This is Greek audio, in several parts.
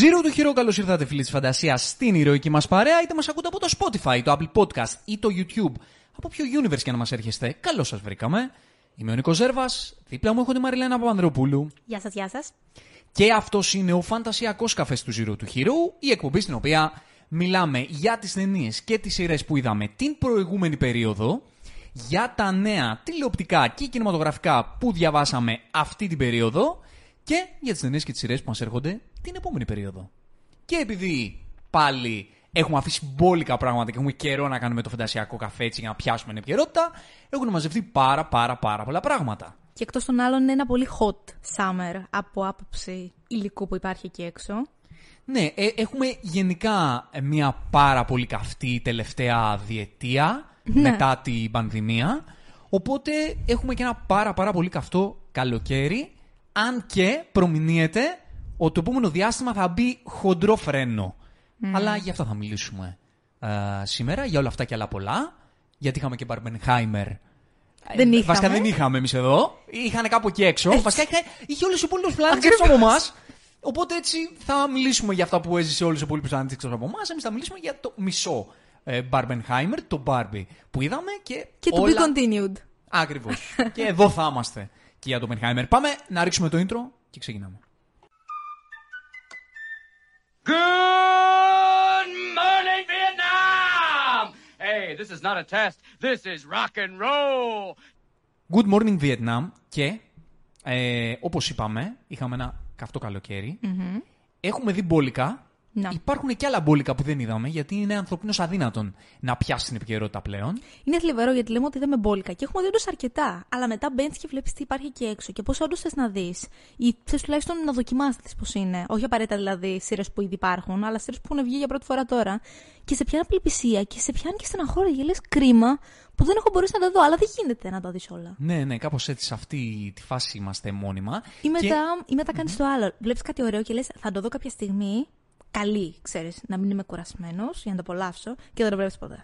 Zero του Hero, καλώς ήρθατε φίλοι της φαντασίας στην ηρωική μας παρέα. Είτε μας ακούτε από το Spotify, το Apple Podcast ή το YouTube. Από ποιο universe και να μας έρχεστε, καλώς σας βρήκαμε. Είμαι ο Νικό Ζέρβας, δίπλα μου έχω τη Μαριλένα Παπανδροπούλου. Γεια σας, γεια σας. Και αυτός είναι ο φαντασιακός καφές του Zero του Hero, η εκπομπή στην οποία μιλάμε για τις ταινίες και τις σειρές που είδαμε την προηγούμενη περίοδο, για τα νέα τηλεοπτικά και κινηματογραφικά που διαβάσαμε αυτή την περίοδο και για τις ταινίες και τις σειρές που μας έρχονται την επόμενη περίοδο. Και επειδή πάλι έχουμε αφήσει μπόλικα πράγματα και έχουμε καιρό να κάνουμε το φαντασιακό καφέ έτσι για να πιάσουμε την επικαιρότητα, έχουν μαζευτεί πάρα πάρα πάρα πολλά πράγματα. Και εκτός των άλλων είναι ένα πολύ hot summer από άποψη υλικού που υπάρχει εκεί έξω. Ναι, ε, έχουμε γενικά μια πάρα πολύ καυτή τελευταία διετία Ναι. μετά την πανδημία. Οπότε έχουμε και ένα πάρα πάρα πολύ καυτό καλοκαίρι. Αν και προμηνύεται ότι το επόμενο διάστημα θα μπει χοντρό φρένο. Αλλά για αυτά θα μιλήσουμε ε, σήμερα, για όλα αυτά και άλλα πολλά. Γιατί είχαμε και Μπαρμπενχάιμερ. Δεν Ε, είχαμε. Βασικά δεν είχαμε εμείς εδώ. Είχαν κάπου εκεί έξω. Έτσι. Βασικά είχε, είχε όλους τους υπόλοιπους πλανήτε έξω από εμάς. Οπότε έτσι θα μιλήσουμε για αυτά που έζησε όλους τους υπόλοιπους πλανήτε έξω από εμάς. Εμείς θα μιλήσουμε για το μισό ε, Barbenheimer, το Barbie που είδαμε και. Και to όλα... be continued. Ακριβώς. και εδώ θα είμαστε και για το Barbenheimer. Πάμε να ρίξουμε το intro και ξεκινάμε. Good morning, Vietnam! Hey, this is not a test. This is rock and roll. Good morning Vietnam και ε, όπως είπαμε, είχαμε ένα καυτό καλοκαίρι. Έχουμε δει μπόλικα. Να. Υπάρχουν και άλλα μπόλικα που δεν είδαμε γιατί είναι ανθρωπίνως αδύνατον να πιάσει την επικαιρότητα πλέον. Είναι θλιβερό γιατί λέμε ότι είδαμε μπόλικα και έχουμε δει όντως αρκετά. Αλλά μετά μπαίνεις και βλέπεις τι υπάρχει εκεί έξω και πώς όντως θες να δεις. Ή θες τουλάχιστον να δοκιμάσεις τι πώς είναι. Όχι απαραίτητα δηλαδή σειρέ που ήδη υπάρχουν, αλλά σειρέ που έχουν βγει για πρώτη φορά τώρα. Και σε πιάνει απελπισία και σε πιάνει και στεναχώρια. Και λες κρίμα που δεν έχω μπορέσει να τα δω, αλλά δεν γίνεται να τα δεις όλα. Ναι, ναι, κάπως έτσι σε αυτή τη φάση είμαστε μόνιμα. Ή μετά, Και- ή μετά κάνεις το άλλο. Βλέπεις κάτι ωραίο και λες, θα το δω κάποια στιγμή. Καλή, ξέρεις, να μην είμαι κουρασμένος για να το απολαύσω και δεν το βλέπεις ποτέ.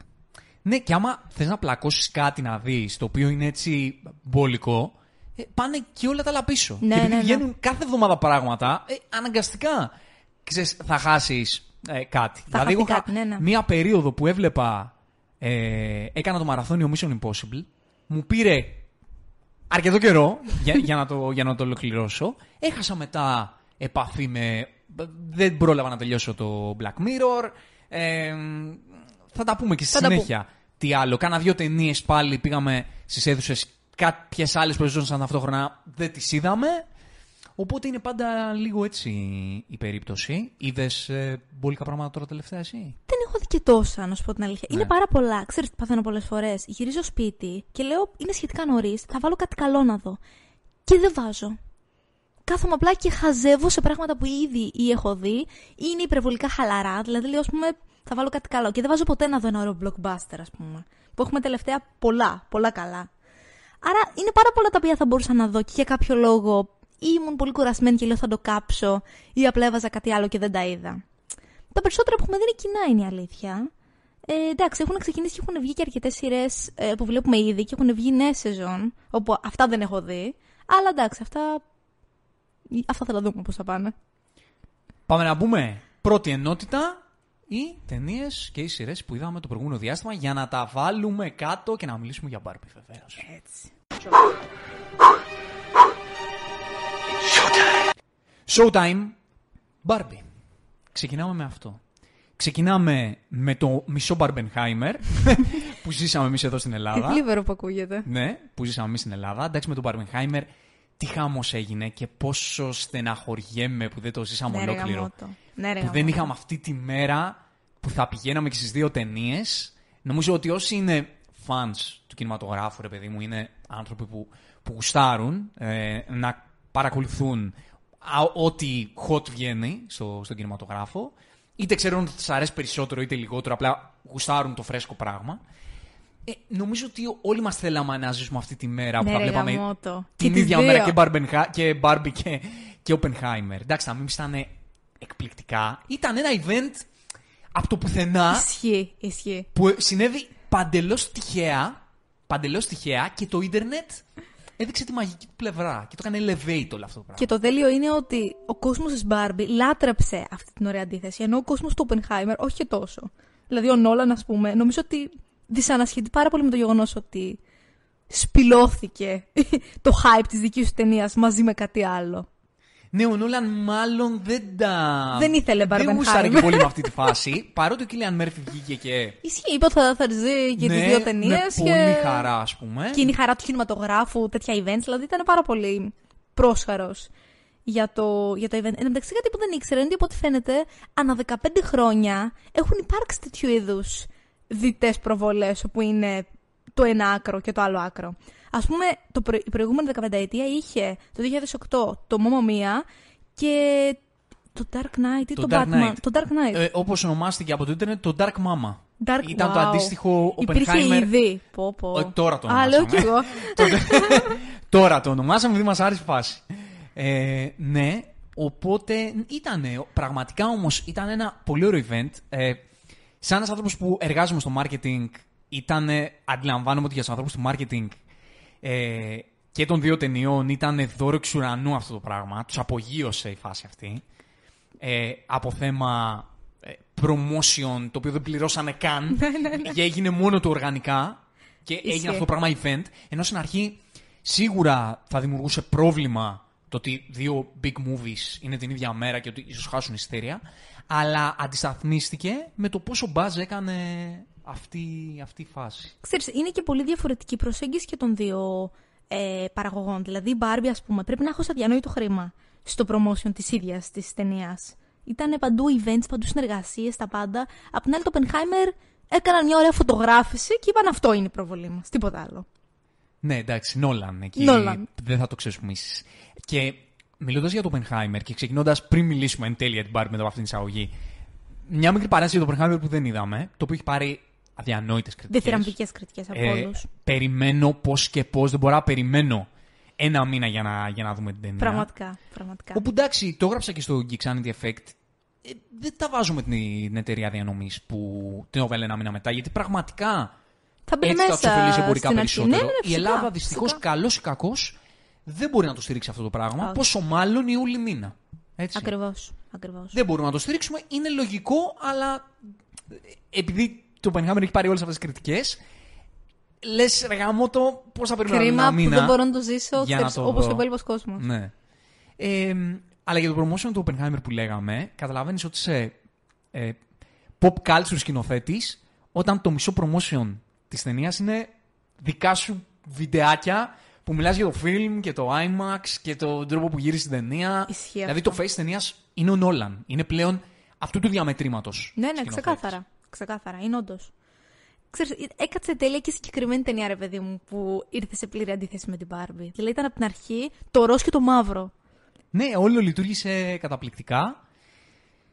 Ναι, και άμα θες να πλακώσεις κάτι να δεις, το οποίο είναι έτσι μπόλικο, ε, πάνε και όλα τα άλλα πίσω. Ναι, και επειδή ναι, ναι. βγαίνουν κάθε εβδομάδα πράγματα, ε, αναγκαστικά ξέρεις, θα χάσεις ε, κάτι. δηλαδή, χαθεί εγώ είχα κάτι, ναι, ναι. μία περίοδο που έβλεπα, ε, έκανα το μαραθώνιο Mission Impossible, μου πήρε αρκετό καιρό για, για, να το, για να το ολοκληρώσω. Έχασα μετά επαφή με. Δεν πρόλαβα να τελειώσω το Black Mirror. Ε, θα τα πούμε και στη Θα τα συνέχεια. Τι άλλο. Κάνα δύο ταινίες πάλι πήγαμε στις αίθουσες. Κάποιες άλλες προζώνησαν ταυτόχρονα. Δεν τις είδαμε. Οπότε είναι πάντα λίγο έτσι η περίπτωση. Είδες ε, μπόλικα πράγματα τώρα τελευταία εσύ; Δεν έχω δει και τόσα, να σου πω την αλήθεια. Ναι. Είναι πάρα πολλά. Ξέρεις τι παθαίνω πολλές φορές. Γυρίζω σπίτι και λέω: Είναι σχετικά νωρίς, θα βάλω κάτι καλό να δω. Και δεν βάζω. Κάθομαι απλά και χαζεύω σε πράγματα που ήδη ή έχω δει ή είναι υπερβολικά χαλαρά. Δηλαδή, λέω, ας πούμε, θα βάλω κάτι καλό. Και δεν βάζω ποτέ να δω ένα ωραίο blockbuster, ας πούμε. Που έχουμε τελευταία πολλά, πολλά καλά. Άρα είναι πάρα πολλά τα οποία θα μπορούσα να δω και για κάποιο λόγο ή ήμουν πολύ κουρασμένη και λέω θα το κάψω ή απλά έβαζα κάτι άλλο και δεν τα είδα. Τα περισσότερα που έχουμε δει είναι κοινά, είναι η αλήθεια. Ε, εντάξει, έχουν ξεκινήσει και έχουν βγει και αρκετές σειρές ε, που βλέπουμε ήδη και έχουν βγει νέες σεζόν, όπου αυτά δεν έχω δει. Αλλά εντάξει, αυτά. Αυτά θα τα δούμε πώς θα πάνε. Πάμε να μπούμε πρώτη ενότητα οι ταινίες και οι σειρές που είδαμε το προηγούμενο διάστημα για να τα βάλουμε κάτω και να μιλήσουμε για Barbie βεβαίως. Έτσι. Showtime, Barbie. Ξεκινάμε με αυτό. Ξεκινάμε με το μισό Barbenheimer που ζήσαμε εμείς εδώ στην Ελλάδα. Θλίβερο που ακούγεται. Ναι, που ζήσαμε εμείς στην Ελλάδα. Εντάξει, με τον Barbenheimer τι χάμος έγινε και πόσο στεναχωριέμαι που δεν το ζήσαμε Ναι, ρε ολόκληρο. γαμώτο. Ναι, ρε που δεν γαμώτο. είχαμε αυτή τη μέρα που θα πηγαίναμε και στις δύο ταινίες. Νομίζω ότι όσοι είναι fans του κινηματογράφου, ρε παιδί μου, είναι άνθρωποι που, που γουστάρουν ε, να παρακολουθούν α, ό,τι hot βγαίνει στο, στον κινηματογράφο. Είτε ξέρουν ότι θα αρέσει περισσότερο είτε λιγότερο, απλά γουστάρουν το φρέσκο πράγμα. Ε, νομίζω ότι όλοι μας θέλαμε να ζήσουμε αυτή τη μέρα που Ναι, θα ρε βλέπαμε γαμώτο. την Και τις ίδια δύο. μέρα και, Barbenha- και Barbie και, και Oppenheimer. Εντάξει, τα memes ήταν εκπληκτικά. Ήταν ένα event από το πουθενά Ισχύει, ισχύει. που συνέβη παντελώς τυχαία, παντελώς τυχαία και το ίντερνετ έδειξε τη μαγική του πλευρά και το έκανε elevate όλο αυτό το πράγμα. Και το τέλειο είναι ότι ο κόσμος της Barbie λάτρεψε αυτή την ωραία αντίθεση, ενώ ο κόσμος του Oppenheimer όχι και τόσο. Δηλαδή ο Νόλαν, ας πούμε, νομίζω ότι δυσανασχετεί πάρα πολύ με το γεγονός ότι σπηλώθηκε το hype της δικής σου ταινίας μαζί με κάτι άλλο. Ναι, ο Νόλαν μάλλον δεν τα. Δεν ήθελε Δεν Barbenheimer. γούσταρε και πολύ με αυτή τη φάση. Παρότι ο Κίλιαν Μέρφυ βγήκε και. Ισχύει, είπε ότι θα, θα ζει και ναι, τι δύο ταινίες. Με πολύ χαρά, ας πούμε. Και είναι η χαρά του κινηματογράφου, τέτοια events. Δηλαδή ήταν πάρα πολύ πρόσχαρος για το, για το event. Εν μεταξύ, κάτι που δεν ήξερα είναι ότι από ό,τι φαίνεται, ανά 15 χρόνια έχουν υπάρξει τέτοιου είδους διτές προβολές, όπου είναι το ένα άκρο και το άλλο άκρο. Α πούμε, το προ... η προηγούμενη 15 ετία είχε το 2008 το Momo Mia και το Dark Knight ή Το το, Dark Batman. Knight. Το Dark Knight. Ε, Όπως ονομάστηκε από το Ιντερνετ, το Dark Mama. Dark, Ήταν το wow. αντίστοιχο Υπήρχε Oppenheimer. ήδη. Πω, πω. Ε, τώρα το Α, λέω ονομάσαμε. κι εγώ. Τώρα το ονομάσαμε, επειδή μας άρεσε η φάση. Ε, ναι, οπότε ήταν πραγματικά όμως ήταν ένα πολύ ωραίο event. Ε, σαν ένας άνθρωπος που εργάζομαι στο marketing, ήταν, αντιλαμβάνομαι ότι για τους ανθρώπους του marketing ε, και των δύο ταινιών ήταν δώρο εξ ουρανού αυτό το πράγμα. Τους απογείωσε η φάση αυτή. Ε, από θέμα ε, promotion, το οποίο δεν πληρώσανε καν. Και έγινε μόνο το οργανικά. Και έγινε Ισχύει. αυτό το πράγμα event. Ενώ στην αρχή σίγουρα θα δημιουργούσε πρόβλημα το ότι δύο big movies είναι την ίδια μέρα και ότι ίσως χάσουν εισιτήρια. Αλλά αντισταθμίστηκε με το πόσο buzz έκανε αυτή, αυτή η φάση. Ξέρεις, είναι και πολύ διαφορετική η προσέγγιση και των δύο ε, παραγωγών. Δηλαδή, η Barbie, ας πούμε, πρέπει να έχω σαν διανόητο χρήμα στο promotion της ίδιας της ταινίας. Ήταν παντού events, παντού συνεργασίες, τα πάντα. Απ' την άλλη, το Oppenheimer έκαναν μια ωραία φωτογράφηση και είπαν αυτό είναι η προβολή μας, τίποτα άλλο. Ναι, εντάξει, Νόλαν εκεί. Νόλαν. Δεν θα το ξεσπμίσει. Και μιλώντας για το Oppenheimer και ξεκινώντας πριν μιλήσουμε εν τέλει για την Barbie μετά από αυτήν την εισαγωγή, μια μικρή παρένθεση για το Oppenheimer που δεν είδαμε, το οποίο έχει πάρει αδιανόητες κριτικές. Διθυραμβικές κριτικές από όλους. περιμένω πώς και πώς, δεν μπορώ να περιμένω ένα μήνα για να, για να δούμε την ταινία. Πραγματικά, πραγματικά. Όπου εντάξει, το έγραψα και στο Geek Sanity Effect. Ε, δεν τα βάζω με την, την εταιρεία διανομής που την έβαλε ένα μήνα μετά, γιατί πραγματικά Θα μπει έτσι θα μέσα του ωφελήσει εμπορικά στην αρχή. περισσότερο. Ναι, ναι, η φυσικά, Ελλάδα δυστυχώς, φυσικά. καλός ή κακός, δεν μπορεί να το στηρίξει αυτό το πράγμα. Όχι. Πόσο μάλλον Ιούλη μήνα. Έτσι. Ακριβώς, ακριβώς. Δεν μπορούμε να το στηρίξουμε. Είναι λογικό, αλλά επειδή το Oppenheimer έχει πάρει όλες αυτές τις κριτικές, λες ρε γάμο το πώς θα περιμένουμε Κρίμα ένα που μήνα. δεν μπορώ να το ζήσω για να ξέρεις, το όπως δω. ο υπόλοιπος κόσμος. Ναι. Ε, αλλά για το promotion του Oppenheimer που λέγαμε, καταλαβαίνεις ότι είσαι ε, pop culture σκηνοθέτης όταν το μισό promotion της ταινίας είναι δικά σου βιντεάκια που μιλάς για το film και το IMAX και τον τρόπο που γύρισε την ταινία. Ισχύει δηλαδή αυτό. το face της ταινίας είναι ο Νόλαν. Είναι πλέον αυτού του διαμετρήματος. Ναι, ναι, σκηνοθέτης. ξεκάθαρα. Ξεκάθαρα, είναι όντως. Ξέρεις, έκατσε τέλεια και η συγκεκριμένη ταινία, ρε παιδί μου, που ήρθε σε πλήρη αντίθεση με την Barbie. Δηλαδή ήταν από την αρχή το ροζ και το μαύρο. Ναι, όλο λειτουργήσε καταπληκτικά.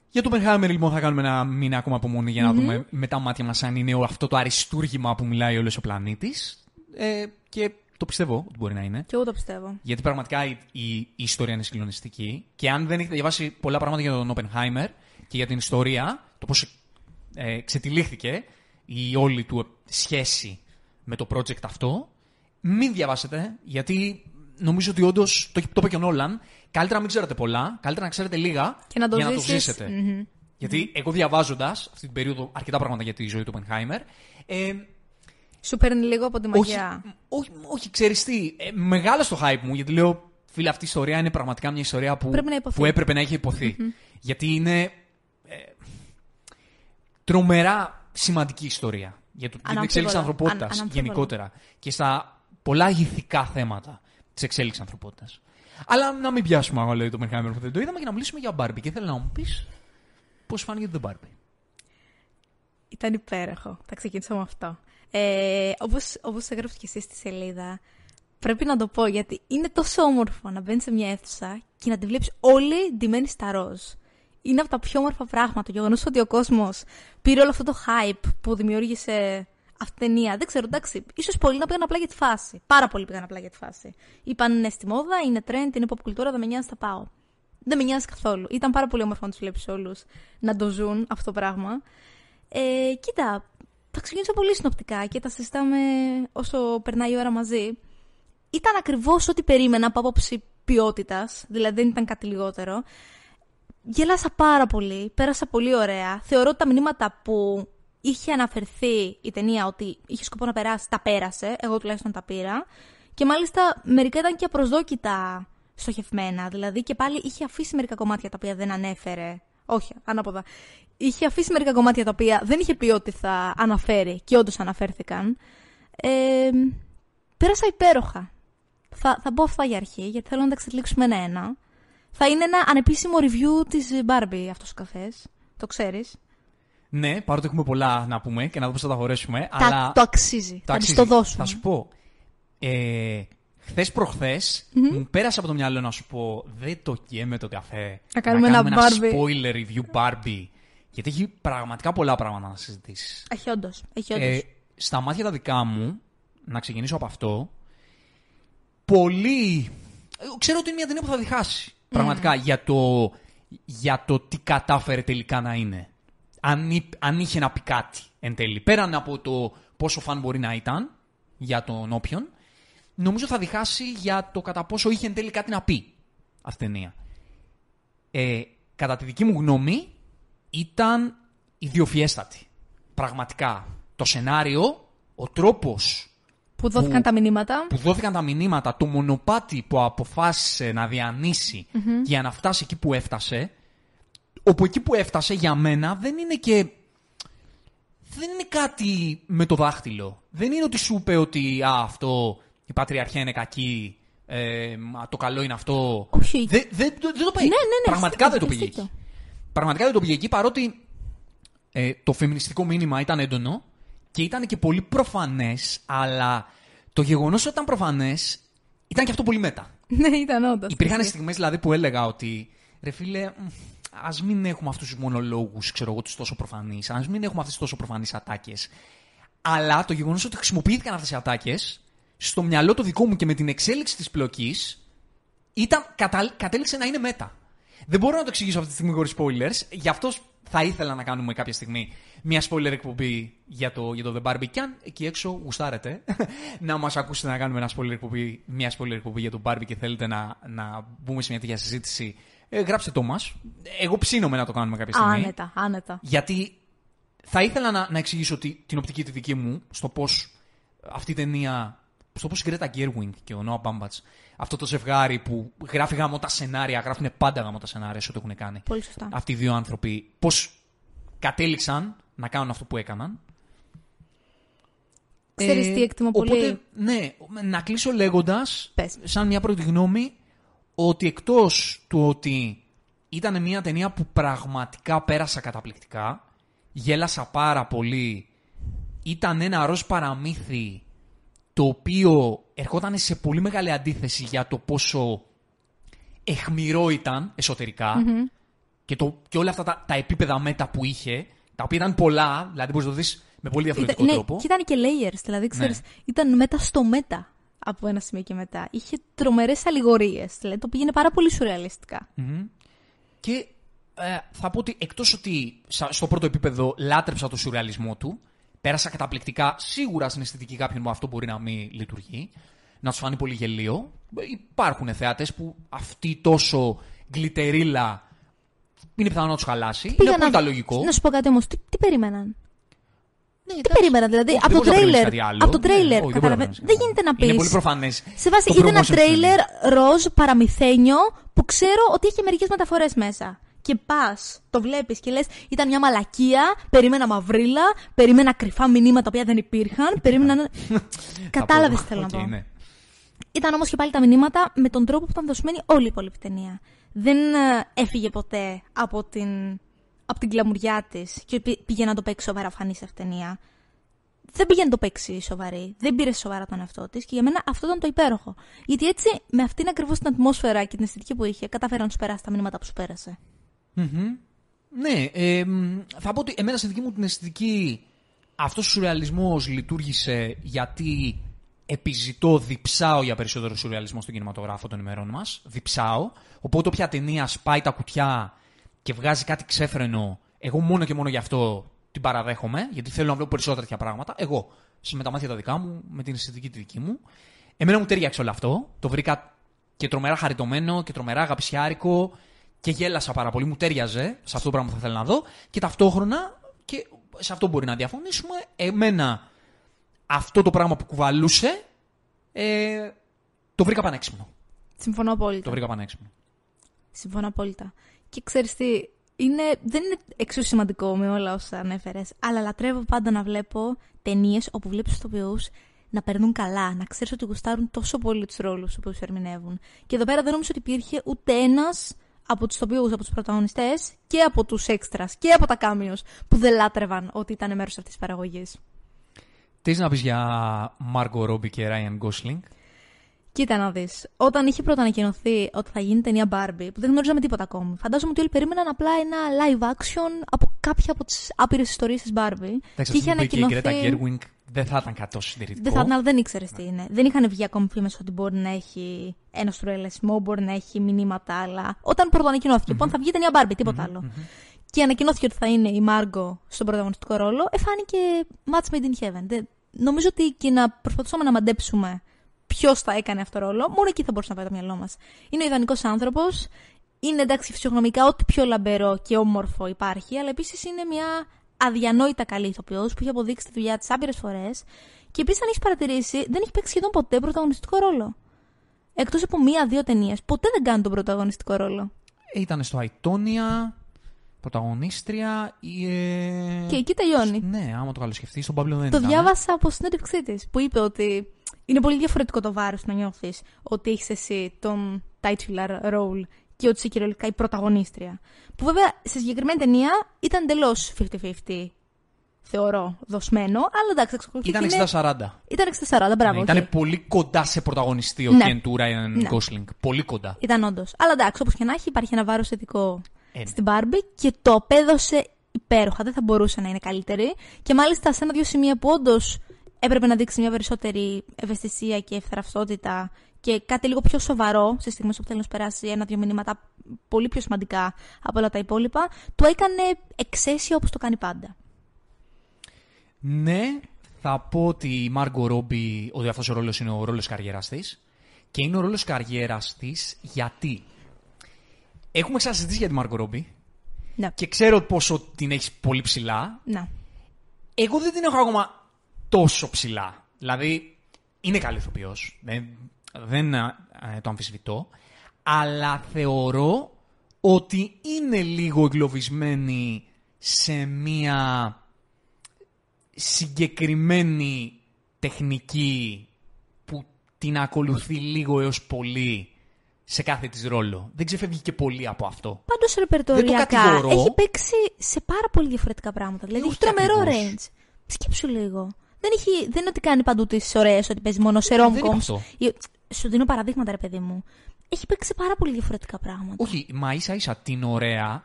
Για το Oppenheimer λοιπόν θα κάνουμε ένα μήνα ακόμα απομονή για να δούμε με τα μάτια μας αν είναι αυτό το αριστούργημα που μιλάει όλος ο πλανήτης. Ε, και το πιστεύω ότι μπορεί να είναι. Και εγώ το πιστεύω. Γιατί πραγματικά η, η, η ιστορία είναι συγκλονιστική. Και αν δεν έχετε διαβάσει πολλά πράγματα για τον Oppenheimer και για την ιστορία, το πώς ε, ξετυλίχθηκε η όλη του σχέση με το project αυτό, μην διαβάσετε, γιατί νομίζω ότι όντως το, το είπε και ο Νόλαν, καλύτερα να μην ξέρετε πολλά, καλύτερα να ξέρετε λίγα Και να το για να ζήσεις. το ζήσετε. Μμμ. Γιατί εγώ διαβάζοντας αυτή την περίοδο αρκετά πράγματα για τη ζωή του Oppenheimer, ε, Σου παίρνει λίγο από τη όχι, μαγιά. όχι, όχι ξέρεις τι, ε, μεγάλο στο hype μου, γιατί λέω, φίλε, αυτή η ιστορία είναι πραγματικά μια ιστορία που, Πρέπει να υποθεί. που έπρεπε να έχει υποθεί. Γιατί είναι ε, τρομερά σημαντική ιστορία για, το, για την Αναμφίβολα. εξέλιξη της ανθρωπότητας Αν- αναμφίβολα. γενικότερα και στα πολλά ηθικά θέματα της εξέλιξης ανθρωπότητας. Αλλά να μην πιάσουμε αγώ, λέει το Oppenheimer που δεν το είδαμε και να μιλήσουμε για Barbie. Και θέλω να μου πεις πώς φάνηκε το Barbie. Ήταν υπέροχο. Θα ξεκινήσω με αυτό. Ε, όπως, όπως έγραψε και εσύ στη σελίδα, πρέπει να το πω γιατί είναι τόσο όμορφο να μπαίνεις σε μια αίθουσα και να τη βλέπεις όλη ντυμένη στα ροζ. Είναι από τα πιο όμορφα πράγματα. Το γεγονός ότι ο κόσμος πήρε όλο αυτό το hype που δημιούργησε αυτή την ταινία. Δεν ξέρω, εντάξει. ίσως πολλοί να πήγαν απλά για τη φάση. Πάρα πολλοί πήγαν απλά για τη φάση. Είπαν είναι στη μόδα, είναι trend, είναι pop κουλτούρα, δεν με νοιάζει, θα πάω. Δεν με νοιάζει καθόλου. Ήταν πάρα πολύ όμορφο να τους βλέπεις όλους να το ζουν αυτό το πράγμα. Ε, κοίτα, θα ξεκινήσω πολύ συνοπτικά και τα συζητάμε όσο περνάει η ώρα μαζί. ήταν ακριβώς ό,τι περίμενα από άποψη ποιότητας, δηλαδή δεν ήταν κάτι λιγότερο. Γέλασα πάρα πολύ, πέρασα πολύ ωραία. Θεωρώ ότι τα μηνύματα που είχε αναφερθεί η ταινία ότι είχε σκοπό να περάσει, τα πέρασε. Εγώ τουλάχιστον τα πήρα. Και μάλιστα μερικά ήταν και απροσδόκητα στοχευμένα. Δηλαδή και πάλι είχε αφήσει μερικά κομμάτια τα οποία δεν ανέφερε. Όχι, ανάποδα. Είχε αφήσει μερικά κομμάτια τα οποία δεν είχε πει ότι θα αναφέρει και όντως αναφέρθηκαν. Ε, πέρασα υπέροχα. Θα, θα πω αυτά για αρχή, γιατί θέλω να τα εξελίξουμε ένα-ένα. Θα είναι ένα ανεπίσημο review της Barbie αυτός ο καφές. Το ξέρεις. Ναι, παρότι έχουμε πολλά να πούμε και να δούμε πώς θα τα χωρέσουμε. Τα, αλλά το αξίζει. το θα αξίζει. της το δώσουμε. Θα σου πω. Ε, Χθες προχθές μου πέρασε από το μυαλό να σου πω δεν το καίμε το καφέ. Να κάνουμε ένα ένα Barbie. spoiler review Barbie. Γιατί έχει πραγματικά πολλά πράγματα να συζητήσεις. Έχει όντως. Έχει όντως. Ε, στα μάτια τα δικά μου, να ξεκινήσω από αυτό, πολύ... ε, Ξέρω ότι είναι μια ταινία που θα διχάσει. Πραγματικά, για το, για το τι κατάφερε τελικά να είναι. Αν, εί- αν είχε να πει κάτι εν τέλει. Πέραν από το πόσο φαν μπορεί να ήταν για τον όποιον, νομίζω θα διχάσει για το κατά πόσο είχε εν τέλει κάτι να πει αυτή η ταινία. Ε, κατά τη δική μου γνώμη, ήταν ιδιοφιέστατη. Πραγματικά. Το σενάριο, ο τρόπος που δόθηκαν που- τα μηνύματα. που δόθηκαν τα μηνύματα, το μονοπάτι που αποφάσισε να διανυσει για να φτάσει εκεί που έφτασε, όπου εκεί που έφτασε για μένα δεν είναι και... Δεν είναι κάτι με το δάχτυλο. Δεν είναι ότι σου είπε ότι α, αυτό η πατριαρχία είναι κακή, ε, μα, το καλό είναι αυτό. Όχι. Δεν, δεν, δεν, δεν το πήγε. Ναι, ναι, ναι, Πραγματικά δεν το στείλτε, πήγες στείλτε. εκεί. Πραγματικά δεν το πήγες εκεί, παρότι ε, το φεμινιστικό μήνυμα ήταν έντονο και ήταν και πολύ προφανές, αλλά το γεγονός ότι ήταν προφανές ήταν και αυτό πολύ μέτα. ναι, ήταν όντως. Υπήρχαν στιγμές δηλαδή που έλεγα ότι ρε φίλε, μ, ας μην έχουμε αυτούς τους μονολόγους, ξέρω εγώ, τους τόσο προφανείς, ας μην έχουμε αυτές τις τόσο προφανείς ατάκες. Αλλά το γεγονός ότι χρησιμοποιήθηκαν αυτές οι ατάκες, στο μυαλό το δικό μου και με την εξέλιξη της πλοκής, ήταν, κατα, κατέληξε να είναι μέτα. Δεν μπορώ να το εξηγήσω αυτή τη στιγμή χωρίς spoilers, γι' αυτό θα ήθελα να κάνουμε κάποια στιγμή μια spoiler εκπομπή για το, για το The Barbie. Και αν εκεί έξω γουστάρετε να μας ακούσετε να κάνουμε ένα spoiler εκπομπή, μια spoiler εκπομπή για το Barbie και θέλετε να, να μπούμε σε μια τέτοια συζήτηση, ε, γράψτε το μας. Εγώ ψήνομαι να το κάνουμε κάποια στιγμή. Άνετα, άνετα. Γιατί θα ήθελα να, να εξηγήσω τη, την οπτική τη δική μου στο πώς αυτή η ταινία. Στο πώς η Γκρέτα Γκέρουινγκ και ο Νόα Μπάμπατ, αυτό το ζευγάρι που γράφει γάμο τα σενάρια, γράφουν πάντα γάμο τα σενάρια σε ό,τι έχουν κάνει. Πολύ σωστά. Αυτοί οι δύο άνθρωποι, πώς κατέληξαν να κάνουν αυτό που έκαναν. Ξέρεις Ε, τι εκτιμώ πολύ. Οπότε, ναι, να κλείσω λέγοντας, Πες. σαν μια πρώτη γνώμη, ότι εκτός του ότι ήταν μια ταινία που πραγματικά πέρασα καταπληκτικά, γέλασα πάρα πολύ, ήταν ένα ροζ παραμύθι το οποίο ερχόταν σε πολύ μεγάλη αντίθεση για το πόσο εχμηρό ήταν εσωτερικά και, το, και όλα αυτά τα, τα επίπεδα μέτα που είχε, τα οποία ήταν πολλά, δηλαδή μπορείς να το δεις με πολύ διαφορετικό Ήταν, ναι, τρόπο. και ήταν και layers, δηλαδή ξέρεις, Ναι. ήταν μέτα στο μέτα από ένα σημείο και μετά. Είχε τρομερές αλληγορίες, δηλαδή το πήγαινε πάρα πολύ σουρεαλιστικά. Και ε, θα πω ότι εκτός ότι σα- στο πρώτο επίπεδο λάτρεψα το σουρεαλισμό του, πέρασα καταπληκτικά σίγουρα στην αισθητική κάποιον που αυτό μπορεί να μην λειτουργεί, να τους φανεί πολύ γελίο. Ε, Υπάρχουν θεατές που αυτή τόσο γλιτερίλα είναι πιθανό να τους χαλάσει. είναι Πήγα πολύ να, λογικό. να σου πω κάτι όμως, τι, τι περίμεναν; Ναι, Τι εντάξει. περίμεναν, δηλαδή, Όχι, από δεν το μπορείς να περιμένεις τρέιλερ. κάτι άλλο. Από το Ναι, τρέιλερ, όχι, δεν κατάλαβε. μπορείς να Δεν περιμένεις γίνεται να κάτι πει. άλλο. Είναι πολύ προφανές. Σε βάση το είδε ένα promotion της τρέιλερ ταινίας. ροζ παραμυθένιο που ξέρω ότι έχει μερικές μεταφορές μέσα. Και πας, το βλέπεις και λες: Ήταν μια μαλακία, περίμενα μαυρίλα, περίμενα κρυφά μηνύματα τα οποία δεν υπήρχαν, περίμενα. Κατάλαβες τι θέλω να Οκ, πω. ναι. Ήταν όμως και πάλι τα μηνύματα με τον τρόπο που ήταν δοσμένη όλη η υπόλοιπη ταινία. Δεν ε, έφυγε ποτέ από την, από την γκλαμουριά της και πή- πήγε να το παίξει σοβαροφανής αυτή η ταινία. Δεν πήγε να το παίξει σοβαρή. Δεν πήρε σοβαρά τον εαυτό της και για μένα αυτό ήταν το υπέροχο. Γιατί έτσι, με αυτήν ακριβώς την ατμόσφαιρα και την αισθητική που είχε, κατάφερε να σου περάσει τα μηνύματα που σου πέρασε. Ναι, ε, μ, θα πω ότι εμένα στην δική μου την αισθητική αυτός ο σουρεαλισμός λειτουργήσε γιατί επιζητώ, διψάω για περισσότερο σουρεαλισμό στον κινηματογράφο των ημερών μας. Διψάω. Οπότε όποια ταινία σπάει τα κουτιά και βγάζει κάτι ξέφρενο, εγώ μόνο και μόνο γι' αυτό την παραδέχομαι, γιατί θέλω να βλέπω περισσότερα τέτοια πράγματα. Εγώ, σε- με τα μάτια τα δικά μου, με την αισθητική τη δική μου. Εμένα μου τέριαξε όλο αυτό. Το βρήκα και τρομερά χαριτωμένο και τρομερά αγαπησιάρικο και γέλασα πάρα πολύ. Μου τέριαζε σε αυτό το πράγμα που θα ήθελα να δω. Και ταυτόχρονα, και σε αυτό μπορεί να διαφωνήσουμε, εμένα αυτό το πράγμα που κουβαλούσε ε, το βρήκα πανέξυπνο. Συμφωνώ απόλυτα. Το βρήκα πανέξυπνο. Συμφωνώ απόλυτα. Και ξέρεις τι, είναι, δεν είναι εξίσου σημαντικό με όλα όσα ανέφερες, αλλά λατρεύω πάντα να βλέπω ταινίες όπου βλέπεις ηθοποιούς να περνούν καλά, να ξέρεις ότι γουστάρουν τόσο πολύ τους ρόλους που ερμηνεύουν. Και εδώ πέρα δεν νομίζω ότι υπήρχε ούτε ένας από τους ηθοποιού, από τους πρωταγωνιστές και από τους έξτρας και από τα κάμιο που δεν λάτρευαν ότι ήταν μέρος αυτής της παραγωγής. Τι να πεις για Μάργκο Ρόμπι και Ράιαν Γκόσλινγκ. Κοίτα να δεις. Όταν είχε πρώτα ανακοινωθεί ότι θα γίνει ταινία Barbie, που δεν γνώριζαμε τίποτα ακόμη, φαντάζομαι ότι όλοι περίμεναν απλά ένα live action από κάποια από τις άπειρες ιστορίες της Barbie. Εντάξει, και είχε ανακοινωθεί. Και η Γκρέτα Γκέρουινγκ δεν θα ήταν κατ' συντηρητικό. Δεν θα ήταν, αλλά δεν ήξερες τι είναι. Δεν είχαν βγει ακόμη φήμες ότι μπορεί να έχει ένα στουρελεσμό, μπορεί να έχει μηνύματα άλλα. Όταν πρώτα ανακοινώθηκε, λοιπόν, θα βγει ταινία Barbie, τίποτα άλλο. Και ανακοινώθηκε ότι θα είναι η Μάργκο στον πρωταγωνιστικό ρόλο, εφάνηκε match made in heaven. Νομίζω ότι και να προσπαθούσαμε να μαντέψουμε ποιος θα έκανε αυτό το ρόλο, μόνο εκεί θα μπορούσε να πάει το μυαλό μας. Είναι ο ιδανικός άνθρωπος, είναι εντάξει φυσιογνωμικά ό,τι πιο λαμπερό και όμορφο υπάρχει, αλλά επίσης είναι μια αδιανόητα καλή ηθοποιό που έχει αποδείξει τη δουλειά της άπειρες φορές. Και επίσης, αν έχεις παρατηρήσει, δεν έχει παίξει σχεδόν ποτέ πρωταγωνιστικό ρόλο. Εκτός από μία-δύο ταινίες, ποτέ δεν κάνει τον πρωταγωνιστικό ρόλο. Ήταν στο Αϊτόνια, πρωταγωνίστρια. Ε... Και εκεί τελειώνει. Ναι, άμα το καλοσκεφτείς, στον Παύλο δεν Το ήταν. διάβασα από συνέντευξή τη, που είπε ότι είναι πολύ διαφορετικό το βάρος να νιώθεις ότι έχεις εσύ τον titular role και ότι είσαι κυριολεκτικά η πρωταγωνίστρια. Που βέβαια σε συγκεκριμένη ταινία ήταν εντελώς 50-50. Θεωρώ δοσμένο, αλλά εντάξει, εξακολουθεί. Ήταν είναι- 60-40. Ήταν 60-40, μπράβο. Ναι, οκ. ήταν πολύ κοντά σε πρωταγωνιστή ο Ναι. Κεν του Ράιαν Ναι. Γκόσλινγκ. Πολύ κοντά. Ήταν όντως. Αλλά εντάξει, όπως και να έχει, υπάρχει ένα βάρος θετικό Ε, ναι. στην Barbie και το απέδωσε υπέροχα. Δεν θα μπορούσε να είναι καλύτερη. Και μάλιστα σε ένα-δύο σημεία που όντως έπρεπε να δείξει μια περισσότερη ευαισθησία και ευθραυστότητα και κάτι λίγο πιο σοβαρό σε στιγμές που θέλεις να σου περάσει ένα-δύο μηνύματα πολύ πιο σημαντικά από όλα τα υπόλοιπα, το έκανε εξαίσιο όπως το κάνει πάντα. Ναι, θα πω ότι η Μάργκο Ρόμπι, ότι αυτός ο ρόλος είναι ο ρόλος καριέρας της. Και είναι ο ρόλος καριέρας της γιατί; Έχουμε ξανασυζητήσει για τη Μάργκο Ρόμπι Ναι. και ξέρω πόσο την έχεις πολύ ψηλά. Να. Εγώ δεν την έχω ακόμα τόσο ψηλά. Δηλαδή, είναι καλή ηθοποιός, δεν, δεν ε, το αμφισβητώ, αλλά θεωρώ ότι είναι λίγο εγκλωβισμένη σε μία συγκεκριμένη τεχνική που την ακολουθεί λίγο έως πολύ σε κάθε της ρόλο. Δεν ξεφεύγει και πολύ από αυτό. Πάντως ρεπερτοριακά κατηγορώ. έχει παίξει σε πάρα πολύ διαφορετικά πράγματα. Δηλαδή Όχι έχει τρομερό ακριβώς. range. Σκέψου λίγο. Δεν, έχει, δεν είναι ότι κάνει παντού τις ωραίες, ότι παίζει μόνο σε Δεν είναι rom-coms. αυτό. Ή- Σου δίνω παραδείγματα, ρε παιδί μου. Έχει παίξει σε πάρα πολύ διαφορετικά πράγματα. Όχι, μα ίσα ίσα την ωραία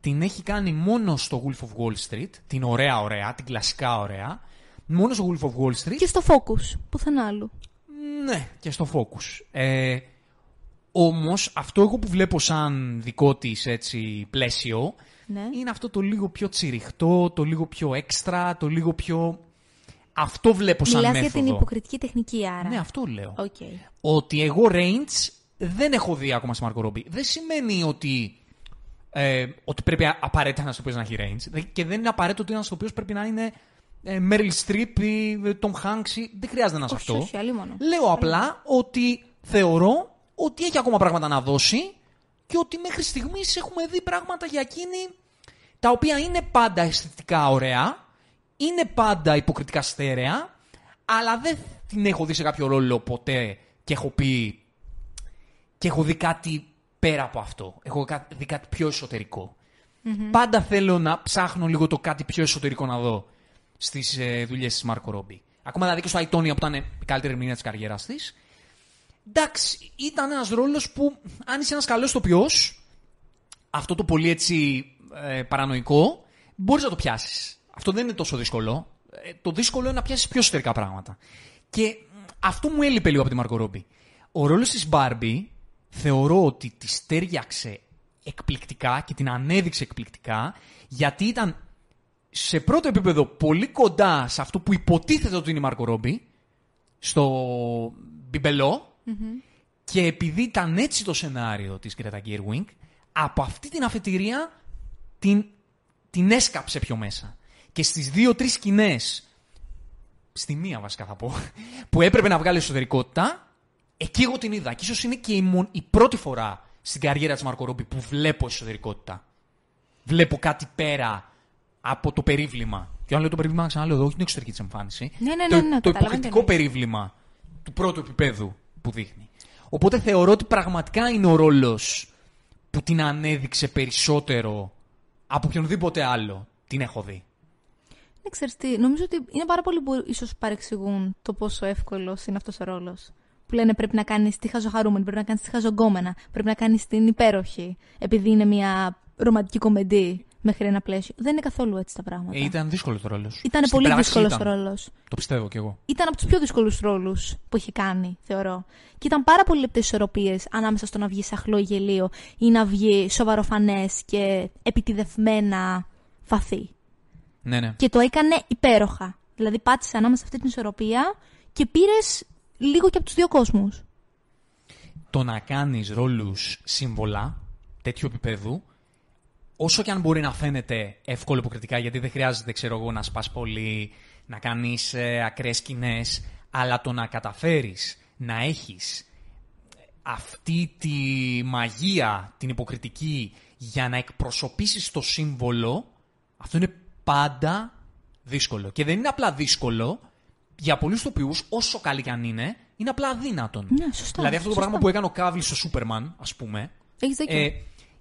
την έχει κάνει μόνο στο Wolf of Wall Street. Την ωραία ωραία, την κλασικά ωραία. Μόνο στο Wolf of Wall Street. Και στο focus, πουθενά άλλου. Ναι, και στο Focus. Ε, όμως, αυτό εγώ που βλέπω σαν δικό της έτσι, πλαίσιο, Ναι. είναι αυτό το λίγο πιο τσιριχτό, το λίγο πιο έξτρα, το λίγο πιο... Αυτό βλέπω σαν Μιλάς για μέθοδο. την υποκριτική τεχνική, άρα. Ναι, αυτό λέω. Οκ. Ότι εγώ range δεν έχω δει ακόμα στη Margot Robbie. Δεν σημαίνει ότι, ε, ότι πρέπει α- απαραίτητα ένας ηθοποιός να έχει range. Δε- Και δεν είναι απαραίτητο ότι ένας ηθοποιός πρέπει να είναι ε, Meryl Streep ή ε, Tom Hanks. ή- Δεν χρειάζεται να είναι Όχι, αυτό. όχι, αλίμονο. Λέω απλά ότι θεωρώ ότι έχει ακόμα πράγματα να δώσει και ότι μέχρι στιγμής έχουμε δει πράγματα για εκείνη τα οποία είναι πάντα αισθητικά ωραία, είναι πάντα υποκριτικά στέρεα, αλλά δεν την έχω δει σε κάποιο ρόλο ποτέ και έχω πει και έχω δει κάτι πέρα από αυτό. Έχω κα- δει κάτι πιο εσωτερικο Πάντα θέλω να ψάχνω λίγο το κάτι πιο εσωτερικό να δω στις ε, δουλειές της Μάρκο Ρόμπι. Ακόμα δηλαδή και στο Αϊτόνια που ήταν η καλύτερη ερμηνεία της καριέρας της. Εντάξει, ήταν ένας ρόλος που αν είσαι ένας καλός ηθοποιό, αυτό το πολύ έτσι ε, παρανοϊκό, μπορείς να το πιάσεις. Αυτό δεν είναι τόσο δύσκολο. Ε, το δύσκολο είναι να πιάσεις πιο εσωτερικά πράγματα. Και μ, αυτό μου έλειπε λίγο από τη Μάρκο Ρόμπι. Ο ρόλος της Μπάρμπι θεωρώ ότι τη τέριαξε εκπληκτικά και την ανέδειξε εκπληκτικά γιατί ήταν σε πρώτο επίπεδο πολύ κοντά σε αυτό που υποτίθεται ότι είναι η Μάρκο Ρόμπι στο μπιμπελό και επειδή ήταν έτσι το σενάριο της Greta Gerwig, από αυτή την αφετηρία την, την έσκαψε πιο μέσα. Και στις δύο-τρεις σκηνές, στη μία βασικά θα πω, που έπρεπε να βγάλει εσωτερικότητα, εκεί εγώ την είδα. Και ίσως είναι και η, μον- η πρώτη φορά στην καριέρα της Μάρκο Ρόμπι που βλέπω εσωτερικότητα. Βλέπω κάτι πέρα από το περίβλημα. Και αν λέω το περίβλημα, ξαναλέω εδώ, όχι την εξωτερική της εμφάνιση. Ναι, ναι, το, ναι, ναι, το καταλαβαίνω υποκριτικό τι εννοείς. περίβλημα του πρώτου επίπεδου που δείχνει. Οπότε θεωρώ ότι πραγματικά είναι ο ρόλος που την ανέδειξε περισσότερο από οποιονδήποτε άλλο την έχω δει. Ναι, ξέρεις τι, νομίζω ότι είναι πάρα πολλοί που ίσως παρεξηγούν το πόσο εύκολος είναι αυτός ο ρόλος. Που λένε πρέπει να κάνεις τη χαζοχαρούμενη, πρέπει να κάνεις τη χαζογκόμενα, πρέπει να κάνεις την υπέροχη, επειδή είναι μια ρομαντική κομμεντή μέχρι ένα πλαίσιο. Δεν είναι καθόλου έτσι τα πράγματα. Ε, ήταν δύσκολος το ρόλος. Ήταν πολύ δύσκολος ο ρόλος. Το πιστεύω κι εγώ. Ήταν από τους πιο δύσκολους ρόλους που έχει κάνει, θεωρώ. Και ήταν πάρα πολύ λεπτές ισορροπίες ανάμεσα στο να βγει σαχλό ή γελίο ή να βγει σοβαροφανές και επιτιδευμένα βαθύ. Ναι, ναι. Και το έκανε υπέροχα. Δηλαδή πάτησε ανάμεσα σε αυτή την ισορροπία και πήρες λίγο και από τους δύο κόσμους. το να κάνεις ρόλους σύμβολα τέτοιου επίπεδου, όσο και αν μπορεί να φαίνεται εύκολο υποκριτικά, γιατί δεν χρειάζεται, ξέρω εγώ, να σπάς πολύ, να κάνεις ε, ακραίες σκηνές, αλλά το να καταφέρεις να έχεις αυτή τη μαγεία, την υποκριτική, για να εκπροσωπήσεις το σύμβολο, αυτό είναι πάντα δύσκολο. Και δεν είναι απλά δύσκολο, για πολλούς τοπιούς, όσο καλή και αν είναι, είναι απλά αδύνατον. Ναι, σωστά, Δηλαδή αυτό το σωστά. πράγμα που έκανε ο Κάβλ στο Σούπερμαν, ας πούμε, Έχεις δίκιο. ε,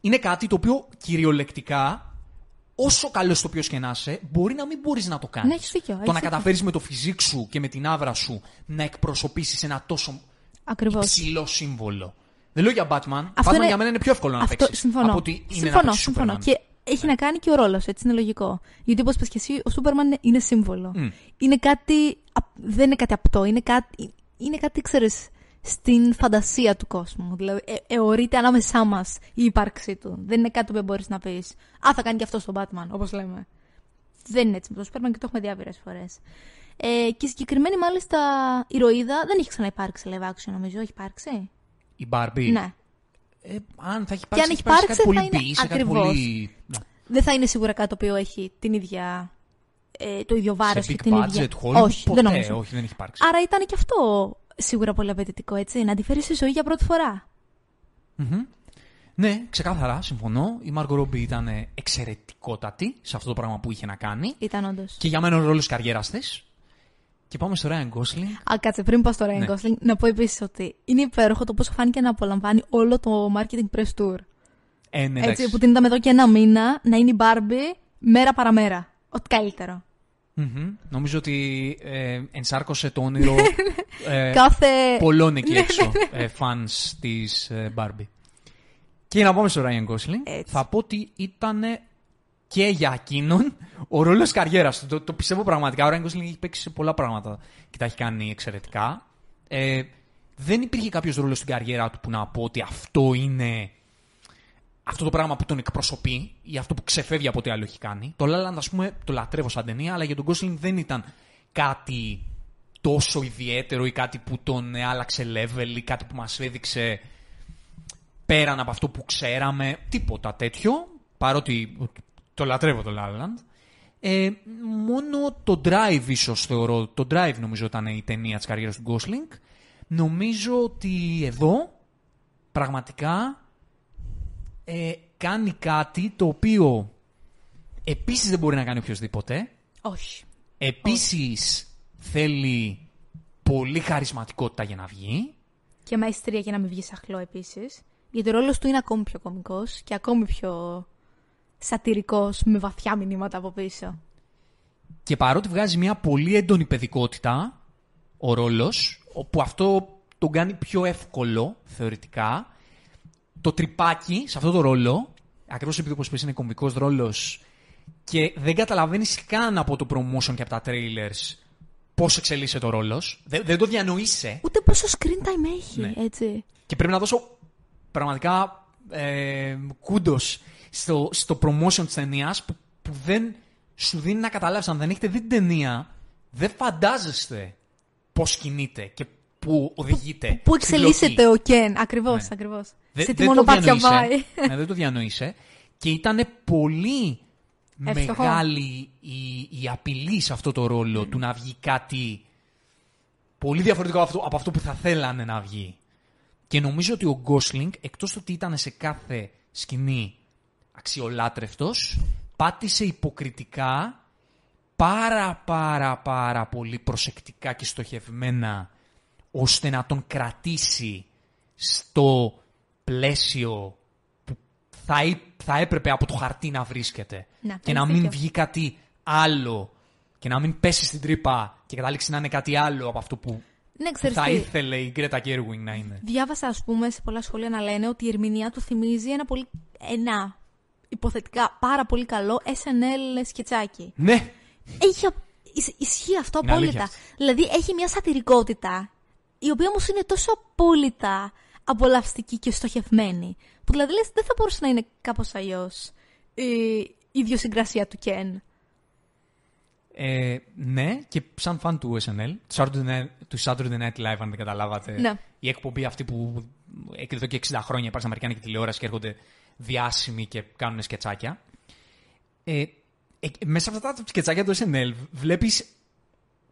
είναι κάτι το οποίο κυριολεκτικά, όσο καλός το οποίο και να είσαι, μπορεί να μην μπορείς να το κάνεις. Ναι, έχεις δίκιο, Το έχεις να δίκιο. καταφέρεις με το φυσικ σου και με την άβρα σου να εκπροσωπήσεις ένα τόσο Ακριβώς. υψηλό σύμβολο. Δεν λέω για Batman. Αυτό Batman είναι- για μένα είναι πιο εύκολο να Αυτό παίξεις. συμφωνώ. Από ότι είναι συμφωνώ, να παίξεις συμφωνώ. Superman. Και έχει να κάνει και ο ρόλος, έτσι είναι λογικό. Γιατί όπως πες και εσύ, ο Σούπερμαν είναι- είναι σύμβολο. Μμ. Είναι κάτι. απ- Δεν είναι κάτι απτό. Είναι κάτι, είναι κάτι ξέρεις, στην φαντασία του κόσμου. Δηλαδή, ε, αιωρείται ανάμεσά μας η ύπαρξή του. Δεν είναι κάτι που μπορείς να πεις. Α, θα κάνει και αυτός στον Batman, όπως λέμε. Δεν είναι έτσι με τον Σούπερμαν και το έχουμε διάφορε φορές. Ε, και συγκεκριμένη, μάλιστα, ηρωίδα δεν έχει ξαναυπάρξει live action, νομίζω. Έχει υπάρξει; Η Barbie. Ναι. Ε, αν θα έχει αν υπάρξει, έχει θα υπάρξει υπάρξει, κάτι πολύ θα είναι μπι, σε κάτι ακριβώς. πολύ. Ναι. δεν θα είναι σίγουρα κάτι το οποίο έχει την ίδια, ε, το ίδιο βάρος Σε και big την budget ίδια. Hollywood, όχι, ποτέ, δεν νομίζω. όχι, δεν έχει υπάρξει. Άρα ήταν και αυτό σίγουρα πολύ απαιτητικό, έτσι. Να τη φέρει στη ζωή για πρώτη φορά. Μμμ. Ναι, ξεκάθαρα, συμφωνώ. Η Margot Robbie ήταν εξαιρετικότατη σε αυτό το πράγμα που είχε να κάνει. Ήταν όντως. Και για μένα ο ρόλος καριέρας της. Και πάμε στο Ryan Gosling. Α, κάτσε, πριν πάω στο Ryan Ναι. Gosling, να πω επίσης ότι είναι υπέροχο το πόσο φάνηκε να απολαμβάνει όλο το marketing press tour. Ε, ναι, εντάξει. έτσι, που την είδαμε εδώ και ένα μήνα να είναι η Barbie μέρα παραμέρα. Ό,τι καλύτερο. Μμμ. Νομίζω ότι ε, ενσάρκωσε το όνειρο ε, Κάθε. πολλών εκεί έξω ε, fans της ε, Barbie. Και να πάμε στο Ryan Gosling. Έτσι. Θα πω ότι ήταν και για εκείνον ο ρόλος καριέρας του. Το, το πιστεύω πραγματικά. Ο Ryan Gosling έχει παίξει σε πολλά πράγματα και τα έχει κάνει εξαιρετικά. Ε, δεν υπήρχε κάποιος ρόλος στην καριέρα του που να πω ότι αυτό είναι αυτό το πράγμα που τον εκπροσωπεί ή αυτό που ξεφεύγει από ό,τι άλλο έχει κάνει. Το La La Land, ας πούμε, το λατρεύω σαν ταινία, αλλά για τον Gosling δεν ήταν κάτι τόσο ιδιαίτερο ή κάτι που τον ε, άλλαξε level ή κάτι που μας έδειξε πέραν από αυτό που ξέραμε. Τίποτα τέτοιο, παρότι το λατρεύω το La La Land. Ε, μόνο το Drive ίσως θεωρώ, το Drive νομίζω ήταν η ταινία της καριέρας του Gosling. Νομίζω ότι εδώ πραγματικά ε, κάνει κάτι το οποίο επίσης δεν μπορεί να κάνει οποιοδήποτε. Όχι. Επίσης θέλει πολύ χαρισματικότητα για να βγει. Και μαεστρία για να μην βγει σαχλό επίσης. Γιατί ο ρόλος του είναι ακόμη πιο κωμικός και ακόμη πιο σατυρικός με βαθιά μηνύματα από πίσω. Και παρότι βγάζει μια πολύ έντονη παιδικότητα ο ρόλος, όπου αυτό τον κάνει πιο εύκολο θεωρητικά, το τρυπάκι σε αυτό το ρόλο, ακριβώς επειδή όπως πες είναι κομβικός ρόλος και δεν καταλαβαίνεις καν από το promotion και από τα trailers πώς εξελίσσεται ο ρόλος, δεν, δεν το διανοείσαι Ούτε πόσο screen time έχει, Ναι. έτσι. και πρέπει να δώσω πραγματικά ε, κούντος στο, στο promotion της ταινίας που, που δεν σου δίνει να καταλάβεις αν δεν έχετε δει την ταινία δεν φαντάζεστε πώς κινείται και που οδηγείται. Πού στην εξελίσσεται πλοκή. ο Κεν. Ακριβώς, Ναι. ακριβώς. Δε- Σε τι δεν το μονοπάτια διανοείσαι. πάει. Ναι, δεν το διανοείσαι. Και ήταν πολύ Εύστοχο. μεγάλη η, η απειλή σε αυτό το ρόλο του να βγει κάτι πολύ διαφορετικό από αυτό, από αυτό που θα θέλανε να βγει. Και νομίζω ότι ο Γκόσλινγκ, εκτός του ότι ήταν σε κάθε σκηνή αξιολάτρευτος, πάτησε υποκριτικά πάρα πάρα πάρα πολύ προσεκτικά και στοχευμένα ώστε να τον κρατήσει στο πλαίσιο που θα, εί- θα έπρεπε από το χαρτί να βρίσκεται. Ναι, και να έχεις μην δίκιο. βγει κάτι άλλο και να μην πέσει στην τρύπα και καταλήξει να είναι κάτι άλλο από αυτό που Ναι, ξέρεις θα τι. ήθελε η Γκρέτα Κέρουινγκ να είναι. Διάβασα, ας πούμε, σε πολλά σχόλια να λένε ότι η ερμηνεία του θυμίζει ένα πολύ. ένα υποθετικά πάρα πολύ καλό SNL σκετσάκι. Ναι, Έχει, α- ισ- ισχύει αυτό Είναι απόλυτα. αλήθεια. Δηλαδή έχει μια σατυρικότητα, η οποία όμως είναι τόσο απόλυτα απολαυστική και στοχευμένη, που δηλαδή λες, δεν θα μπορούσε να είναι κάπως αλλιώς η ιδιοσυγκρασία του Κεν. Ε, ναι, και σαν φαν του SNL, του Saturday Night, του Saturday Night Live, αν δεν καταλάβατε, Ναι. η εκπομπή αυτή που εδώ και 60 χρόνια υπάρχει στην Αμερικάνικη τηλεόραση και έρχονται διάσημοι και κάνουν σκετσάκια. Ε, ε, μέσα από αυτά τα σκετσάκια του SNL βλέπεις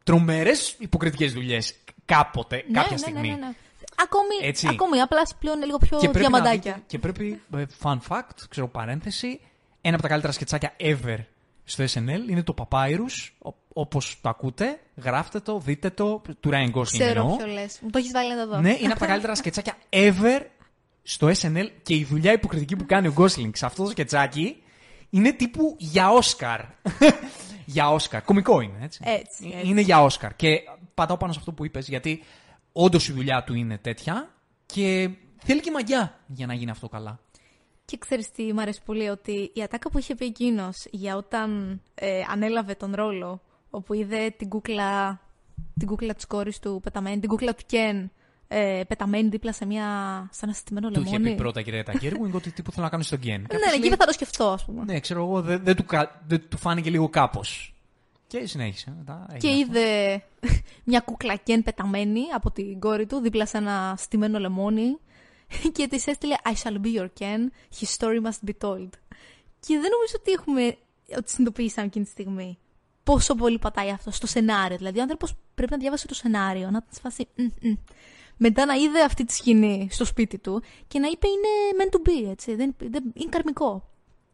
τρομερές υποκριτικές δουλειές κάποτε, κάποια ναι, στιγμή. Ναι, ναι, ναι. Ακόμη, Έτσι. ακόμη, απλά πλέον είναι λίγο πιο Και πρέπει, να διαμαντάκια. δείτε- και πρέπει, ε, fun fact, ξέρω παρένθεση, ένα από τα καλύτερα σκετσάκια ever στο SNL είναι το Papyrus, ο- όπως το ακούτε, γράφτε το, δείτε το, του Ryan Gosling Ξέρω εννοώ. ποιο λες. Μου το έχεις βάλει να το δω. Ναι, είναι από τα καλύτερα σκετσάκια ever στο SNL και η δουλειά υποκριτική που κάνει ο Gosling σε αυτό το σκετσάκι είναι τύπου για Όσκαρ. για Όσκαρ. Κομικό είναι, έτσι. Έτσι, έτσι. Είναι για Όσκαρ. Και πατάω πάνω σε αυτό που είπες, γιατί όντως η δουλειά του είναι τέτοια και θέλει και μαγιά για να γίνει αυτό καλά. Και ξέρεις τι μου αρέσει πολύ, ότι η ατάκα που είχε πει εκείνος για όταν ε, ανέλαβε τον ρόλο, όπου είδε την κούκλα, την κούκλα της κόρης του πεταμένη, την κούκλα του Κεν ε, πεταμένη δίπλα σε, μια, σε ένα συστημένο Του είχε λεμόνι. πει πρώτα η κυρία Τακέργου ότι τύπου θέλω να κάνω στον Γκέν. Ναι, ναι, εκεί δεν θα το σκεφτώ, ας πούμε. Ναι, ξέρω εγώ, δεν δεν του, κα- δεν του φάνηκε λίγο κάπως. Και συνέχισε. Μετά Και έγινε είδε μια κούκλα Κεν πεταμένη από την κόρη του δίπλα σε ένα στημένο λεμόνι και της έστειλε I shall be your Ken, his story must be told. Και δεν νομίζω ότι έχουμε ότι συνειδητοποιήσαμε εκείνη τη στιγμή πόσο πολύ πατάει αυτό στο σενάριο. Δηλαδή, ο άνθρωπος πρέπει να διάβασε το σενάριο, να τη φάσει. «Μμ, μμ». Μετά να είδε αυτή τη σκηνή στο σπίτι του και να είπε είναι meant to be, έτσι. Δεν, δεν, είναι καρμικό.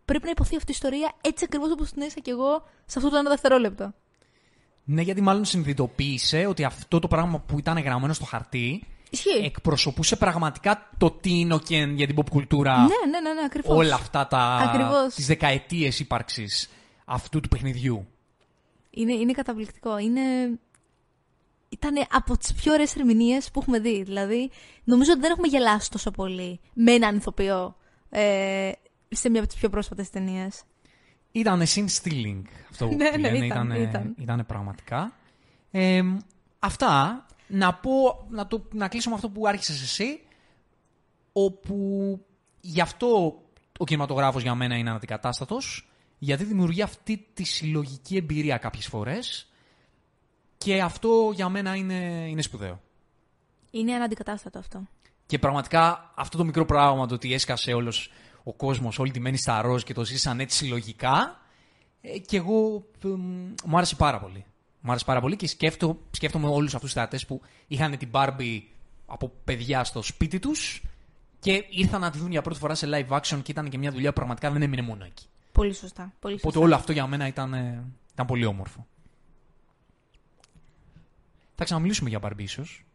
Πρέπει να υποθεί αυτή η ιστορία έτσι ακριβώς όπως την έζησα κι εγώ σε αυτό το ένα δευτερόλεπτο. Ναι, γιατί μάλλον συνειδητοποίησε ότι αυτό το πράγμα που ήταν γραμμένο στο χαρτί Ισχύει. εκπροσωπούσε πραγματικά το τι είναι ο Κεν για την pop κουλτούρα Ναι, ναι, ναι, ναι ακριβώς. όλα αυτά τα, Ακριβώς. τις δεκαετίες ύπαρξης αυτού του παιχνιδιού. Είναι, είναι καταπληκτικό. Είναι... Ήταν από τις πιο ωραίες ερμηνείες που έχουμε δει. Δηλαδή, νομίζω ότι δεν έχουμε γελάσει τόσο πολύ με έναν ηθοποιό ε, σε μια από τις πιο πρόσφατες ταινίες. Ήτανε scene stealing αυτό που Ναι, ναι, λένε, ήταν, ήτανε, ήταν. ήτανε πραγματικά. Ε, αυτά, να πω, να, το, να κλείσω με αυτό που άρχισες εσύ, όπου γι' αυτό ο κινηματογράφος για μένα είναι αναντικατάστατος, γιατί δημιουργεί αυτή τη συλλογική εμπειρία κάποιες φορές και αυτό για μένα είναι, είναι σπουδαίο. Είναι αναντικατάστατο αυτό. Και πραγματικά αυτό το μικρό πράγμα το ότι έσκασε όλος ο κόσμος, όλη τη μένη στα ροζ και το ζήσαν έτσι συλλογικά, ε, και εγώ ε, μου άρεσε πάρα πολύ. Μου άρεσε πάρα πολύ και σκέφτο, σκέφτομαι όλους αυτούς τους θεατές που είχαν την Barbie από παιδιά στο σπίτι τους και ήρθαν να τη δουν για πρώτη φορά σε live action και ήταν και μια δουλειά που πραγματικά δεν έμεινε μόνο εκεί. Πολύ σωστά. Πολύ σωστά. Οπότε όλο αυτό για μένα ήταν, ε, ήταν πολύ όμορφο. Θα ξαναμιλήσουμε για Barbie ίσως.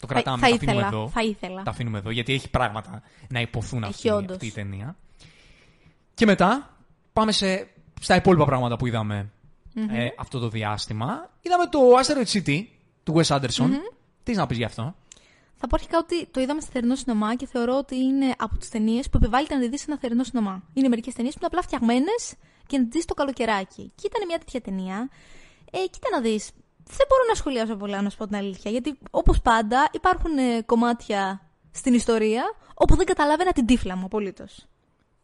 Το κρατάμε, θα τα αφήνουμε ήθελα, εδώ. θα ήθελα. Τα αφήνουμε εδώ γιατί έχει πράγματα να υποθούν Έχει αυτή, όντως. αυτή η ταινία. Και μετά πάμε σε, στα υπόλοιπα πράγματα που είδαμε ε, αυτό το διάστημα. Είδαμε το Asteroid City του Wes Anderson. Τι να πεις γι' αυτό; Θα πω αρχικά ότι το είδαμε στη θερινό σινεμά και θεωρώ ότι είναι από τις ταινίες που επιβάλλεται να τη δεις σε ένα θερινό σινεμά. Είναι μερικές ταινίες που είναι απλά φτιαγμένες και να τις δεις το καλοκαιράκι. Και ήταν μια τέτοια ταινία. Ε, κοίτα να δεις. Δεν μπορώ να σχολιάσω πολλά, να σου πω την αλήθεια. Γιατί όπως πάντα υπάρχουν ε, κομμάτια στην ιστορία όπου δεν καταλάβαινα την τύφλα μου απολύτως.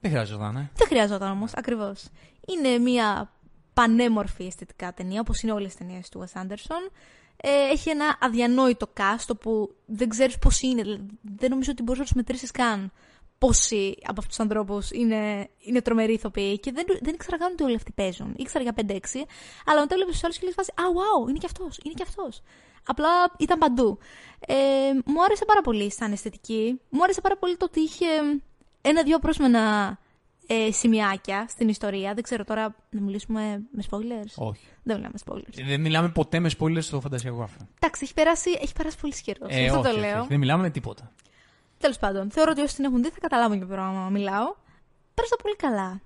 Δεν χρειάζονταν, ε. Δεν χρειαζόταν όμως, ακριβώς. Είναι μια πανέμορφη αισθητικά ταινία, όπως είναι όλες τι ταινίες του Wes Anderson. Ε, έχει ένα αδιανόητο cast που δεν ξέρεις πώς είναι. δηλαδή, Δεν νομίζω ότι μπορείς να τους μετρήσεις καν πόσοι από αυτούς τους ανθρώπους είναι, είναι τρομεροί ηθοποιοί. Και δεν, δεν ήξερα καν ότι όλοι αυτοί παίζουν. Ήξερα για 5-6, αλλά μετά έβλεπε του άλλους και λες φάση Α, wow, είναι και αυτός, είναι και αυτός. Απλά ήταν παντού. Ε, μου άρεσε πάρα πολύ σαν αισθητική. Μου άρεσε πάρα πολύ το ότι είχε ένα-δυο πρόσμενα ε, σημειάκια στην ιστορία. Δεν ξέρω τώρα να μιλήσουμε με spoilers; Όχι. Δεν μιλάμε spoilers. Δεν μιλάμε ποτέ με spoilers στο φαντασιακό αυτό. Εντάξει, έχει περάσει, έχει περάσει πολύ καιρό. Ε, αυτό όχι, το όχι, λέω. όχι. Δεν μιλάμε με τίποτα. Τέλος πάντων, θεωρώ ότι όσοι την έχουν δει θα καταλάβουν για ποιο πράγμα μιλάω. Πέρασα πολύ καλά.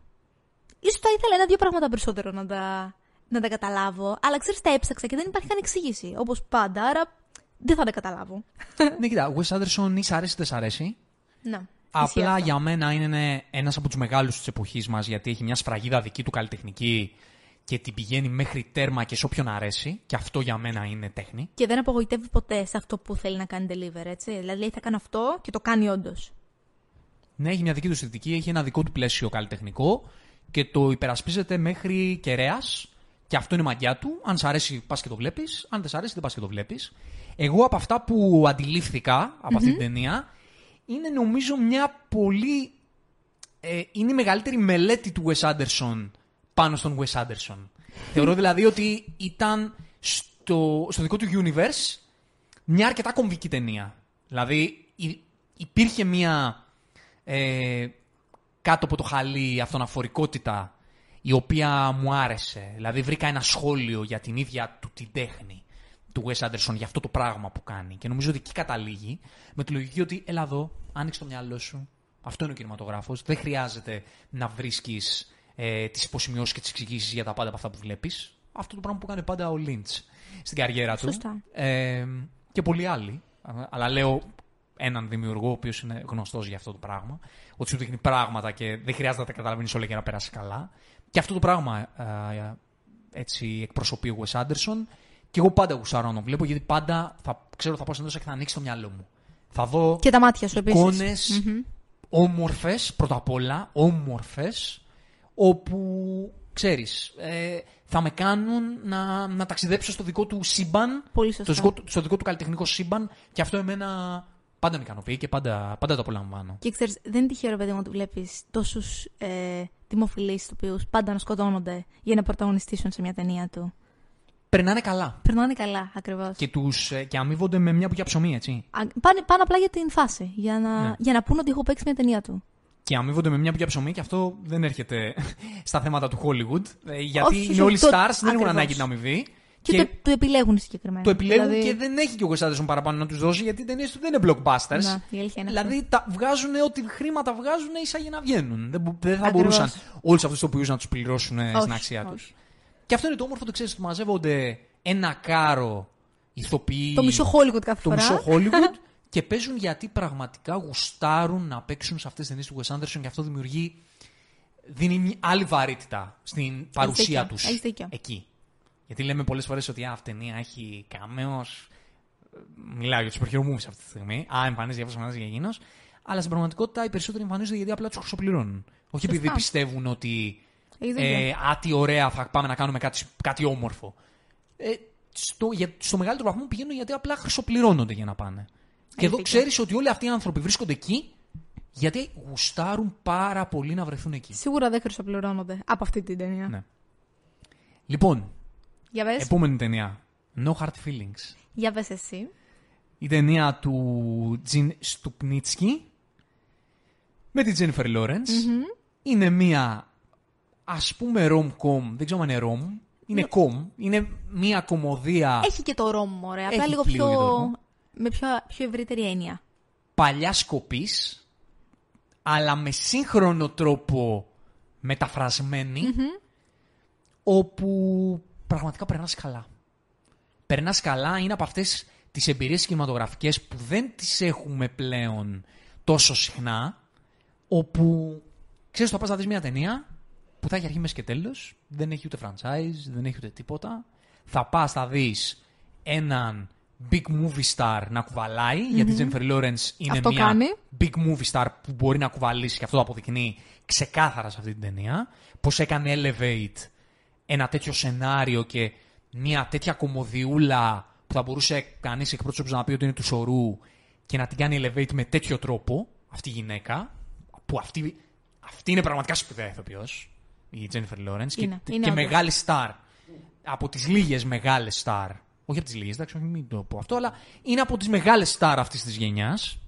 σω θα ήθελα ένα-δύο πράγματα περισσότερο να τα, να τα καταλάβω. Αλλά ξέρεις, τα έψαξα και δεν υπάρχει καν εξήγηση. Όπως πάντα, άρα δεν θα τα καταλάβω. ναι, κοίτα, Wes Anderson ή σ' αρέσει ή δεν σ' αρέσει; ναι. Απλά Ισχύει αυτό. για μένα είναι ένας από τους μεγάλους της εποχής μας γιατί έχει μια σφραγίδα δική του καλλιτεχνική και την πηγαίνει μέχρι τέρμα και σε όποιον αρέσει. Και αυτό για μένα είναι τέχνη. Και δεν απογοητεύει ποτέ σε αυτό που θέλει να κάνει deliver, έτσι. Δηλαδή λέει θα κάνω αυτό και το κάνει όντως. Ναι, έχει μια δική του αισθητική, έχει ένα δικό του πλαίσιο καλλιτεχνικό και το υπερασπίζεται μέχρι κεραίας. Και αυτό είναι η μαγιά του. Αν σ' αρέσει, πας και το βλέπεις. Αν δεν σ' αρέσει, δεν πας και το βλέπεις. Εγώ από αυτά που αντιλήφθηκα από αυτή την ταινία είναι νομίζω μια πολύ. Ε, είναι η μεγαλύτερη μελέτη του Wes Anderson πάνω στον Wes Anderson. Θεωρώ δηλαδή ότι ήταν στο, στο δικό του universe μια αρκετά κομβική ταινία. Δηλαδή υ- υπήρχε μια ε, κάτω από το χαλί αυτοναφορικότητα η οποία μου άρεσε. Δηλαδή βρήκα ένα σχόλιο για την ίδια του την τέχνη του Wes Anderson για αυτό το πράγμα που κάνει. Και νομίζω ότι εκεί καταλήγει με τη λογική ότι έλα εδώ, άνοιξε το μυαλό σου. Αυτό είναι ο κινηματογράφος. Δεν χρειάζεται να βρίσκεις ε, τις υποσημειώσεις και τις εξηγήσεις για τα πάντα από αυτά που βλέπεις. Αυτό το πράγμα που έκανε πάντα ο Λίντ στην καριέρα του. Σωστά. Ε, και πολλοί άλλοι. Αλλά λέω έναν δημιουργό ο οποίος είναι γνωστός για αυτό το πράγμα. Ότι σου δείχνει πράγματα και δεν χρειάζεται να τα καταλαβαίνεις όλα για να περάσει καλά. Και αυτό το πράγμα ε, έτσι εκπροσωπεί ο Wes Anderson. Και εγώ πάντα γουσάρω να τον βλέπω γιατί πάντα θα ξέρω θα πάω στην αίθουσα και θα ανοίξει το μυαλό μου. Θα δω Και τα μάτια σου επίσης. εικόνες όμορφες, πρώτα απ' όλα, όμορφες, όπου, ξέρεις, ε, θα με κάνουν να, να ταξιδέψω στο δικό του σύμπαν, Πολύ σωστά. στο, δικό, του- στο δικό του καλλιτεχνικό σύμπαν και αυτό εμένα πάντα με ικανοποιεί και πάντα, πάντα το απολαμβάνω. Και ξέρεις, δεν είναι τυχαίο, ρε παιδί μου, ότι βλέπεις τόσους ε, δημοφιλείς ηθοποιού πάντα να σκοτώνονται για να πρωταγωνιστήσουν σε μια ταινία του. Περνάνε καλά Περνάνε καλά, ακριβώς. και, τους, ε, και αμείβονται με μια μπουκιά ψωμί, έτσι. Πάνε, πάνε απλά για την φάση. Για να, Ναι. για να πούνε ότι έχω παίξει μια ταινία του. Και αμείβονται με μια μπουκιά ψωμί και αυτό δεν έρχεται στα θέματα του Hollywood. ε, Γιατί Όχι, είναι όχι, όλοι το- stars, δεν έχουν ακριβώς. ανάγκη την αμοιβή. Και, το, το επιλέγουν συγκεκριμένα. Το επιλέγουν Δηλαδή, και δεν έχει και ο Wes Anderson παραπάνω να τους δώσει γιατί οι ταινίε του δεν είναι blockbusters. Να, η αλήθεια είναι δηλαδή τα βγάζουν ό,τι χρήματα βγάζουν ίσα για να βγαίνουν. Δεν, μπο- δεν θα Ακριβώς. μπορούσαν όλους αυτούς τους οποίου να τους πληρώσουν ε, Όχι, στην αξία τους. όχι. Και αυτό είναι το όμορφο, το ξέρεις ότι μαζεύονται ένα κάρο ηθοποιοί. Το μισό Hollywood κάθε το φορά. μισό Hollywood και παίζουν γιατί πραγματικά γουστάρουν να παίξουν σε αυτές τις ταινίες του Wes Anderson και αυτό δημιουργεί. δίνει μια άλλη βαρύτητα στην παρουσία δίκιο, τους έχεις δίκιο. εκεί. Γιατί λέμε πολλές φορές ότι α, αυτή η ταινία έχει καμέω. Μιλάω για τους superhero movies αυτή τη στιγμή. Α, εμφανίζεται για αυτό, εμφανίζεται για εκείνος. Αλλά στην πραγματικότητα οι περισσότεροι εμφανίζονται γιατί απλά τους χρυσοπληρώνουν. Όχι επειδή πιστεύουν ότι. Έχεις δίκιο. Ε, α, τι ωραία, θα πάμε να κάνουμε κάτι, κάτι όμορφο. Ε, στο, για, στο μεγαλύτερο βαθμό πηγαίνουν γιατί απλά χρυσοπληρώνονται για να πάνε. Και εδώ δίκιο. ξέρεις ότι όλοι αυτοί οι άνθρωποι βρίσκονται εκεί γιατί γουστάρουν πάρα πολύ να βρεθούν εκεί. Σίγουρα δεν χρυσοπληρώνονται από αυτή την ταινία. Ναι. Λοιπόν, Για πες. επόμενη ταινία. No Hard Feelings. Για πες εσύ. Η ταινία του Τζιν Στουπνίτσκι με την Τζένιφερ Λόρενς. Είναι μία ας πούμε rom-com, δεν ξέρω αν είναι rom, είναι com, είναι μία κομμωδία Έχει και το ρόμ, ωραία. Απλά Έχει λίγο λίγο πιο. Και το ρόμ. με πιο, πιο ευρύτερη έννοια. παλιά σκοπής, αλλά με σύγχρονο τρόπο μεταφρασμένη, όπου πραγματικά περνάς καλά. Περνάς καλά, είναι από αυτές τις εμπειρίες κινηματογραφικές που δεν τις έχουμε πλέον τόσο συχνά, όπου ξέρεις θα πας να δεις μια ταινία που θα έχει αρχή, μέση και τέλος, δεν έχει ούτε franchise, δεν έχει ούτε τίποτα. Θα πας, θα δεις έναν big movie star να κουβαλάει, γιατί η Jennifer Lawrence είναι Αυτό μια κάνει. big movie star που μπορεί να κουβαλήσει και αυτό το αποδεικνύει ξεκάθαρα σε αυτή την ταινία. Πώς έκανε elevate ένα τέτοιο σενάριο και μια τέτοια κομμωδιούλα που θα μπορούσε κανείς εκπρόσωπο να πει ότι είναι του σωρού και να την κάνει elevate με τέτοιο τρόπο αυτή η γυναίκα. Που αυτή, αυτή είναι πραγματικά σπουδαία ηθοποιός, η Jennifer Lawrence. Και, Είναι, είναι και όντως. μεγάλη star. Από τις λίγες μεγάλες star. Όχι από τις λίγες, εντάξει, όχι, μην το πω αυτό, αλλά είναι από τις μεγάλες star αυτής της γενιάς.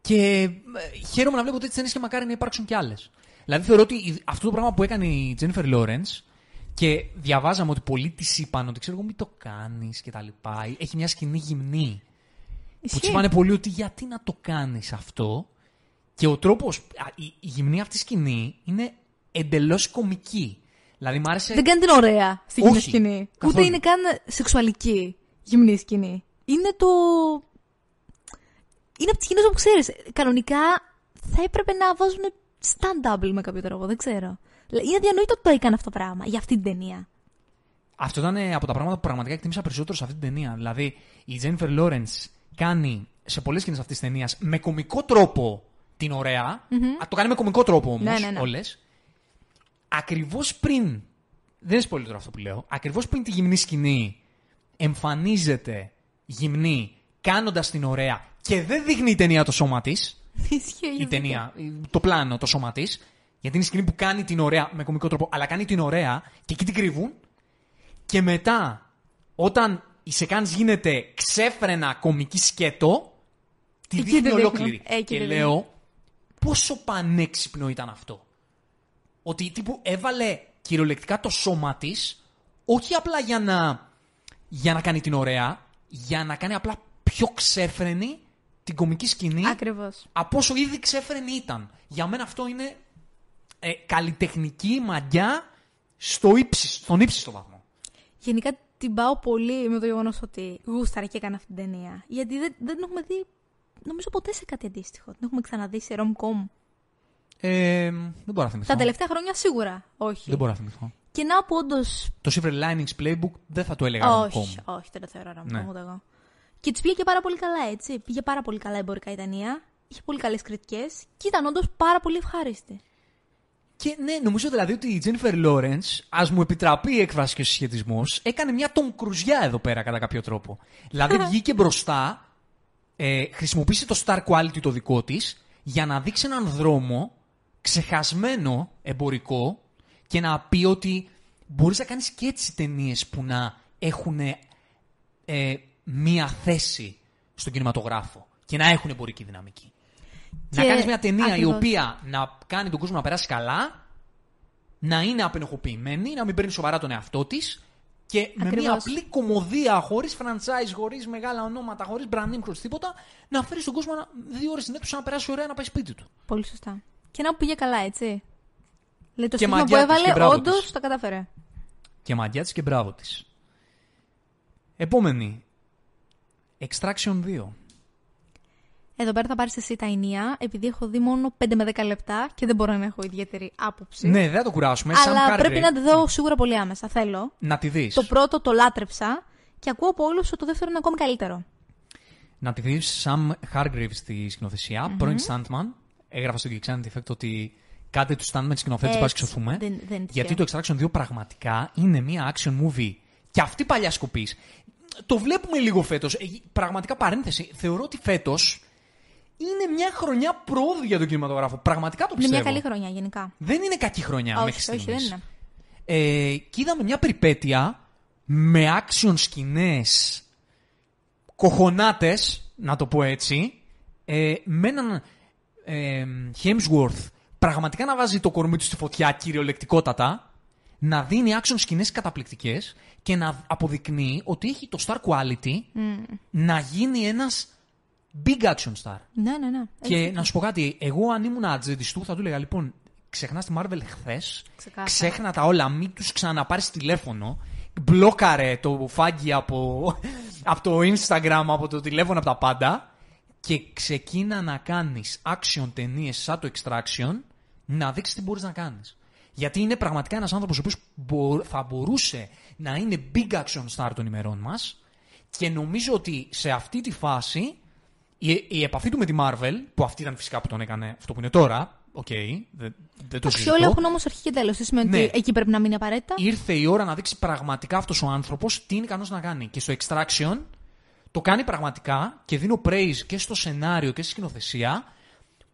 Και ε, χαίρομαι να βλέπω τέτοιε ταινίε και μακάρι να υπάρξουν κι άλλες. Δηλαδή θεωρώ ότι η- αυτό το πράγμα που έκανε η Jennifer Lawrence και διαβάζαμε ότι πολλοί της είπαν ότι ξέρω εγώ μην το κάνεις και τα λοιπά. Έχει μια σκηνή γυμνή. Που τη Ισχύει. είπανε πολύ ότι γιατί να το κάνεις αυτό. Και ο τρόπος. Η, η γυμνή αυτή σκηνή είναι εντελώς κομική. Δηλαδή μ' άρεσε. Δεν κάνει την ωραία στη γυμνή Όχι, σκηνή. καθόλου. Ούτε είναι καν σεξουαλική γυμνή σκηνή. Είναι το. Είναι από τις σκηνές που ξέρεις. Κανονικά θα έπρεπε να βάζουν stand-double με κάποιο τρόπο. Δεν ξέρω. Είναι αδιανοήτο ότι το έκανε αυτό το πράγμα για αυτή την ταινία. Αυτό ήταν ε, από τα πράγματα που πραγματικά εκτίμησα περισσότερο σε αυτή την ταινία. Δηλαδή, η Jennifer Lawrence κάνει σε πολλές σκηνές αυτής της ταινίας με κομικό τρόπο την ωραία. Α, το κάνει με κομικό τρόπο όμως Ναι, ναι, ναι. όλες. Ακριβώς πριν. Δεν είναι spoiler τώρα αυτό που λέω. Ακριβώς πριν τη γυμνή σκηνή εμφανίζεται γυμνή κάνοντας την ωραία και δεν δείχνει η ταινία το σώμα της. Ισχύει. η ταινία, το πλάνο, το σώμα της. Γιατί είναι η σκηνή που κάνει την ωραία με κομικό τρόπο, αλλά κάνει την ωραία και εκεί την κρύβουν. Και μετά, όταν η σεκάνς γίνεται ξέφρενα κομική σκέτο, τη Εκεί δείχνει τη δείχνουν. ολόκληρη. Ε, εκεί και τη λέω, πόσο πανέξυπνο ήταν αυτό. Ότι τύπου έβαλε κυριολεκτικά το σώμα της, όχι απλά για να, για να κάνει την ωραία, για να κάνει απλά πιο ξέφρενη την κομική σκηνή Ακριβώς. από όσο ήδη ξέφρενη ήταν. Για μένα αυτό είναι ε, καλλιτεχνική μαγιά στο ύψις, στον ύψιστο βαθμό. Γενικά την πάω πολύ με το γεγονός ότι γούσταρε και έκανε αυτή την ταινία. Γιατί δεν, δεν την έχουμε δει, νομίζω ποτέ σε κάτι αντίστοιχο. Την έχουμε ξαναδεί σε rom-com. Ε, δεν μπορώ να θυμηθώ. Τα τελευταία χρόνια σίγουρα όχι. Δεν μπορώ να θυμηθώ. Και να που όντω. Το Silver Linings Playbook δεν θα το έλεγα Όχι, rom-com. όχι, δεν το θεωρώ rom-com Ναι. ούτε εγώ. Και της πήγε και πάρα πολύ καλά, έτσι. Πήγε πάρα πολύ καλά εμπορικά η ταινία. Είχε πολύ καλές κριτικές και ήταν όντως πάρα πολύ ευχάριστη. Και ναι, νομίζω δηλαδή ότι η Jennifer Lawrence, ας μου επιτραπεί η έκφραση και ο συσχετισμός, έκανε μια τον κρουζιά εδώ πέρα κατά κάποιο τρόπο. Δηλαδή βγήκε μπροστά, ε, χρησιμοποίησε το star quality το δικό της για να δείξει έναν δρόμο ξεχασμένο εμπορικό και να πει ότι μπορείς να κάνεις και έτσι ταινίες που να έχουν ε, μία θέση στον κινηματογράφο και να έχουν εμπορική δυναμική. Να Και- κάνεις μια ταινία η ακριβώς. οποία να κάνει τον κόσμο να περάσει καλά, να είναι απενεχοποιημένη, να μην παίρνει σοβαρά τον εαυτό της και με μια Ακριβώς. απλή κομμωδία, χωρίς franchise, χωρίς μεγάλα ονόματα, χωρίς brand name, χωρίς τίποτα, να φέρεις τον κόσμο να, δύο ώρες στην αίθουσα να περάσει ωραία να πάει σπίτι του. Πολύ σωστά. Και να που πήγε καλά, έτσι. Δηλαδή το Και στίγμα που μαγιά της, και έβαλε, μπράβο όντως της. το κατάφερε. Και μαγιά της και μπράβο της. Επόμενη. Extraction 2. Εδώ πέρα θα πάρεις εσύ τα ενία, επειδή έχω δει μόνο 5 με 10 λεπτά και δεν μπορώ να έχω ιδιαίτερη άποψη. Ναι, δεν θα το κουράσουμε. Αλλά Sam πρέπει Hargrave. να τη δω σίγουρα πολύ άμεσα. Θέλω. Να τη δεις. Το πρώτο το λάτρεψα και ακούω από όλους ότι το δεύτερο είναι ακόμη καλύτερο. Να τη δεις Sam Hargrave στη σκηνοθεσία, πρώην Stuntman. Έγραφα στο Geek Effect ότι κάντε τους Stuntman σκηνοθέτη, πας Έτσι. ξεφούμε. Δεν- δεν είναι γιατί το τυχαίο. Extraction 2 πραγματικά είναι μια action movie. Και αυτή παλιά σκοπή. Το βλέπουμε λίγο φέτος. Πραγματικά παρένθεση. Θεωρώ ότι φέτος είναι μια χρονιά πρόοδου για τον κινηματογράφο. Πραγματικά το Είναι πιστεύω. μια καλή χρονιά γενικά. Δεν είναι κακή χρονιά μέχρι όχι, όχι, στιγμής. δεν είναι. Ε, και είδαμε μια περιπέτεια με action σκηνές κοχονάτες, να το πω έτσι, ε, με έναν ε, Hemsworth πραγματικά να βάζει το κορμί του στη φωτιά κυριολεκτικότατα, να δίνει action σκηνές καταπληκτικές και να αποδεικνύει ότι έχει το star quality να γίνει ένας big action star. Ναι, ναι, ναι. Και Έχει να σου πω κάτι, εγώ αν ήμουν ατζέντη του θα του έλεγα λοιπόν, ξεχνάς τη Marvel χθες, Ξεκάθαρα. ξέχνα τα όλα, μην τους ξαναπάρεις τηλέφωνο, μπλόκαρε το φάγγι από, από το Instagram, από το τηλέφωνο, από τα πάντα και ξεκίνα να κάνεις action ταινίες σαν το Extraction, να δείξεις τι μπορείς να κάνεις. Γιατί είναι πραγματικά ένας άνθρωπος ο οποίος μπο- θα μπορούσε να είναι big action star των ημερών μας και νομίζω ότι σε αυτή τη φάση η, η επαφή του με τη Marvel, που αυτή ήταν φυσικά που τον έκανε αυτό που είναι τώρα, οκ, δεν, δεν το Εντάξει, συζητώ. όλοι έχουν όμως αρχή και τέλος. Τι σημαίνει Ναι. ότι εκεί πρέπει να μείνει απαραίτητα; Ήρθε η ώρα να δείξει πραγματικά αυτός ο άνθρωπος τι είναι ικανός να κάνει. Και στο Extraction το κάνει πραγματικά και δίνω praise και στο σενάριο και στη σκηνοθεσία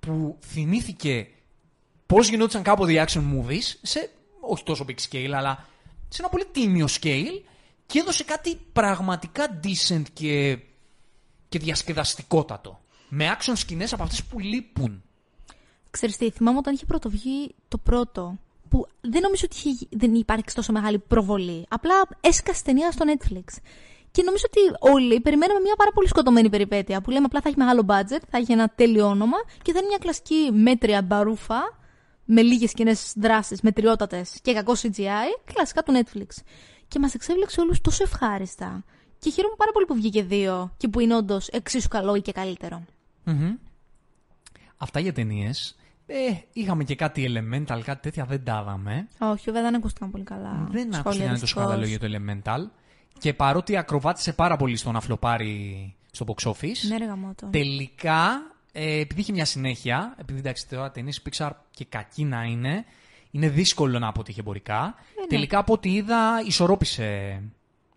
που θυμήθηκε πώς γινόντουσαν κάποτε οι action movies σε όχι τόσο big scale, αλλά σε ένα πολύ τίμιο scale και έδωσε κάτι πραγματικά decent και, και διασκεδαστικότατο. Με action σκηνές από αυτές που λείπουν. Ξέρεις τι, θυμάμαι όταν είχε πρωτοβγεί το πρώτο, που δεν νομίζω ότι είχε, δεν υπάρξει τόσο μεγάλη προβολή. Απλά έσκασε ταινία στο Netflix. Και νομίζω ότι όλοι περιμέναμε μια πάρα πολύ σκοτωμένη περιπέτεια. Που λέμε απλά θα έχει μεγάλο budget, θα έχει ένα τέλειο όνομα και θα είναι μια κλασική μέτρια μπαρούφα με λίγες κοινές δράσεις, μετριότατες και κακό CGI, κλασικά του Netflix. Και μας εξέβλεξε όλους τόσο ευχάριστα. Και χαίρομαι πάρα πολύ που βγήκε δύο και που είναι όντως εξίσου καλό ή και καλύτερο. Αυτά για ταινίες. Ε, είχαμε και κάτι elemental, κάτι τέτοια δεν τα είδαμε. Όχι, βέβαια δεν ακούστηκαν πολύ καλά. Δεν Σχόλια, άκουσα να είναι τόσο δυστυχώς. καλά λόγια το Elemental. Και παρότι ακροβάτησε πάρα πολύ στο να φλοπάρει στο box office, Ναι, ρε γαμώτο. τελικά, ε, επειδή είχε μια συνέχεια, επειδή εντάξει τώρα ταινίες Pixar και κακή να είναι, είναι δύσκολο να αποτύχει εμπορικά. ναι. Τελικά από ό,τι είδα, ισορρόπησε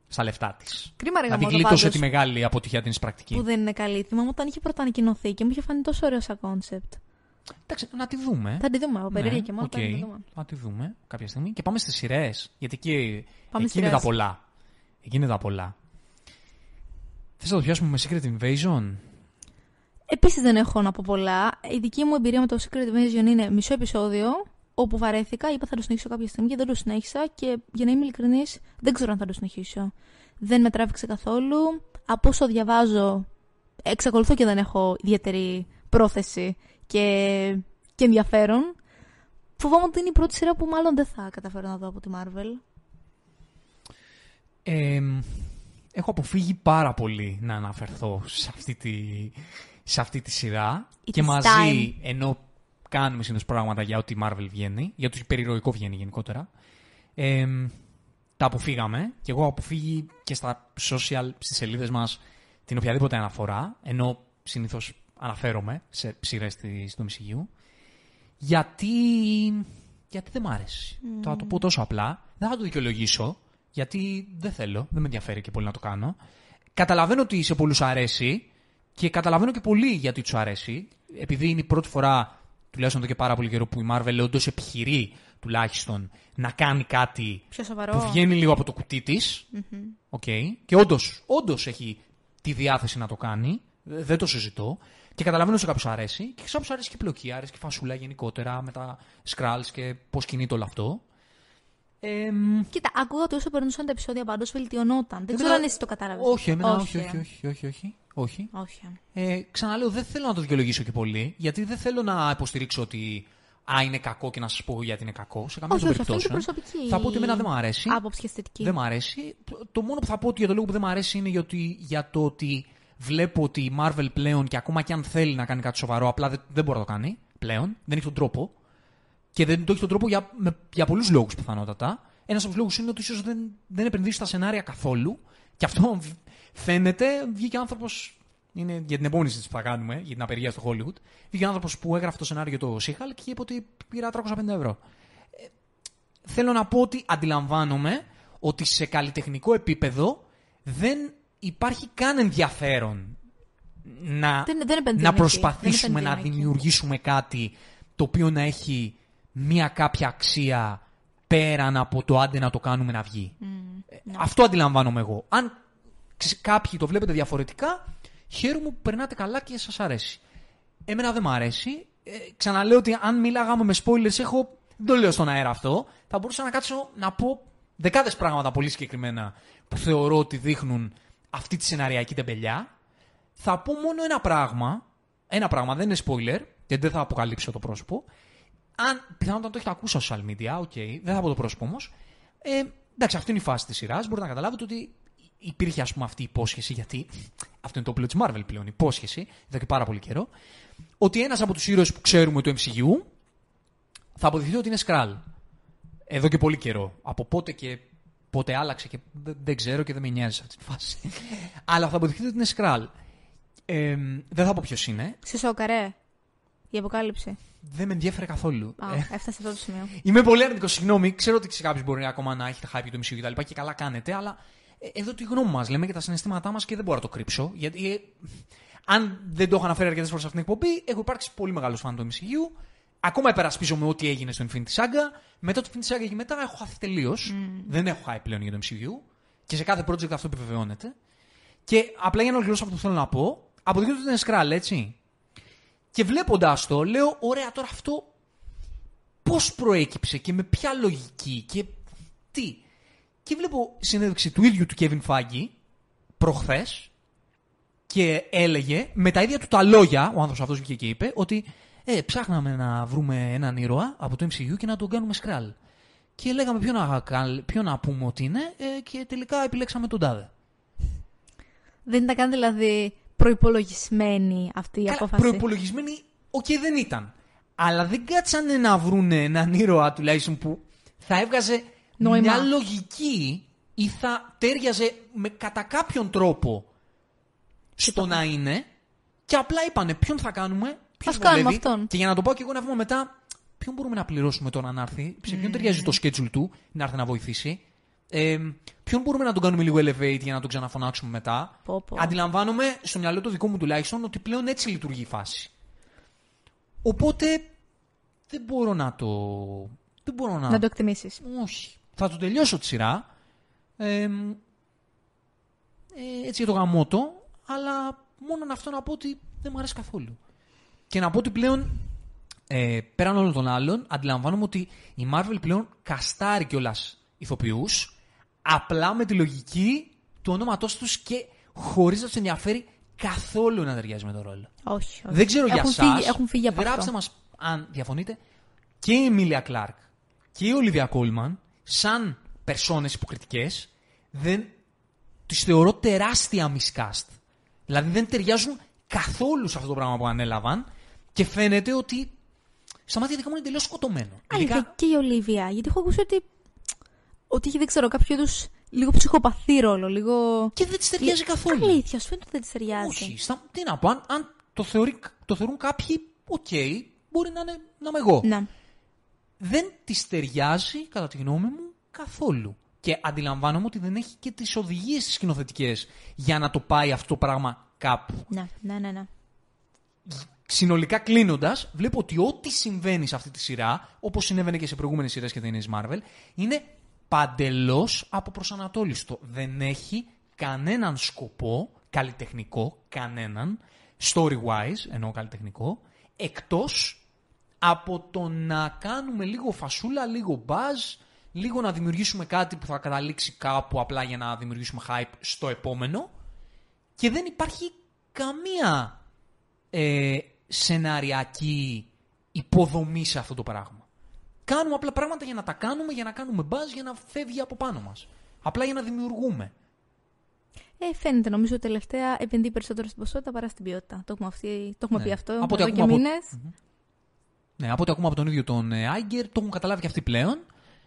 στα λεφτά της. Κρίμα ρε Δηλαδή γαμώτο γλίτωσε πάντως, τη μεγάλη αποτυχία την πρακτική. που δεν είναι καλή. Θυμάμαι όταν είχε πρώτα ανακοινωθεί και μου είχε φανεί τόσο ωραίο σαν κόνσεπτ. Εντάξει, να τη δούμε. Θα τη δούμε από περίεργα και μόνο. οκ. θα τη δούμε. Θα τη δούμε κάποια στιγμή. Και πάμε στις σειρές. Γιατί εκεί, Πάμε εκεί είναι σειρές. τα πολλά. Εκεί είναι τα πολλά. Θες να το πιάσουμε με Secret Invasion; Επίσης δεν έχω να πω πολλά. Η δική μου εμπειρία με το Secret Invasion είναι μισό επεισόδιο, όπου βαρέθηκα, είπα θα το συνεχίσω κάποια στιγμή και δεν το συνέχισα και για να είμαι ειλικρινής, δεν ξέρω αν θα το συνεχίσω. Δεν με τράβηξε καθόλου. Από όσο διαβάζω, εξακολουθώ και δεν έχω ιδιαίτερη πρόθεση και, και ενδιαφέρον. Φοβάμαι ότι είναι η πρώτη σειρά που μάλλον δεν θα καταφέρω να δω από τη Marvel. Ε, έχω αποφύγει πάρα πολύ να αναφερθώ σε αυτή τη, σε αυτή τη σειρά. It και is μαζί, time. ενώ κάνουμε συνήθως πράγματα για ό,τι Marvel βγαίνει, για το περιρροϊκό βγαίνει γενικότερα, ε, τα αποφύγαμε. Και εγώ έχω αποφύγει και στα social, στις σελίδες μας, την οποιαδήποτε αναφορά, ενώ συνήθως αναφέρομαι σε σειρές της του MCU, γιατί, γιατί δεν μ' άρεσε. Το θα το πω τόσο απλά. Δεν θα το δικαιολογήσω, γιατί δεν θέλω, δεν με ενδιαφέρει και πολύ να το κάνω. Καταλαβαίνω ότι σε πολλούς αρέσει και καταλαβαίνω και πολύ γιατί τους αρέσει, επειδή είναι η πρώτη φορά, τουλάχιστον εδώ και πάρα πολύ καιρό, που η Marvel όντως επιχειρεί τουλάχιστον να κάνει κάτι Πιο σοβαρό. που βγαίνει λίγο από το κουτί της. Και όντως όντως έχει τη διάθεση να το κάνει. Ε, Δεν το συζητώ. Και καταλαβαίνω σε κάποιους αρέσει. Και σε κάποιους αρέσει και η πλοκή, αρέσει και η φασούλα γενικότερα με τα Skrulls και πώς κινείται όλο αυτό. Ε, μ, Κοίτα, άκουγα ότι όσο περνούσαν τα επεισόδια πάντως βελτιωνόταν. Δεν ξέρω εμένα- αν εσύ το κατάλαβες. όχι, εμένα, όχι, ε. όχι, όχι, όχι, όχι, όχι. όχι. Ε, ξαναλέω, δεν θέλω να το δικαιολογήσω και πολύ, γιατί δεν θέλω να υποστηρίξω ότι α, είναι κακό και να σας πω γιατί είναι κακό. Σε καμία Όχι, των όχι, αυτό είναι περιπτώσεων. προσωπική Θα πω ότι εμένα δεν μου αρέσει. άποψη και αισθητική. Δεν μ' αρέσει. Το- Το μόνο που θα πω ότι για το λόγο που δεν μ' αρέσει είναι γιατί, για το ότι βλέπω ότι η Marvel πλέον και ακόμα και αν θέλει να κάνει κάτι σοβαρό, απλά δεν, δεν μπορεί να το κάνει πλέον. Δεν έχει τον τρόπο. Και δεν το έχει τον τρόπο για, με- για πολλούς λόγους πιθανότατα. Ένας από τους λόγους είναι ότι ίσως δεν, δεν επενδύσει στα σενάρια καθόλου. Και αυτό β- φαίνεται. Βγήκε άνθρωπος. Είναι για την επόμενη συζήτηση που θα κάνουμε, για την απεργία στο Hollywood. Βγήκε άνθρωπος που έγραφε το σενάριο για το Seahawk και είπε ότι πήρα 350 ευρώ θέλω να πω ότι αντιλαμβάνομαι ότι σε καλλιτεχνικό επίπεδο δεν υπάρχει καν ενδιαφέρον να, Δεν- δεν επενδύουν να εκεί. προσπαθήσουμε Δεν να επενδύουν εκεί. δημιουργήσουμε κάτι το οποίο να έχει μία κάποια αξία πέραν από το άντε να το κάνουμε να βγει. Ε, Αυτό αντιλαμβάνομαι εγώ. Αν ξε- κάποιοι το βλέπετε διαφορετικά, χαίρομαι που περνάτε καλά και σας αρέσει. Εμένα δεν μ' αρέσει. Ε, ξαναλέω ότι αν μίλαγαμε με spoilers, έχω. Δεν το λέω στον αέρα αυτό. Θα μπορούσα να κάτσω να πω δεκάδες πράγματα πολύ συγκεκριμένα που θεωρώ ότι δείχνουν αυτή τη σεναριακή τεμπελιά. Θα πω μόνο ένα πράγμα. Ένα πράγμα, δεν είναι spoiler και δεν θα αποκαλύψω το πρόσωπο. Αν πιθανότατα το έχετε ακούσει στα social media, οκ, δεν θα πω το πρόσωπο όμως. Ε, εντάξει, αυτή είναι η φάση της σειράς. Μπορείτε να καταλάβετε ότι υπήρχε ας πούμε αυτή η υπόσχεση, γιατί αυτό είναι το όπλο της Marvel πλέον, υπόσχεση, εδώ και πάρα πολύ καιρό, ότι ένας από τους ήρωες που ξέρουμε του MCU θα αποδειχθεί ότι είναι Skrull. Εδώ και πολύ καιρό. Από πότε και πότε άλλαξε και δεν, δεν ξέρω και δεν με νοιάζει σε αυτή τη φάση. Αλλά θα αποδειχθεί ότι είναι Skrull. Ε, δεν θα πω ποιος είναι. Σε σοκαρέ. Η αποκάλυψη. Δεν με ενδιαφέρε καθόλου. Α, Ε, έφτασε σε αυτό το σημείο. Είμαι πολύ αρνητικό, συγγνώμη. Ξέρω ότι σε κάποιου μπορεί ακόμα να έχετε hype για το MCU και τα λοιπά και καλά κάνετε, αλλά ε, εδώ τη γνώμη μας λέμε και τα συναισθήματά μας και δεν μπορώ να το κρύψω. Γιατί ε, αν δεν το έχω αναφέρει αρκετές φορές σε αυτήν την εκπομπή, έχω υπάρξει πολύ μεγάλος φαν του MCU. Ακόμα υπερασπίζομαι ό,τι έγινε στο Infinity Saga. Μετά το Infinity Saga και μετά έχω χάθει τελείως. Δεν έχω hype πλέον για το MCU. Και σε κάθε project αυτό επιβεβαιώνεται. Και απλά για να ολοκληρώσω αυτό που θέλω να πω, αποδεικνύεται ότι είναι Σκράλ, έτσι. Και βλέποντας το, λέω, ωραία, τώρα αυτό πώς προέκυψε και με ποια λογική και τι. Και βλέπω συνέντευξη του ίδιου του Kevin Feige προχθές και έλεγε με τα ίδια του τα λόγια, ο άνθρωπος αυτός βγήκε και είπε, ότι ε, ψάχναμε να βρούμε έναν ήρωα από το MCU και να τον κάνουμε Skrull. Και λέγαμε ποιο να, καλ- ποιο να πούμε ότι είναι ε, και τελικά επιλέξαμε τον τάδε. Δεν ήταν καν δηλαδή προπολογισμένη αυτή η Καλά, απόφαση; προπολογισμένοι, οκ, δεν ήταν. Αλλά δεν κάτσανε να βρούνε έναν ήρωα τουλάχιστον που θα έβγαζε Νόημα. μια λογική ή θα ταίριαζε με, κατά κάποιον τρόπο στο να είναι και απλά είπανε ποιον θα κάνουμε, ποιον Ας κάνουμε βολεύει. αυτόν. Και για να το πάω και εγώ να πούμε μετά, ποιον μπορούμε να πληρώσουμε τώρα να έρθει, σε ποιον ταιριάζει το schedule του να έρθει να βοηθήσει. Ε, ποιον μπορούμε να τον κάνουμε λίγο elevate για να τον ξαναφωνάξουμε μετά; Πω, πω. Αντιλαμβάνομαι στο μυαλό το δικό μου τουλάχιστον ότι πλέον έτσι λειτουργεί η φάση. Οπότε δεν μπορώ να το. Δεν μπορώ να. Να το εκτιμήσεις. Όχι. Θα το τελειώσω τη σειρά. Ε, ε, έτσι για το γαμότο, αλλά μόνο αυτό να πω ότι δεν μου αρέσει καθόλου. Και να πω ότι πλέον, ε, πέραν όλων των άλλων, αντιλαμβάνομαι ότι η Marvel πλέον καστάρει κιόλας ηθοποιούς, απλά με τη λογική του ονόματός τους και χωρίς να τους ενδιαφέρει καθόλου να ταιριάζει με τον ρόλο. Όχι, όχι. Δεν ξέρω για έχουν εσά. Φύγει, έχουν φύγει από Γράψτε αυτό. μας αν διαφωνείτε. Και η Εμίλια Κλάρκ και η Ολίβια Κόλμαν, σαν περσόνες υποκριτικές, δεν τις θεωρώ τεράστια miscast. Δηλαδή δεν ταιριάζουν καθόλου σε αυτό το πράγμα που ανέλαβαν και φαίνεται ότι στα μάτια δικά μου είναι τελείως σκοτωμένο. Αλήθεια, Ειδικά- και η Ολίβια. Γιατί έχω ακούσει ότι. Ότι έχει, δεν ξέρω, κάποιο είδους λίγο ψυχοπαθή ρόλο. Λίγο. Και δεν της ταιριάζει καθόλου. Αλήθεια, σου φαίνεται ότι δεν της ταιριάζει. Όχι. Στα... Τι να πω, αν, αν το, θεωρεί, το θεωρούν κάποιοι, οκ, μπορεί να, είναι, να είμαι εγώ. Ναι. δεν της ταιριάζει, κατά τη γνώμη μου, καθόλου. Και αντιλαμβάνομαι ότι δεν έχει και τις οδηγίες τις σκηνοθετικές για να το πάει αυτό το πράγμα κάπου. Ναι, ναι, ναι. ναι. Συνολικά κλείνοντας, βλέπω ότι ό,τι συμβαίνει σε αυτή τη σειρά, όπως συνέβαινε και σε προηγούμενες σειρές και ταινίες Marvel, είναι παντελώς αποπροσανατόλιστο. Δεν έχει κανέναν σκοπό καλλιτεχνικό, κανέναν, story-wise, εννοώ καλλιτεχνικό, εκτός από το να κάνουμε λίγο φασούλα, λίγο buzz, λίγο να δημιουργήσουμε κάτι που θα καταλήξει κάπου απλά για να δημιουργήσουμε hype στο επόμενο και δεν υπάρχει καμία ε, σεναριακή υποδομή σε αυτό το πράγμα. Κάνουμε απλά πράγματα για να τα κάνουμε, για να κάνουμε buzz, για να φεύγει από πάνω μας. Απλά για να δημιουργούμε. Ε, φαίνεται νομίζω ότι τελευταία επενδύει περισσότερο στην ποσότητα παρά στην ποιότητα. Το έχουμε, αυτή, το έχουμε Ναι. πει αυτό Από ό,τι εδώ και ακούμε από- μήνες. Ναι, από ό,τι ακούμε από τον ίδιο τον ε, Iger, το έχουν καταλάβει και αυτοί πλέον.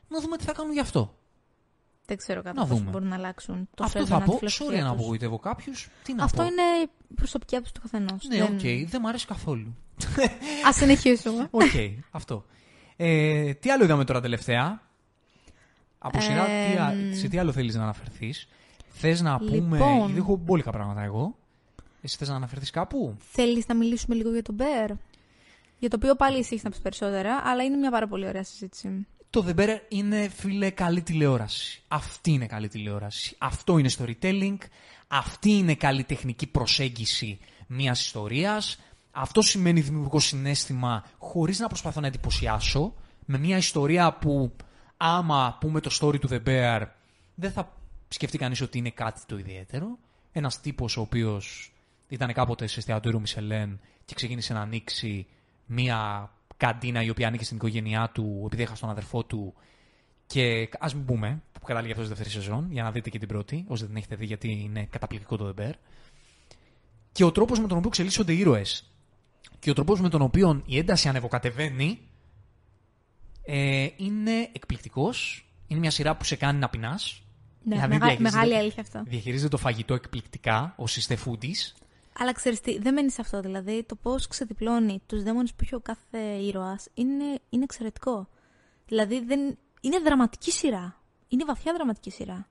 Να δούμε τι θα κάνουν γι' αυτό. Δεν ξέρω Να κατά πόσο δούμε. μπορούν να αλλάξουν το αυτό έντονα θα τη πω. φιλοσοφία Sorry να τους. απογοητεύω κάποιους. Τι να Αυτό πω. είναι η προσωπική άποψη του καθενός. Ναι, οκ, δεν μου αρέσει καθόλου. Ας συνεχίσουμε. Οκ, αυτό. Ε, τι άλλο είδαμε τώρα τελευταία; Από σειρά, τι, α- Εμ. σε τι άλλο θέλεις να αναφερθείς; Θες να πούμε... Λοιπόν. Γιατί έχω μπόλικα πράγματα εγώ. Εσύ θες να αναφερθείς κάπου; Θέλεις να μιλήσουμε λίγο για τον Μπέρ; Για το οποίο πάλι εσύ έχεις να πεις περισσότερα, αλλά είναι μια πάρα πολύ ωραία συζήτηση. Το The Bear είναι, φίλε, καλή τηλεόραση. Αυτή είναι καλή τηλεόραση. Αυτό είναι storytelling. Αυτή είναι καλή τεχνική προσέγγιση μιας ιστορίας. Αυτό σημαίνει δημιουργικό συνέστημα χωρίς να προσπαθώ να εντυπωσιάσω. Με μια ιστορία που άμα πούμε το story του The Bear δεν θα σκεφτεί κανείς ότι είναι κάτι το ιδιαίτερο. Ένας τύπος ο οποίος ήταν κάποτε σε εστιατόριο Μισελέν και ξεκίνησε να ανοίξει μία καντίνα η οποία ανήκει στην οικογένειά του επειδή έχασε τον αδερφό του και ας μην πούμε που κατάληγε αυτός στη δεύτερη σεζόν για να δείτε και την πρώτη, όσοι δεν την έχετε δει γιατί είναι καταπληκτικό το The Bear. Και ο τρόπος με τον οποίο εξελίσσονται οι ήρωες και ο τρόπος με τον οποίο η ένταση ανεβοκατεβαίνει ε, είναι εκπληκτικός. Είναι μια σειρά που σε κάνει να πεινάς. Ναι, Δηλαδή, μεγα- διαχειρίζεται- μεγάλη αλήθεια αυτό. Διαχειρίζεται το φαγητό εκπληκτικά, ο συστεφούντη. Αλλά ξέρεις τι, δεν μένει σε αυτό. Δηλαδή, το πώς ξεδιπλώνει τους δαίμονες που έχει ο κάθε ήρωας είναι, είναι εξαιρετικό. Δηλαδή, δεν, είναι δραματική σειρά. Είναι βαθιά δραματική σειρά.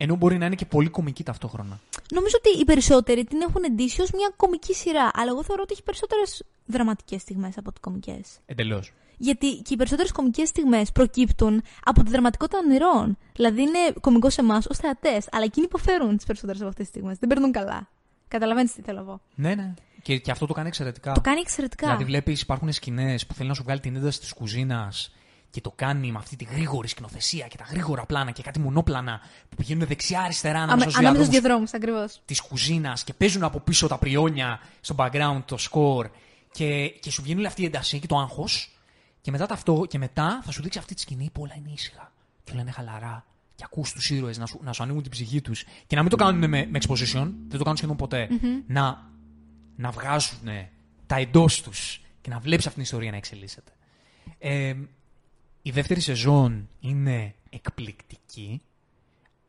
Ενώ μπορεί να είναι και πολύ κομική ταυτόχρονα. Νομίζω ότι οι περισσότεροι την έχουν εντύσει ως μια κομική σειρά. Αλλά εγώ θεωρώ ότι έχει περισσότερες δραματικές στιγμές από ότι κομικές. Εντελώς. Γιατί και οι περισσότερες κομικές στιγμές προκύπτουν από τη δραματικότητα των ηρών. Δηλαδή είναι κομικό σε εμάς ως θεατές, αλλά εκείνοι υποφέρουν τις περισσότερες από αυτές τις στιγμές. Δεν περνούν καλά. Καταλαβαίνεις τι θέλω εγώ. Ναι, ναι. Και, και αυτό το κάνει εξαιρετικά. Το κάνει εξαιρετικά. Δηλαδή, βλέπεις, υπάρχουν σκηνές που θέλει να σου βγάλει την ένταση της κουζίνας και το κάνει με αυτή τη γρήγορη σκηνοθεσία και τα γρήγορα πλάνα και κάτι μονόπλανα που πηγαίνουν δεξιά-αριστερά ανάμεσα στου Ανάμεσα διαδρόμους στους διαδρόμους, ακριβώς. της κουζίνας και παίζουν από πίσω τα πριόνια στο background, το score και, και σου βγαίνει όλη αυτή η ένταση και το άγχος. Και μετά, αυτό, και μετά θα σου δείξει αυτή τη σκηνή που όλα είναι ήσυχα και όλα είναι χαλαρά. Και ακούς τους ήρωες να σου, να σου ανοίγουν την ψυχή τους. Και να μην το κάνουν με, με exposition, δεν το κάνουν σχεδόν ποτέ. Να, να βγάζουν τα εντός τους και να βλέπεις αυτή την ιστορία να εξελίσσεται. Ε, η δεύτερη σεζόν είναι εκπληκτική.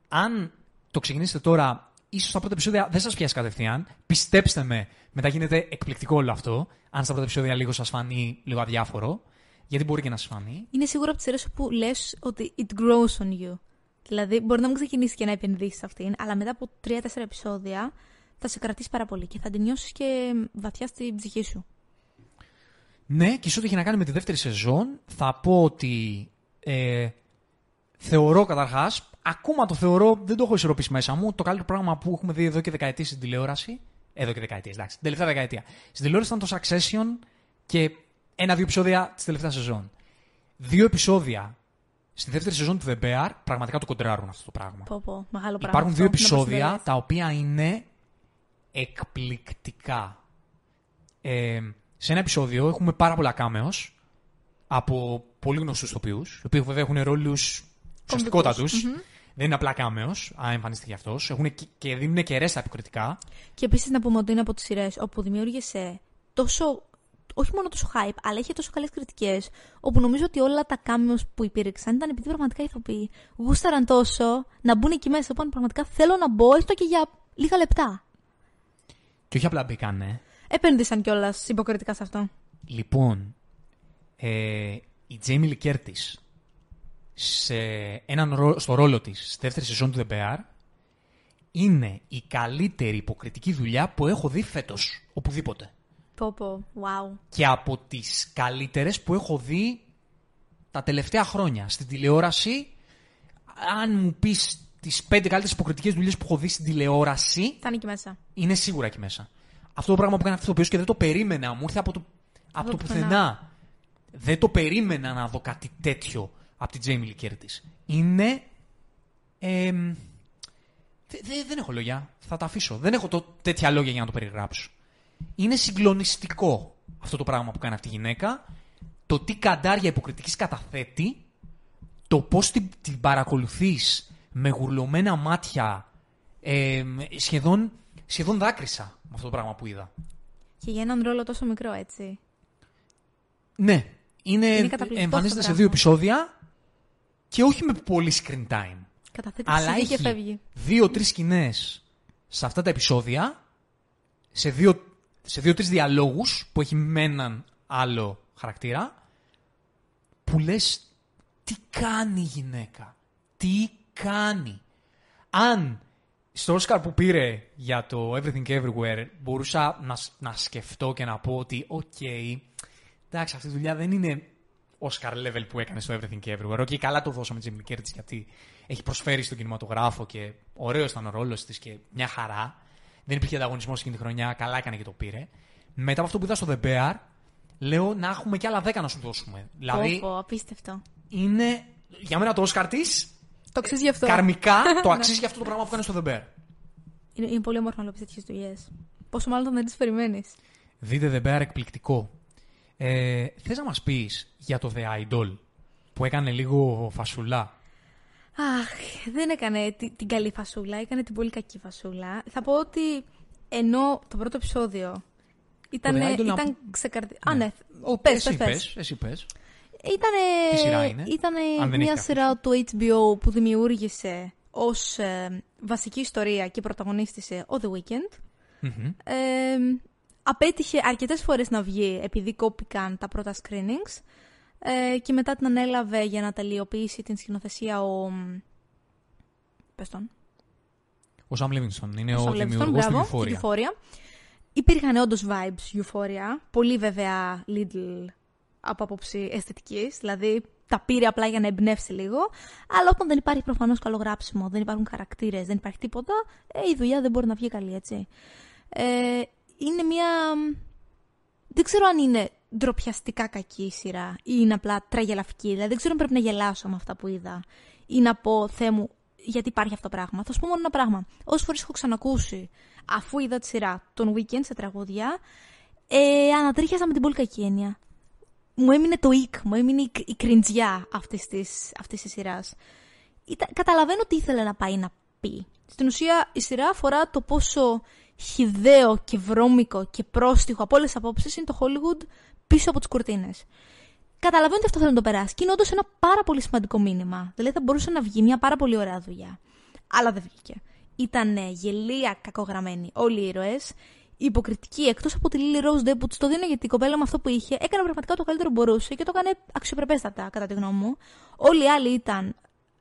Αν το ξεκινήσετε τώρα, ίσως στα πρώτα επεισόδια δεν σας πιάσει κατευθείαν. Πιστέψτε με, μετά γίνεται εκπληκτικό όλο αυτό. Αν στα πρώτα επεισόδια λίγο σας φανεί λίγο αδιάφορο. Γιατί μπορεί και να σας φανεί. Είναι σίγουρα από τις σειρές που λες ότι it grows on you. Δηλαδή, μπορεί να μην ξεκινήσεις και να επενδύσεις σε αυτήν, αλλά μετά από 3-4 επεισόδια θα σε κρατήσει πάρα πολύ και θα την νιώσεις και βαθιά στην ψυχή σου. Ναι, και σε ό,τι έχει να κάνει με τη δεύτερη σεζόν, θα πω ότι ε, θεωρώ καταρχάς, ακόμα το θεωρώ, δεν το έχω ισορροπήσει μέσα μου, το καλύτερο πράγμα που έχουμε δει εδώ και δεκαετίες στην τηλεόραση. Εδώ και δεκαετίες, εντάξει, την τελευταία δεκαετία. Στην τηλεόραση ήταν το Succession και ένα-δύο επεισόδια της τελευταίας σεζόν. Δύο επεισόδια στη δεύτερη σεζόν του The Bear πραγματικά το κοντράρουν αυτό το πράγμα. Πω, πω, μεγάλο πράγμα Υπάρχουν δύο αυτό, να επεισόδια προσφέρεις. τα οποία είναι εκπληκτικά. Ε, σε ένα επεισόδιο έχουμε πάρα πολλά κάμεος από πολύ γνωστούς τοπίους, οι οποίοι βέβαια έχουν ρόλους ουσιαστικότατους. Δεν είναι απλά κάμεος, αν εμφανίστηκε αυτός. Έχουν και, και δίνουν και ρέστα επικριτικά. Και επίσης να πούμε ότι είναι από τις σειρές όπου δημιούργησε τόσο. Όχι μόνο τόσο hype, αλλά είχε τόσο καλές κριτικές, όπου νομίζω ότι όλα τα cameos που υπήρξαν ήταν επειδή πραγματικά οι ηθοποιοί γούσταραν τόσο να μπουν εκεί μέσα. Οπότε πραγματικά θέλω να μπω έστω και για λίγα λεπτά. Και όχι απλά μπήκανε. Επένδυσαν κιόλας υποκριτικά σε αυτό. Λοιπόν, ε, η Τζέιμι Λικέρτης σε έναν ρο- στο ρόλο της στη δεύτερη σεζόν του The Bear είναι η καλύτερη υποκριτική δουλειά που έχω δει φέτος, οπουδήποτε. Πω πω, wow. Και από τις καλύτερες που έχω δει τα τελευταία χρόνια. Στην τηλεόραση, αν μου πεις τις πέντε καλύτερες υποκριτικές δουλειές που έχω δει στην τηλεόραση, Θα είναι εκεί μέσα. είναι σίγουρα εκεί μέσα. Αυτό το πράγμα που έκανε αυτός το και δεν το περίμενα, μου ήρθε από το, από το πουθενά. πουθενά. Δεν το περίμενα να δω κάτι τέτοιο από την Τζέιμι Λικέρτης. Είναι. εμ, δε- δε- δεν έχω λόγια. Θα τα αφήσω. Δεν έχω το, τέτοια λόγια για να το περιγράψω. Είναι συγκλονιστικό αυτό το πράγμα που κάνει αυτή η γυναίκα. Το τι καντάρια υποκριτικής καταθέτει. Το πώς την, την παρακολουθείς με γουρλωμένα μάτια. εμ, σχεδόν, σχεδόν δάκρυσα με αυτό το πράγμα που είδα. Και για έναν ρόλο τόσο μικρό, έτσι. Ναι. Είναι, Είναι καταπληκτικό εμφανίζεται αυτό σε το δύο πράγμα. επεισόδια και όχι με πολύ screen time. Καταθέτει Αλλά ψυχή και έχει φεύγει. δύο-τρεις σκηνές σε αυτά τα επεισόδια, σε δύο, σε δύο-τρεις διαλόγους που έχει με έναν άλλο χαρακτήρα, που λες τι κάνει η γυναίκα; Τι κάνει; Αν στο Όσκαρ που πήρε για το Everything Everywhere μπορούσα να, σ- να σκεφτώ και να πω ότι οκ, εντάξει αυτή η δουλειά δεν είναι Oscar level που έκανε στο Everything Everywhere. Οκ, καλά το δώσαμε Jamie Curtis γιατί έχει προσφέρει στον κινηματογράφο και ωραίος ήταν ο ρόλος της και μια χαρά. Δεν υπήρχε ανταγωνισμός εκείνη τη χρονιά, καλά έκανε και το πήρε. Μετά από αυτό που είδα στο The Bear, λέω να έχουμε κι άλλα 10 να σου δώσουμε. Δηλαδή, Πω, πω, απίστευτο. είναι για μένα το Oscar της Το αξίζει γι' αυτό. καρμικά το αξίζει για αυτό το πράγμα που έκανε στο The Bear. Είναι, είναι πολύ όμορφο να βλέπεις τέτοιες δουλειές. Πόσο μάλλον όταν δεν τις περιμένεις. Δείτε The Bear εκπληκτικό. Ε, θες να μας πεις για το The Idol που έκανε λίγο φασουλά. Αχ, δεν έκανε τη- την καλή φασούλα, έκανε την πολύ κακή φασούλα. Θα πω ότι ενώ το πρώτο επεισόδιο ήταν, The Idol, ήταν να- ξεκαρδι... Α, ναι. Ο, Πες, εσύ πες, πες, εσύ πες. Ήτανε, Τι σειρά είναι; Ήτανε Αν δεν μια έχει σειρά του HBO που δημιούργησε ως ε, βασική ιστορία και πρωταγωνίστησε ο The Weeknd. Ε, απέτυχε αρκετές φορές να βγει επειδή κόπηκαν τα πρώτα screenings ε, και μετά την ανέλαβε για να τελειοποιήσει την σκηνοθεσία ο... Πες τον. Ο Σαμ Λίβινστον είναι Sam ο Levinson, δημιουργός του μπράβο, Euphoria. του Euphoria. Υπήρχαν όντως vibes Euphoria. Πολύ βέβαια Lidl από άποψη αισθητικής. Δηλαδή τα πήρε απλά για να εμπνεύσει λίγο. Αλλά όταν δεν υπάρχει προφανώς καλό γράψιμο, δεν υπάρχουν χαρακτήρες, δεν υπάρχει τίποτα, ε, η δουλειά δεν μπορεί να βγει καλή, έτσι. Ε, είναι μια. Δεν ξέρω αν είναι ντροπιαστικά κακή η σειρά ή είναι απλά τραγελαφική. Δηλαδή δεν ξέρω αν πρέπει να γελάσω με αυτά που είδα ή να πω Θεέ μου, γιατί υπάρχει αυτό το πράγμα. Θα σου πω μόνο ένα πράγμα. Όσες φορές έχω ξανακούσει, αφού είδα τη σειρά τον weekend σε τραγούδια, ε, ανατρίχιασα με την πολύ κακή έννοια. Μου έμεινε το ikk, μου έμεινε η, η κριντζιά αυτής της αυτής της σειράς. Ήταν, καταλαβαίνω τι ήθελε να πάει να πει. Στην ουσία η σειρά αφορά το πόσο χιδαίο και βρώμικο και πρόστιχο από όλες τις απόψεις είναι το Hollywood πίσω από τις κουρτίνες. Καταλαβαίνω ότι αυτό θέλει να το περάσει. Και είναι όντως ένα πάρα πολύ σημαντικό μήνυμα. Δηλαδή θα μπορούσε να βγει μια πάρα πολύ ωραία δουλειά. Αλλά δεν βγήκε. Ήταν γελία κακογραμμένοι όλοι οι ήρωες. Υποκριτική εκτός από τη Lily Rose Depp που τη το δίνω γιατί η κοπέλα με αυτό που είχε έκανε πραγματικά το καλύτερο που μπορούσε και το έκανε αξιοπρεπέστατα κατά τη γνώμη μου. Όλοι οι άλλοι ήταν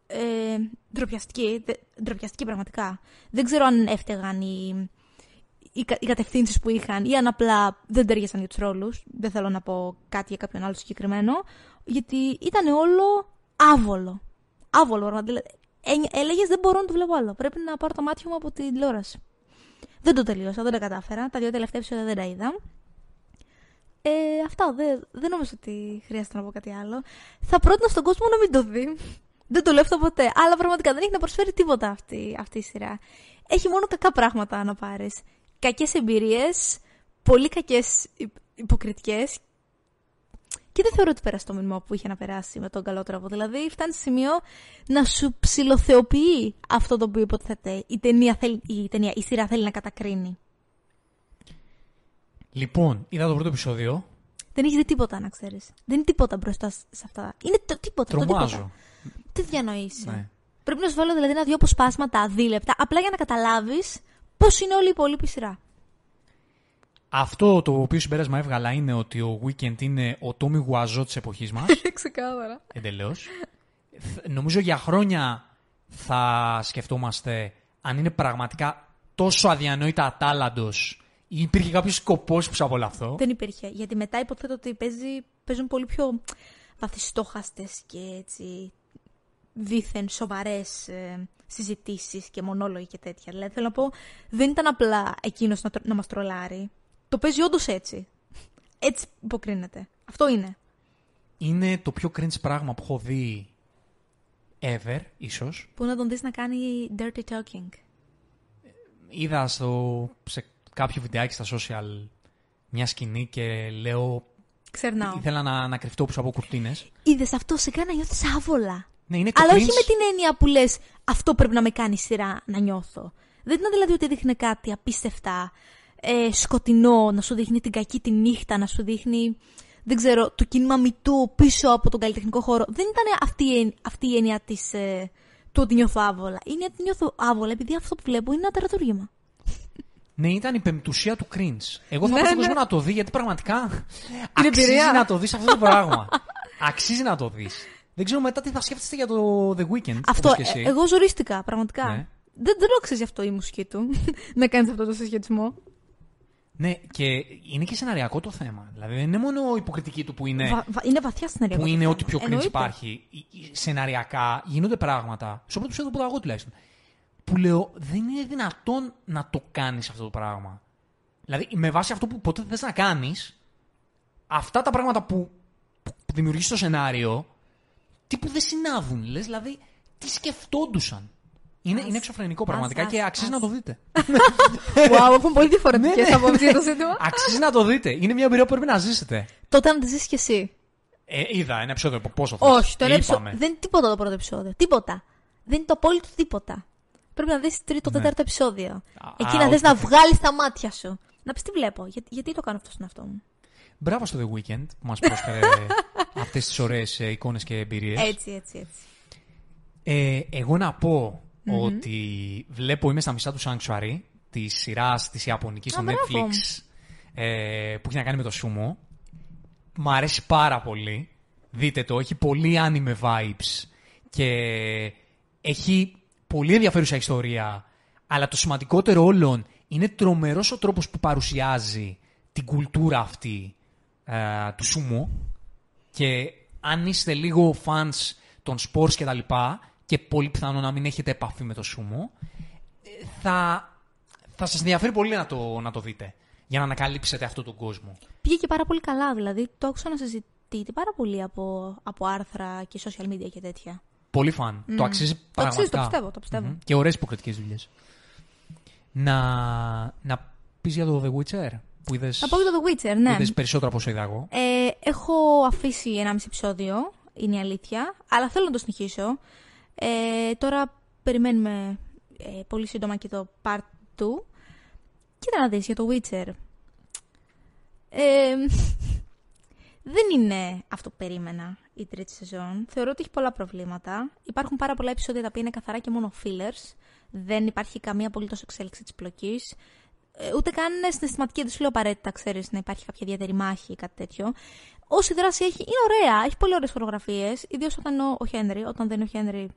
ε, ντροπιαστικοί, δε- ντροπιαστικοί πραγματικά. Δεν ξέρω αν έφταιγαν οι, οι, κα- οι κατευθύνσεις που είχαν ή αν απλά δεν τέριασαν για τους ρόλους. Δεν θέλω να πω κάτι για κάποιον άλλο συγκεκριμένο. Γιατί ήταν όλο άβολο. Άβολο, πραγματικά. Έλεγες δεν μπορώ να το βλέπω άλλο. Πρέπει να πάρω το μάτι μου από την τηλεόραση. Δεν το τελείωσα, δεν τα κατάφερα. Τα δύο τελευταία επεισόδια δεν τα είδα. Ε, αυτά. Δεν, δεν νομίζω ότι χρειάζεται να πω κάτι άλλο. Θα πρότεινα στον κόσμο να μην το δει. Δεν το λέω αυτό ποτέ. Αλλά πραγματικά δεν έχει να προσφέρει τίποτα αυτή, αυτή η σειρά. Έχει μόνο κακά πράγματα να πάρεις. Κακές εμπειρίες, πολύ κακές υποκριτικές. Και δεν θεωρώ ότι πέρασε το μήνυμα που είχε να περάσει με τον καλό τρόπο. Δηλαδή, φτάνει σε σημείο να σου ψηλοθεοποιεί αυτό το οποίο υποθέτε η ταινία, θέλει, η, ταινία, η σειρά θέλει να κατακρίνει. Λοιπόν, είδα το πρώτο επεισόδιο. Δεν έχεις δει τίποτα, να ξέρεις. Δεν είναι τίποτα μπροστά σε αυτά. Είναι το τίποτα. Το Τρομάζω. τίποτα. Τι διανοείσαι. Ναι. Πρέπει να σου βάλω δηλαδή ένα-δυο αποσπάσματα δίλεπτα, απλά για να καταλάβεις πώς είναι όλη η υπόλοιπη σειρά. Αυτό το οποίο συμπέρασμα έβγαλα είναι ότι ο Weekend είναι ο Τόμι Γουαζό της εποχής μας. Ξεκάθαρα. Εντελώς. Νομίζω για χρόνια θα σκεφτόμαστε αν είναι πραγματικά τόσο αδιανόητα ατάλλαντος ή υπήρχε κάποιος σκοπός πίσω από όλο αυτό. Δεν υπήρχε. Γιατί μετά υποθέτω ότι παίζει, παίζουν πολύ πιο βαθιστόχαστες και έτσι δίθεν σοβαρές ε, συζητήσεις και μονόλογοι και τέτοια. Δηλαδή θέλω να πω, δεν ήταν απλά εκείνος να, τρο- να μας τρολάρει. Το παίζει όντως έτσι. Έτσι υποκρίνεται. Αυτό είναι. Είναι το πιο cringe πράγμα που έχω δει ever, ίσως. Που να τον δεις να κάνει dirty talking. Είδα στο, σε κάποιο βιντεάκι στα social μια σκηνή και λέω Ξερνάω. ήθελα να, να κρυφτώ πίσω από κουρτίνες. Είδες αυτό, σε κάνει να νιώθεις άβολα. Ναι, είναι το Αλλά όχι cringe. με την έννοια που λες, αυτό πρέπει να με κάνει σειρά να νιώθω. Δεν ήταν δηλαδή ότι δείχνει κάτι απίστευτα ε, σκοτεινό, να σου δείχνει την κακή τη νύχτα, να σου δείχνει, δεν ξέρω, το κίνημα μυτού πίσω από τον καλλιτεχνικό χώρο. Δεν ήταν αυτή, η εν- αυτή η έννοια της, ε, του ότι νιώθω άβολα. Είναι ότι νιώθω άβολα επειδή αυτό που βλέπω είναι ένα τερατουργήμα. Ναι, ήταν η πεμπτουσία του cringe. Εγώ θα Ναι, πω στον ναι. κόσμο να το δει γιατί πραγματικά αξίζει εμπειρία. να το δεις αυτό το πράγμα. αξίζει να το δεις. Δεν ξέρω μετά τι θα σκέφτεστε για το The Weeknd. Αυτό, όπως και εσύ. ε, εγώ ζορίστηκα, πραγματικά. Ναι. Δεν, δεν το αξίζει αυτό η μουσική του, να κάνει αυτό το συσχετισμό. Ναι, και είναι και σεναριακό το θέμα. Δηλαδή δεν είναι μόνο η υποκριτική του που είναι, Βα- βα- είναι βαθιά σενάρια. που είναι ό,τι πιο cringe Εννοείται. υπάρχει. Η- η- Σεναριακά γίνονται πράγματα, στο πρώτο επεισόδιο που είδα εγώ τουλάχιστον, που λέω δεν είναι δυνατόν να το κάνεις αυτό το πράγμα. Δηλαδή με βάση αυτό που ποτέ δεν θες να κάνεις, αυτά τα πράγματα που, που δημιουργείς στο σενάριο, τι που δεν συνάδουν. Λες, δηλαδή, τι σκεφτόντουσαν. Είναι, είναι εξωφρενικό πραγματικά ας, και ας, αξίζει ας. να το δείτε. Wow, έχουν πολύ διαφορετικές Ναι, ναι. απόψεις για το σύντομα. αξίζει να το δείτε. Είναι μια εμπειρία που πρέπει να ζήσετε. Τότε να τη ζήσεις κι εσύ. Ε, είδα ένα επεισόδιο από πόσο θες. Όχι, το ένα Ε, επεισόδιο. είπαμε. Δεν είναι τίποτα το πρώτο επεισόδιο. Τίποτα. Δεν είναι το απόλυτο τίποτα. Πρέπει να δεις τρίτο, Ναι. τέταρτο επεισόδιο. Α, Εκεί α, να θε όχι, να όχι. βγάλεις τα μάτια σου. Να πεις τι βλέπω; Για, γιατί το κάνω αυτό στον εαυτό μου; Μπράβο στο The Weeknd που μας πρόσφερε αυτές τις ωραίες ε, εικόνες και εμπειρίες. Έτσι, έτσι, έτσι. Ε, εγώ να πω ότι βλέπω είμαι στα μισά του Sanctuary της σειράς της Ιαπωνικής στο Α, μπράβο. Netflix ε, που έχει να κάνει με το σούμο. Μ' αρέσει πάρα πολύ. Δείτε το, έχει πολύ anime vibes και έχει πολύ ενδιαφέρουσα ιστορία. Αλλά το σημαντικότερο όλων είναι τρομερός ο τρόπος που παρουσιάζει την κουλτούρα αυτή ε, του σούμο και αν είστε λίγο fans των sports και τα λοιπά και πολύ πιθανό να μην έχετε επαφή με το σούμο, ε, θα, θα σας ενδιαφέρει πολύ να το, να το δείτε για να ανακαλύψετε αυτόν τον κόσμο. Πήγε και πάρα πολύ καλά, δηλαδή το άκουσα να συζητείται πάρα πολύ από, από άρθρα και social media και τέτοια. Πολύ φαν. Το αξίζει Το πραγματικά. αξίζει, το πιστεύω, το πιστεύω. Μμμ. Και ωραίες υποκριτικές δουλειές. Να, να πεις για το The Witcher που είδες, Θα πω για το The Witcher, που ναι. είδες περισσότερο από όσο είδα εγώ. Ε, έχω αφήσει 1,5 επεισόδιο, είναι η αλήθεια, αλλά θέλω να το συνεχίσω. Ε, τώρα περιμένουμε ε, πολύ σύντομα και το Part 2. Κοίτα να δεις για το Witcher. Ε, δεν είναι αυτό που περίμενα η τρίτη σεζόν. Θεωρώ ότι έχει πολλά προβλήματα. Υπάρχουν πάρα πολλά επεισόδια τα οποία είναι καθαρά και μόνο fillers. Δεν υπάρχει καμία απολύτως εξέλιξη της πλοκής. Ε, ούτε καν συναισθηματική, δεν σου λέω απαραίτητα, ξέρεις να υπάρχει κάποια ιδιαίτερη μάχη ή κάτι τέτοιο. Όση δράση έχει, είναι ωραία, έχει πολύ ωραίες φωτογραφίε. Ιδίως όταν είναι ο- ο Χένρι, όταν δεν είναι ο Χένρι.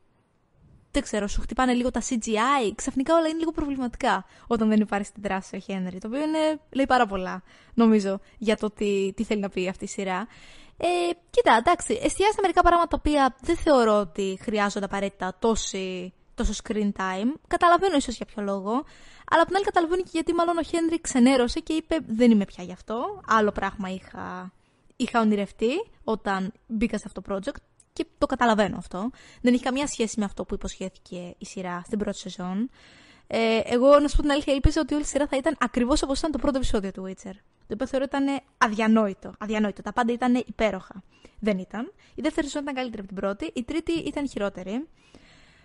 Δεν ξέρω, σου χτυπάνε λίγο τα CGI. Ξαφνικά όλα είναι λίγο προβληματικά όταν δεν υπάρχει στην δράση ο Χένρι. Το οποίο είναι, λέει πάρα πολλά, νομίζω, για το τι, τι θέλει να πει αυτή η σειρά. Ε, κοίτα, εντάξει, εστιάζει σε μερικά πράγματα τα οποία δεν θεωρώ ότι χρειάζονται απαραίτητα τόση, τόσο screen time. Καταλαβαίνω ίσως για ποιο λόγο. Αλλά απ' την άλλη καταλαβαίνω και γιατί μάλλον ο Χένρι ξενέρωσε και είπε δεν είμαι πια γι' αυτό. Άλλο πράγμα είχα, είχα ονειρευτεί όταν μπήκα σε αυτό το project και το καταλαβαίνω αυτό. Δεν έχει καμία σχέση με αυτό που υποσχέθηκε η σειρά στην πρώτη σεζόν. Ε, εγώ, να σου πω την αλήθεια, ήλπιζα ότι όλη η σειρά θα ήταν ακριβώς όπως ήταν το πρώτο επεισόδιο του Witcher. Το οποίο θεωρώ ήταν αδιανόητο. αδιανόητο. Τα πάντα ήταν υπέροχα. Δεν ήταν. Η δεύτερη σεζόν ήταν καλύτερη από την πρώτη. Η τρίτη ήταν χειρότερη.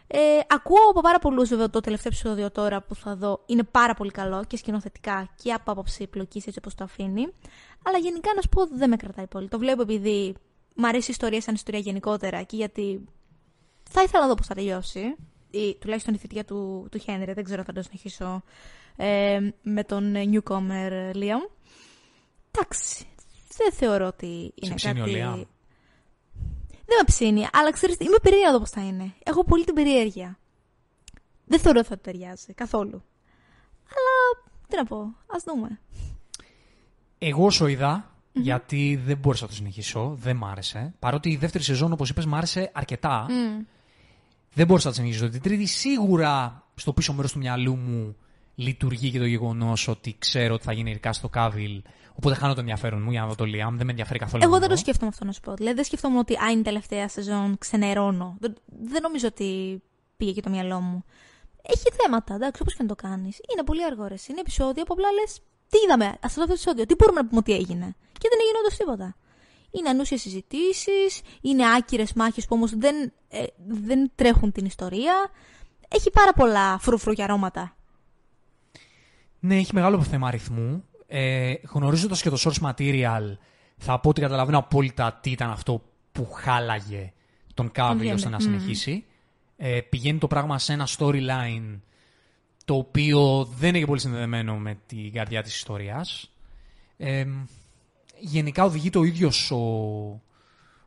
Ε, ακούω από πάρα πολλούς, βέβαια, το τελευταίο επεισόδιο τώρα που θα δω είναι πάρα πολύ καλό και σκηνοθετικά και από άποψη πλοκής έτσι όπως το αφήνει. Αλλά γενικά να σου πω δεν με κρατάει πολύ. Το βλέπω επειδή μ' αρέσει η ιστορία σαν ιστορία γενικότερα και γιατί θα ήθελα να δω πώς θα τελειώσει. Ή, τουλάχιστον η θητεία του, του Χένρι. Δεν ξέρω αν θα το συνεχίσω ε, με τον newcomer Liam. Εντάξει. Δεν θεωρώ ότι είναι ψήνει ο κάτι. Liam; Δεν με ψήνει, αλλά ξέρεις, είμαι περίεργα να δω πώς θα είναι. Έχω πολύ την περιέργεια. Δεν θεωρώ ότι θα του ταιριάζει καθόλου. Αλλά, τι να πω, ας δούμε. Εγώ όσο είδα, γιατί δεν μπόρεσα να το συνεχίσω, δεν μ' άρεσε. Παρότι η δεύτερη σεζόν, όπως είπες, μ' άρεσε αρκετά. Δεν μπόρεσα να το συνεχίσω. Την τρίτη σίγουρα στο πίσω μέρος του μυαλού μου λειτουργεί και το γεγονός ότι ξέρω ότι θα γίνει ρικά στο Κάβιλ. Οπότε χάνω το ενδιαφέρον μου για να δω το Liam. Δεν με ενδιαφέρει καθόλου. Εγώ να δεν το δω. σκέφτομαι αυτό να σου πω. Δηλαδή, δεν σκέφτομαι ότι αν είναι η τελευταία σεζόν ξενερώνω. Δεν, δεν νομίζω ότι πήγε και το μυαλό μου. Έχει θέματα, εντάξει, όπως και να το κάνεις. Είναι πολύ αργό, ρε. Είναι επεισόδια που απλά λες, τι είδαμε, ας αυτό το επεισόδιο, τι μπορούμε να πούμε ότι έγινε. Και δεν έγινε όντως τίποτα. Είναι ανούσιες συζητήσεις, είναι άκυρες μάχες που όμως δεν, ε, δεν τρέχουν την ιστορία. Έχει πάρα πολλά φρουφρού και αρώματα. Ναι, έχει μεγάλο θέμα αριθμού. Ε, Γνωρίζοντας και το source material, θα πω ότι καταλαβαίνω απόλυτα τι ήταν αυτό που χάλαγε τον Κάβιλ Henry. ώστε να Μμμ. συνεχίσει. Ε, πηγαίνει το πράγμα σε ένα storyline το οποίο δεν είναι και πολύ συνδεδεμένο με την καρδιά της ιστορίας. Ε, γενικά οδηγεί το ίδιος ο,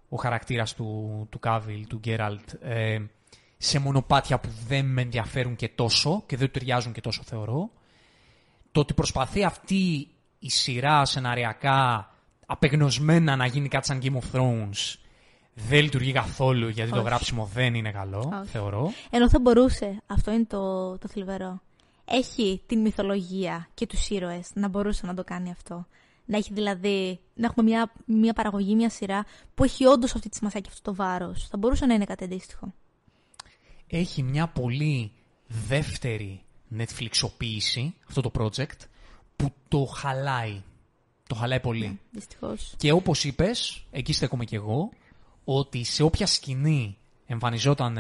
ο χαρακτήρας του, του Κάβιλ, του Γκέραλτ, ε, σε μονοπάτια που δεν με ενδιαφέρουν και τόσο και δεν του ταιριάζουν και τόσο θεωρώ. Το ότι προσπαθεί αυτή η σειρά σεναριακά απεγνωσμένα να γίνει κάτι σαν Game of Thrones δεν λειτουργεί καθόλου γιατί το Όχι. γράψιμο δεν είναι καλό, Όχι. θεωρώ. Ενώ θα μπορούσε, αυτό είναι το, το θλιβερό. Έχει την μυθολογία και τους ήρωες να μπορούσε να το κάνει αυτό. Να έχει δηλαδή, να έχουμε μια, μια παραγωγή, μια σειρά που έχει όντως αυτή τη σημασία και αυτό το βάρος. Θα μπορούσε να είναι κάτι αντίστοιχο. Έχει μια πολύ δεύτερη Netflix οποίηση αυτό το project που το χαλάει. Το χαλάει πολύ. Δυστυχώς. Και όπως είπες, εκεί στέκομαι κι εγώ, ότι σε όποια σκηνή εμφανιζόταν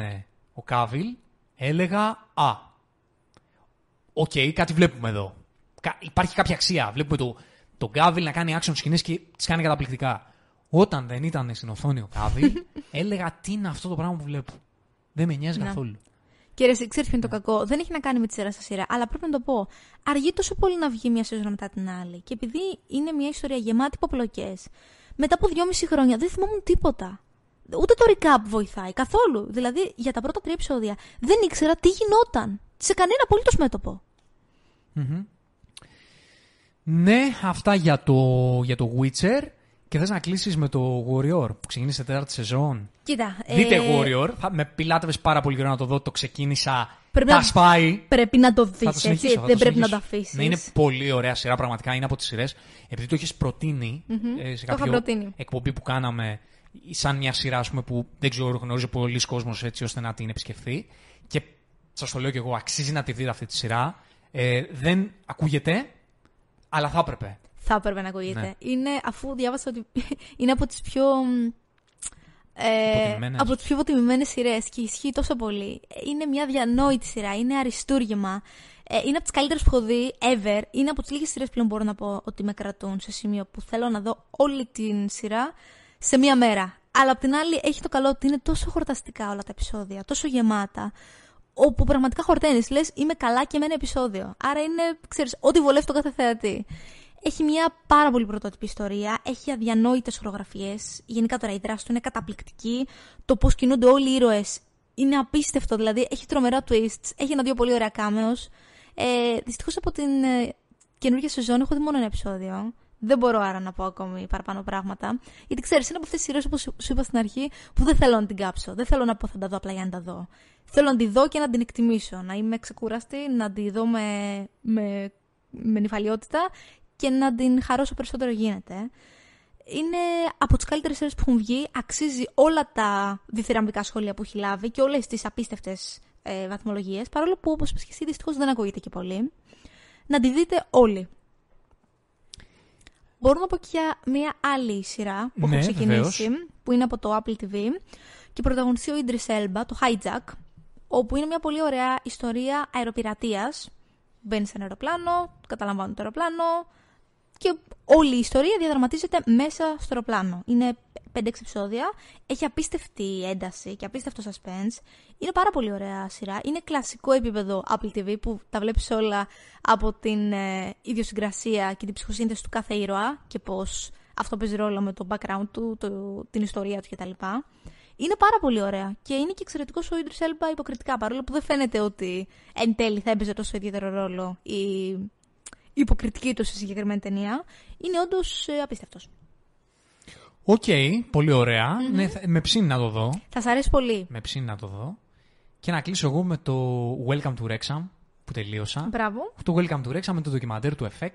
ο Κάβιλ, έλεγα «Α, οκ, κάτι βλέπουμε εδώ. Κα- Υπάρχει κάποια αξία. Βλέπουμε το, τον Κάβιλ να κάνει action σκηνές και τις κάνει καταπληκτικά». Όταν δεν ήταν στην οθόνη ο Κάβιλ, έλεγα «Τι είναι αυτό το πράγμα που βλέπω». Δεν με νοιάζει Ναι. καθόλου. Και ρε, ξέρεις ποιο είναι το κακό; Δεν έχει να κάνει με τη σειρά στα σειρά, αλλά πρέπει να το πω. Αργεί τόσο πολύ να βγει μια σεζόν μετά την άλλη. Και επειδή είναι μια ιστορία γεμάτη ποπλοκές, μετά από δυόμιση χρόνια δεν θυμόμουν τίποτα. Ούτε το recap βοηθάει καθόλου. Δηλαδή, για τα πρώτα τρία επεισόδια δεν ήξερα τι γινόταν σε κανένα απολύτως μέτωπο. Ναι, αυτά για το, για το Witcher. Και θες να κλείσεις με το Warrior που ξεκίνησε τέταρτη σεζόν. Κοίτα. Δείτε ε, Warrior. Θα, με πιλάτευες πάρα πολύ καιρό να το δω. Το ξεκίνησα. Πρέπει τα να- σπάει. Πρέπει να το δει, Θα το έτσι. συνεχίσω, θα Δεν το πρέπει να το συνεχίσω. αφήσει. Ναι, είναι πολύ ωραία σειρά, πραγματικά είναι από τις σειρές. Επειδή το έχεις προτείνει ε, σε Το είχα κάποιο προτείνει. εκπομπή που κάναμε, σαν μια σειρά ας πούμε, που δεν ξέρω, γνωρίζει πολλοί κόσμος έτσι ώστε να την επισκεφθεί. Και σας το λέω και εγώ, αξίζει να τη δείτε αυτή τη σειρά. Ε, δεν ακούγεται, αλλά θα έπρεπε. Θα έπρεπε να ακούγεται. Ναι. Είναι, αφού διάβασα ότι είναι από τις πιο... Ε, Υποτιμημένες. από τις πιο υποτιμημένες σειρές και ισχύει τόσο πολύ. Είναι μια διανόητη σειρά, είναι αριστούργημα. Ε, είναι από τις καλύτερες που έχω δει ever. Είναι από τις λίγες σειρές πλέον μπορώ να πω ότι με κρατούν σε σημείο που θέλω να δω όλη την σειρά σε μία μέρα. Αλλά απ' την άλλη έχει το καλό ότι είναι τόσο χορταστικά όλα τα επεισόδια, τόσο γεμάτα, όπου πραγματικά χορταίνεις, λες είμαι καλά και με ένα επεισόδιο. Άρα είναι, ξέρεις, ό,τι βολεύει τον κάθε θεατή. Έχει μια πάρα πολύ πρωτότυπη ιστορία, έχει αδιανόητες χορογραφίες, γενικά τώρα η δράση του είναι καταπληκτική, το πώς κινούνται όλοι οι ήρωες είναι απίστευτο, δηλαδή έχει τρομερά twists, έχει ένα-δύο πολύ ωραία cameos. Ε, Δυστυχώς από την ε, καινούργια σεζόν έχω δει μόνο ένα επεισόδιο. Δεν μπορώ άρα να πω ακόμη παραπάνω πράγματα. Γιατί ξέρεις, είναι από αυτές τις σειρές όπως σου είπα στην αρχή που δεν θέλω να την κάψω. Δεν θέλω να πω θα τα δω απλά για να τα δω. Θέλω να τη δω και να την εκτιμήσω. Να είμαι ξεκούραστη, να τη δω με, με, με νυφαλιότητα και να την χαρώ όσο περισσότερο γίνεται. Είναι από τις καλύτερες σειρές που έχουν βγει. Αξίζει όλα τα διθυραμβικά σχόλια που έχει λάβει και όλες τις απίστευτες ε, βαθμολογίες. Παρόλο που, όπως είπες και εσύ, δυστυχώς δεν ακούγεται και πολύ. Να τη δείτε όλοι. Μπορώ να πω και για μια άλλη σειρά που Ναι, έχω ξεκινήσει, βεβαίως. που είναι από το Apple TV και πρωταγωνιστεί ο Idris Elba, το Hijack, όπου είναι μια πολύ ωραία ιστορία αεροπειρατείας. Μπαίνεις σε ένα αεροπλάνο, καταλαμβάνουν το αεροπλάνο και όλη η ιστορία διαδραματίζεται μέσα στο αεροπλάνο. Είναι 5-6 επεισόδια, έχει απίστευτη ένταση και απίστευτο suspense. Είναι πάρα πολύ ωραία σειρά. Είναι κλασικό επίπεδο Apple TV που τα βλέπεις όλα από την ε, ιδιοσυγκρασία και την ψυχοσύνθεση του κάθε ήρωα και πώς αυτό παίζει ρόλο με το background του, το, την ιστορία του κτλ. Είναι πάρα πολύ ωραία και είναι και εξαιρετικός ο Idris Elba υποκριτικά παρόλο που δεν φαίνεται ότι εν τέλει θα έπαιζε τόσο ιδιαίτερο ρόλο η, η υποκριτική του σε συγκεκριμένη ταινία. Είναι όντως ε, απίστευτος. Οκ, πολύ ωραία. Ναι, θα- με ψήνει να το δω. Θα σ' αρέσει πολύ. Με ψήνει να το δω. Και να κλείσω εγώ με το Welcome to Wrexham που τελείωσα. Μπράβο. Το Welcome to Wrexham είναι το ντοκιμαντέρ του FX.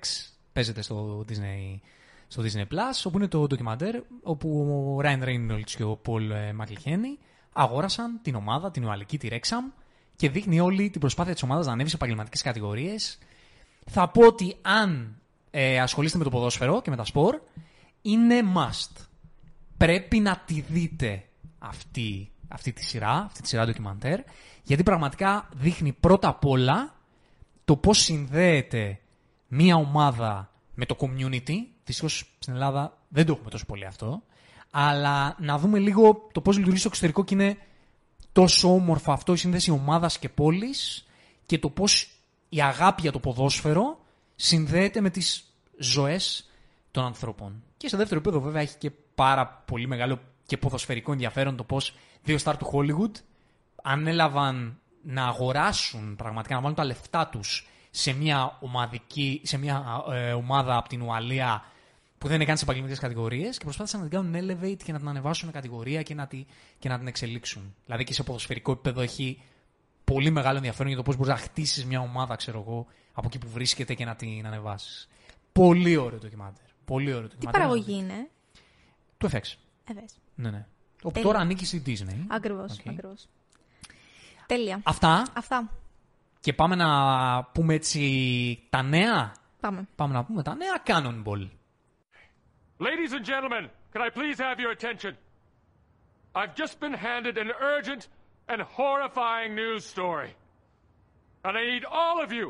Παίζεται στο Disney, στο Disney Plus, όπου είναι το ντοκιμαντέρ όπου ο Ryan Reynolds και ο Paul ε, McElhenney αγόρασαν την ομάδα, την Ουαλική, τη Wrexham και δείχνει όλη την προσπάθεια της ομάδας να ανέβει σε επαγγελματικές κατηγορίες. Θα πω ότι αν ε, ασχολείστε με το ποδόσφαιρο και με τα σπορ, είναι must. Πρέπει να τη δείτε αυτή, αυτή τη σειρά, αυτή τη σειρά ντοκιμαντέρ, γιατί πραγματικά δείχνει πρώτα απ' όλα το πώς συνδέεται μία ομάδα με το community. Δυστυχώς στην Ελλάδα δεν το έχουμε τόσο πολύ αυτό. Αλλά να δούμε λίγο το πώς λειτουργεί στο εξωτερικό και είναι τόσο όμορφο αυτό η σύνδεση ομάδας και πόλης και το πώς η αγάπη για το ποδόσφαιρο συνδέεται με τις ζωές των ανθρώπων. Και σε δεύτερο επίπεδο βέβαια έχει και πάρα πολύ μεγάλο και ποδοσφαιρικό ενδιαφέρον το πώς δύο στάρ του Hollywood ανέλαβαν να αγοράσουν πραγματικά, να βάλουν τα λεφτά τους σε μια, ομαδική, σε μια ε, ομάδα από την Ουαλία που δεν είναι καν σε επαγγελματικές κατηγορίες και προσπάθησαν να την κάνουν elevate και να την ανεβάσουν κατηγορία και να, τη, και να την εξελίξουν. Δηλαδή και σε ποδοσφαιρικό επίπεδο έχει πολύ μεγάλο ενδιαφέρον για το πώς μπορείς να χτίσεις μια ομάδα, ξέρω εγώ, από εκεί που βρίσκεται και να την ανεβάσεις. Πολύ ωραίο ντοκιμάντερ. Πολύ ωραίο Τι ντοκιμάντερ. παραγωγή είναι; Του FX. Ε, δες. Ναι, ναι. Όπου Τέλεια. τώρα ανήκει στη Disney. Ακριβώς, Οκ. ακριβώς. Τέλεια. Αυτά. Αυτά. Και πάμε να πούμε έτσι τα νέα. Πάμε. Πάμε να πούμε τα νέα Cannonball. Ladies and gentlemen, can I please have your attention? I've just been handed an urgent and horrifying news story. And I need all of you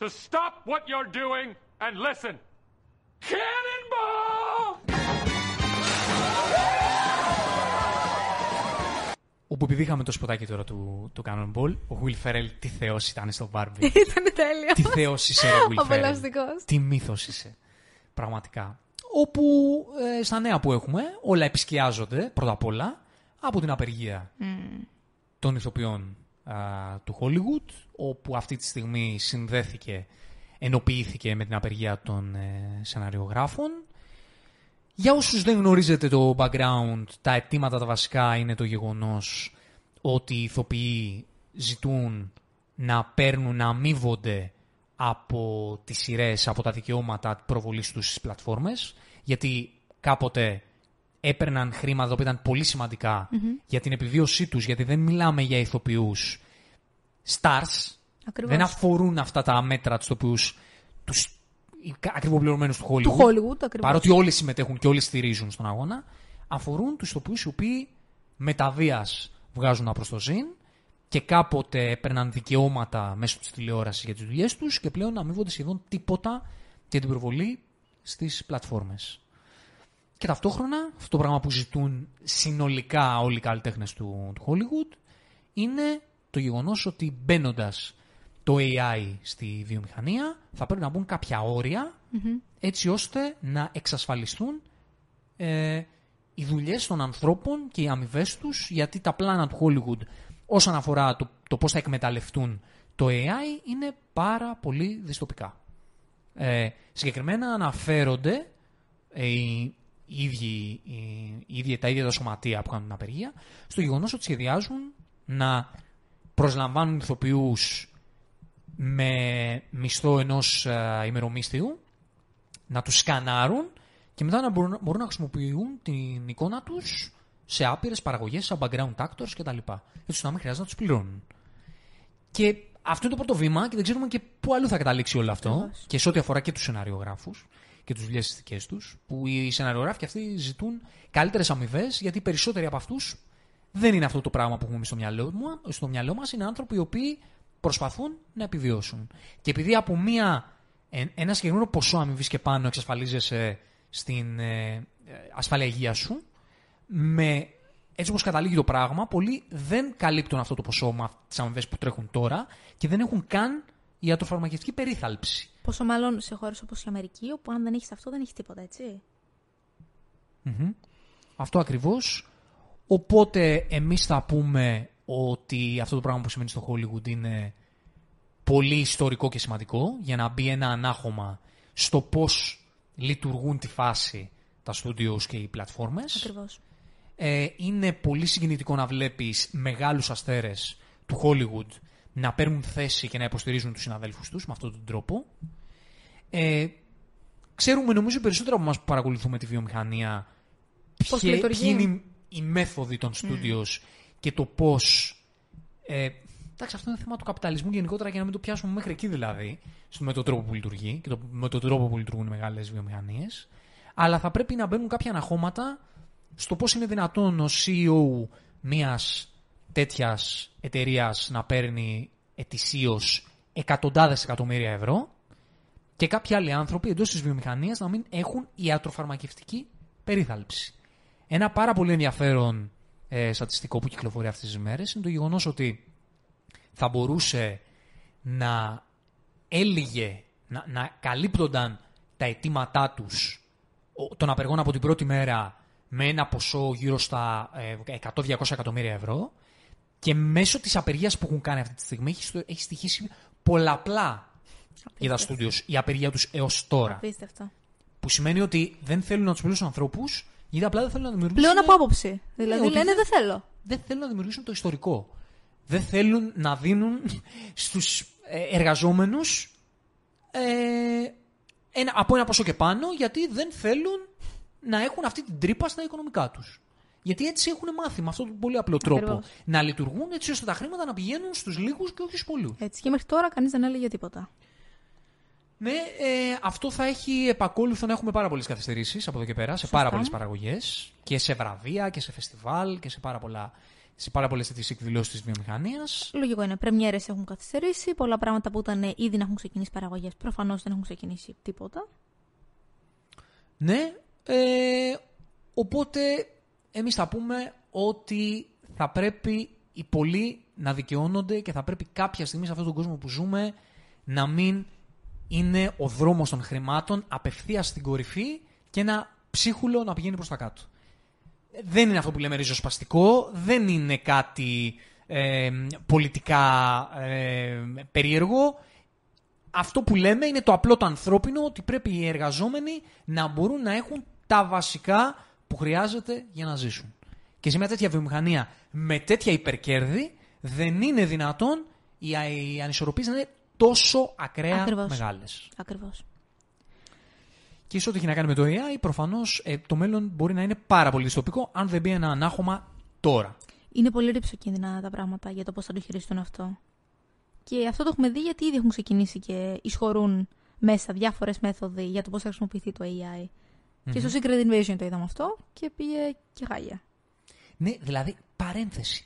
to stop what you're doing and listen. Cannonball! Όπου επειδή είχαμε το σποτάκι τώρα του, του Cannonball, ο Will Ferrell τι θεός ήταν στο Barbie. Ήταν τέλειο. τι θεός είσαι, ρε Will Ο Ferrell. Απολαυστικός. Τι μύθος είσαι. Πραγματικά. Όπου ε, στα νέα που έχουμε, όλα επισκιάζονται πρώτα απ' όλα από την απεργία των ηθοποιών α, του Hollywood, όπου αυτή τη στιγμή συνδέθηκε, ενοποιήθηκε με την απεργία των ε, σεναριογράφων. Για όσους δεν γνωρίζετε το background, τα αιτήματα τα βασικά είναι το γεγονός ότι οι ηθοποιοί ζητούν να παίρνουν, να αμείβονται από τις σειρές, από τα δικαιώματα προβολής τους στις πλατφόρμες, γιατί κάποτε έπαιρναν χρήματα τα οποία ήταν πολύ σημαντικά για την επιβίωσή τους, γιατί δεν μιλάμε για ηθοποιούς stars, Ακριβώς. δεν αφορούν αυτά τα μέτρα τους οποίους τους ακριβοπληρωμένους του Hollywood, Του Hollywood, ακριβώς. παρότι όλοι συμμετέχουν και όλοι στηρίζουν στον αγώνα, αφορούν τους ηθοποιούς οι οποίοι με τα βίας βγάζουν απροστοζήν και κάποτε έπαιρναν δικαιώματα μέσω της τηλεόρασης για τις δουλειές τους και πλέον αμείβονται σχεδόν τίποτα για την προβολή στις πλατφόρμες. Και ταυτόχρονα αυτό το πράγμα που ζητούν συνολικά όλοι οι καλλιτέχνες του, του Hollywood είναι το γεγονός ότι μπαίνοντας το AI στη βιομηχανία θα πρέπει να μπουν κάποια όρια έτσι ώστε να εξασφαλιστούν ε, οι δουλειές των ανθρώπων και οι αμοιβές τους γιατί τα πλάνα του Hollywood όσον αφορά το, το πώς θα εκμεταλλευτούν το AI είναι πάρα πολύ δυστοπικά. Ε, συγκεκριμένα αναφέρονται ε, οι, οι ίδιοι, οι, οι ίδιοι- τα ίδια τα σωματεία που κάνουν την απεργία στο γεγονός ότι σχεδιάζουν να προσλαμβάνουν ηθοποιούς με μισθό ενός ε, ημερομίσθιου, να τους σκανάρουν και μετά να μπορούν, μπορούν να χρησιμοποιούν την εικόνα τους σε άπειρες παραγωγές, σαν background actors κτλ. Έτσι ώστε να μην χρειάζεται να τους πληρώνουν. Και αυτό είναι το πρώτο βήμα και δεν ξέρουμε και πού αλλού θα καταλήξει όλο αυτό. Ακριβώς. Και σε ό,τι αφορά και τους σεναριογράφους και τι δουλειέ δικέ τους, που οι σεναριογράφοι και αυτοί ζητούν καλύτερες αμοιβές, γιατί οι περισσότεροι από αυτούς δεν είναι αυτό το πράγμα που έχουμε εμείς στο μυαλό, μου, στο μυαλό μας. Είναι άνθρωποι οι οποίοι προσπαθούν να επιβιώσουν. Και επειδή από μία, ε, ένας συγκεκριμένο ποσό αμοιβής και πάνω εξασφαλίζεσαι στην ε, ε, ασφάλεια υγείας σου, με, έτσι όπως καταλήγει το πράγμα, πολλοί δεν καλύπτουν αυτό το ποσό με τις αμοιβές που τρέχουν τώρα και δεν έχουν καν ιατροφαρμακευτική περίθαλψη. Πόσο μάλλον σε χώρες όπως η Αμερική, όπου αν δεν έχεις αυτό δεν έχεις τίποτα, έτσι. Αυτό ακριβώς. Οπότε εμείς θα πούμε ότι αυτό το πράγμα που σημαίνει στο Hollywood είναι πολύ ιστορικό και σημαντικό για να μπει ένα ανάχωμα στο πώς λειτουργούν τη φάση τα studios και οι πλατφόρμες. Ακριβώς. Ε, είναι πολύ συγκινητικό να βλέπεις μεγάλους αστέρες του Hollywood να παίρνουν θέση και να υποστηρίζουν τους συναδέλφους τους με αυτόν τον τρόπο. Ε, ξέρουμε νομίζω περισσότερο από εμάς που παρακολουθούμε τη βιομηχανία Πώς ποιε- λειτουργεί. ποιοι είναι οι- οι μέθοδοι των studios και το πώς... Ε, εντάξει, αυτό είναι θέμα του καπιταλισμού γενικότερα για να μην το πιάσουμε μέχρι εκεί δηλαδή, στο- με τον τρόπο που λειτουργεί και το, με τον τρόπο που λειτουργούν οι μεγάλες βιομηχανίες. Αλλά θα πρέπει να μπαίνουν κάποια αναχώματα στο πώς είναι δυνατόν ο CEO μιας τέτοιας εταιρείας να παίρνει ετησίως εκατοντάδες εκατομμύρια ευρώ και κάποιοι άλλοι άνθρωποι εντός της βιομηχανίας να μην έχουν ιατροφαρμακευτική περίθαλψη. Ένα πάρα πολύ ενδιαφέρον ε, στατιστικό που κυκλοφορεί αυτές τις μέρες είναι το γεγονός ότι θα μπορούσε να έλυγε, να, να καλύπτονταν τα αιτήματά τους ο- των απεργών από την πρώτη μέρα με ένα ποσό γύρω στα ε, 100-200 εκατομμύρια ευρώ και μέσω της απεργίας που έχουν κάνει αυτή τη στιγμή έχει, στο- έχει στοιχήσει πολλαπλά για τα στούντιος η απεργία τους έως τώρα. Απίστευτο. Που σημαίνει ότι δεν θέλουν να τους πληρώσουν ανθρώπους γιατί απλά δεν θέλουν να δημιουργήσουν... Πλέον από άποψη. Δηλαδή ότι λένε δεν- δεν θέλω. δεν θέλουν να δημιουργήσουν το ιστορικό. Δεν θέλουν να δίνουν στους ε, εργαζόμενους ε, ένα, από ένα ποσό και πάνω γιατί δεν θέλουν να έχουν αυτή την τρύπα στα οικονομικά τους. Γιατί έτσι έχουν μάθει με αυτόν τον πολύ απλό τρόπο Ακριβώς. να λειτουργούν έτσι ώστε τα χρήματα να πηγαίνουν στους λίγους και όχι στους πολλούς. Έτσι. Και μέχρι τώρα κανείς δεν έλεγε τίποτα. Ναι, ε, αυτό θα έχει επακόλουθο να έχουμε πάρα πολλές καθυστερήσεις από εδώ και πέρα σε πάρα πολλές παραγωγές και σε βραβεία και σε φεστιβάλ και σε πάρα, πολλά, σε πάρα πολλές τέτοιες εκδηλώσεις της βιομηχανίας. Λογικό είναι. Πρεμιέρες έχουν καθυστερήσει. Πολλά πράγματα που ήταν ήδη να έχουν ξεκινήσει παραγωγές προφανώς δεν έχουν ξεκινήσει τίποτα. Ναι, ε, οπότε εμείς θα πούμε ότι θα πρέπει οι πολλοί να δικαιώνονται και θα πρέπει κάποια στιγμή σε αυτόν τον κόσμο που ζούμε να μην είναι ο δρόμος των χρημάτων απευθείας στην κορυφή και ένα ψίχουλο να πηγαίνει προς τα κάτω. Δεν είναι αυτό που λέμε ριζοσπαστικό, δεν είναι κάτι ε, πολιτικά ε, περίεργο. Αυτό που λέμε είναι το απλό το ανθρώπινο ότι πρέπει οι εργαζόμενοι να μπορούν να έχουν τα βασικά που χρειάζεται για να ζήσουν. Και σε μια τέτοια βιομηχανία με τέτοια υπερκέρδη δεν είναι δυνατόν οι, οι ανισορροπίες να είναι τόσο ακραία Ακριβώς. μεγάλες. Ακριβώς. Και σε ό,τι έχει να κάνει με το AI, προφανώς το μέλλον μπορεί να είναι πάρα πολύ δυστοπικό αν δεν μπει ένα ανάχωμα τώρα. Είναι πολύ ρηψοκίνδυνα τα πράγματα για το πώς θα το χειριστούν αυτό. Και αυτό το έχουμε δει γιατί ήδη έχουν ξεκινήσει και εισχωρούν μέσα διάφορες μέθοδοι για το πώς θα χρησιμοποιηθεί το AI. Και στο Secret Invasion το είδαμε αυτό και πήγε και χάλια. Ναι, δηλαδή, παρένθεση.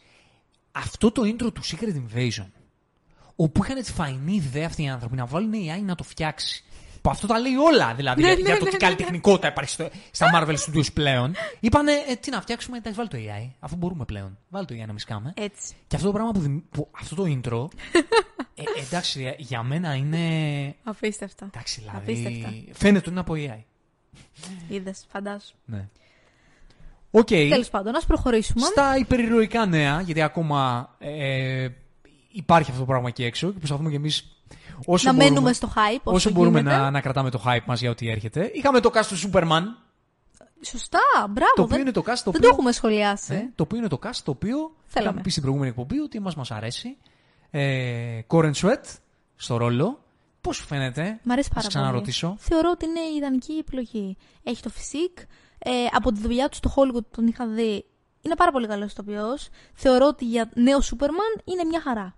Αυτό το intro του Secret Invasion, όπου είχαν τη φαϊνή ιδέα αυτοί οι άνθρωποι να βάλουν AI να το φτιάξει. Που αυτό τα λέει όλα, δηλαδή, Ναι, για, ναι, για το ναι, τι ναι, καλλιτεχνικότητα υπάρχει στο- στα Marvel Studios πλέον. Είπανε, ε, τι να φτιάξουμε, εντάξει, βάλει το AI, αφού μπορούμε πλέον. Βάλει το AI να μισκάμε. Έτσι. Και αυτό το πράγμα που, δημι- που αυτό το intro, ε, εντάξει, για μένα είναι. Απίστευτα. Εντάξει, Απίστευτα. δηλαδή. Φαίνεται ότι είναι από AI. Είδες, φαντάσου. Ναι. Οκ. Τέλος πάντων, ας προχωρήσουμε. Στα υπερηρωικά νέα, γιατί ακόμα ε, υπάρχει αυτό το πράγμα εκεί έξω και προσπαθούμε κι εμείς όσο να μπορούμε, μένουμε στο hype. Όσο, όσο μπορούμε γίνεται. να, να κρατάμε το hype μας για ό,τι έρχεται. Είχαμε το cast του Superman, Σωστά, μπράβο. το οποίο δεν, είναι το cast το δεν οποίο, το έχουμε σχολιάσει. ε, το οποίο είναι το cast το οποίο Θέλαμε. είχαμε πει στην προηγούμενη εκπομπή ότι μας μας αρέσει. Ε, Coren Sweat στο ρόλο. Πώς σου φαίνεται, Μ' αρέσει να πάρα σε ξαναρωτήσω. πολύ. Θεωρώ ότι είναι η ιδανική επιλογή. Έχει το φυσικ. Ε, από τη δουλειά του στο Hollywood τον είχα δει. Είναι πάρα πολύ καλός ηθοποιός. Θεωρώ ότι για νέο Σούπερμαν είναι μια χαρά.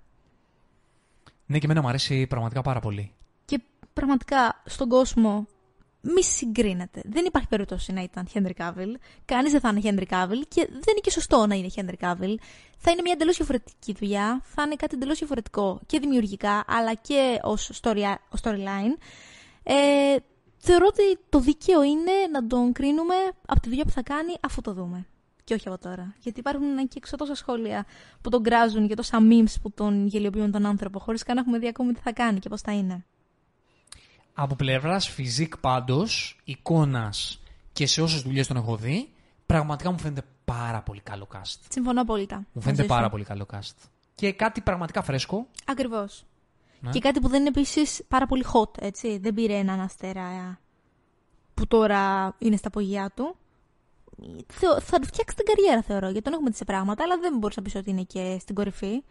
Ναι και εμένα μου αρέσει πραγματικά πάρα πολύ. Και πραγματικά στον κόσμο μη συγκρίνεται. Δεν υπάρχει περίπτωση να ήταν Χέντρι Κάβιλ. Κανείς δεν θα είναι Χέντρι Κάβιλ και δεν είναι και σωστό να είναι Χέντρι Κάβιλ. Θα είναι μια εντελώς διαφορετική δουλειά. Θα είναι κάτι εντελώς διαφορετικό και δημιουργικά αλλά και ως story, ως storyline. Ε, θεωρώ ότι το δίκαιο είναι να τον κρίνουμε από τη δουλειά που θα κάνει αφού το δούμε. Και όχι από τώρα. Γιατί υπάρχουν και έξω τόσα σχόλια που τον κράζουν και τόσα memes που τον γελιοποιούν τον άνθρωπο, χωρίς καν να έχουμε δει ακόμη τι θα κάνει και πώς θα είναι. Από πλευράς φυσικ πάντως, εικόνας και σε όσες δουλειές τον έχω δει, πραγματικά μου φαίνεται πάρα πολύ καλό cast. Συμφωνώ απόλυτα. Μου φαίνεται μαζί σου. πάρα πολύ καλό cast. Και κάτι πραγματικά φρέσκο. Ακριβώς. Ναι. Και κάτι που δεν είναι επίσης πάρα πολύ hot, έτσι. Δεν πήρε έναν αστέρα που τώρα είναι στα απογεία του. Θεω- θα του φτιάξει την καριέρα, θεωρώ. Γιατί τον έχουμε δει σε πράγματα, αλλά δεν μπορείς να πεις ότι είναι και στην κορυφή.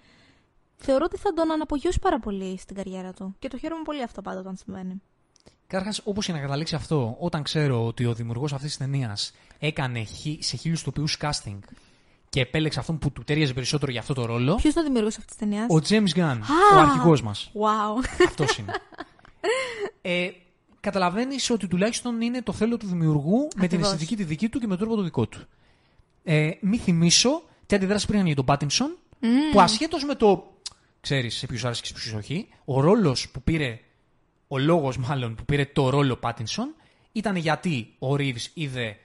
Θεωρώ ότι θα τον αναπογειώσει πάρα πολύ στην καριέρα του. Και το χαίρομαι πολύ αυτό πάντα όταν συμβαίνει. Καταρχάς, όπως και να καταλήξει αυτό, όταν ξέρω ότι ο δημιουργός αυτής της ταινίας έκανε χι- σε χίλιους τοπιούς casting και επέλεξε αυτόν που του τέριαζε περισσότερο για αυτό το ρόλο, Ποιος είναι ο δημιουργός αυτής της ταινίας; ο James Gunn, Α! ο αρχηγός μας. Wow. Αυτός είναι. ε, Καταλαβαίνεις ότι τουλάχιστον είναι το θέλω του δημιουργού με την Ακριβώς. αισθητική τη δική του και με τον τρόπο το δικό του. Ε, μη θυμίσω τι αντιδράσεις πήγαν για τον Πάτινσον, που ασχέτως με το. ξέρεις σε ποιους άρεσε και σε ποιους όχι, ο ρόλος που πήρε. Ο λόγος μάλλον που πήρε το ρόλο Πάτινσον ήταν γιατί ο Ρίβ είδε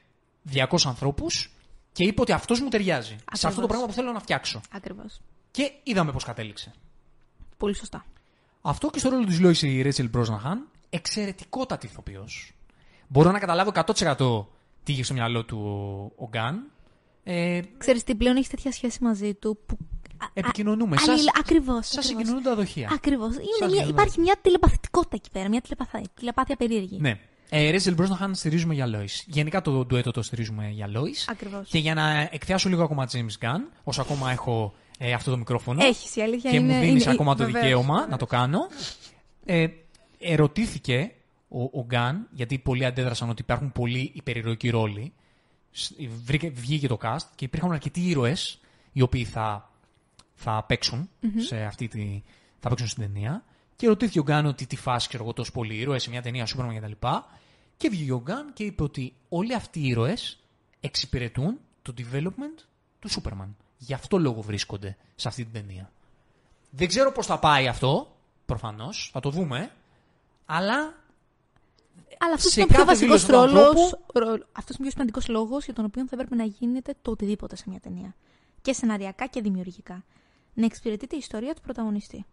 200 ανθρώπους και είπε ότι αυτός μου ταιριάζει. Σε αυτό το Ακριβώς. πράγμα που θέλω να φτιάξω. Ακριβώς. Και είδαμε πώς κατέληξε. Πολύ σωστά. Αυτό και στο ρόλο της Λόιση η Ρέτσελ Μπρόσναχαν, εξαιρετικότατη ηθοποιός. Μπορώ να καταλάβω 100% τι είχε στο μυαλό του ο- ο Γκάν. Ε, Ξέρεις τι, πλέον έχεις τέτοια σχέση μαζί του που. Επικοινωνούμε. Αλληλ... Σας, Ακριβώς. σας συγκοινωνούν τα δοχεία. Ακριβώς. Σας Μια... συγκοινωνούν. Υπάρχει μια τηλεπαθητικότητα εκεί πέρα. Μια τηλεπαθά... τηλεπάθεια περίεργη. Ναι. Ε, Ρέτσελ Μπρόσναχαν στηρίζουμε για Λόις. Γενικά το ντουέτο το στηρίζουμε για Λόις. Ακριβώς. Και για να εκθιάσω λίγο ακόμα James Gunn, όσο ακόμα έχω ε, αυτό το μικρόφωνο. Έχεις, η αλήθεια και είναι. μου δίνεις είναι- ακόμα το βεβαίως, δικαίωμα βεβαίως. να το κάνω. Ε, ερωτήθηκε ο, ο Γκάν, γιατί πολλοί αντέδρασαν ότι υπάρχουν πολλοί υπερηρωικοί ρόλοι. Σ- βρήκε- Βγήκε το cast και υπήρχαν αρκετοί ήρωες οι οποίοι θα, θα παιξουν σε αυτή τη, θα παίξουν στην ταινία. Και ρωτήθηκε ο Γκάν ότι τι φάση, ξέρω εγώ, τόσο πολλοί ήρωες σε μια ταινία Superman κτλ. Και βγήκε ο Γκάν και είπε ότι όλοι αυτοί οι ήρωες εξυπηρετούν το development του Superman. Γι' αυτό λόγο βρίσκονται σε αυτή την ταινία. Δεν ξέρω πώς θα πάει αυτό, προφανώς, θα το δούμε, αλλά Αλλά αυτός σε είναι ο πιο κάθε βασικός δήλωση του ρόλος. ανθρώπου- Αυτός είναι ο πιο σημαντικός λόγος για τον οποίο θα έπρεπε να γίνεται το οτιδήποτε σε μια ταινία. Και σεναριακά και δημιουργικά. Να εξυπηρετείται η ιστορία του πρωταγωνιστή.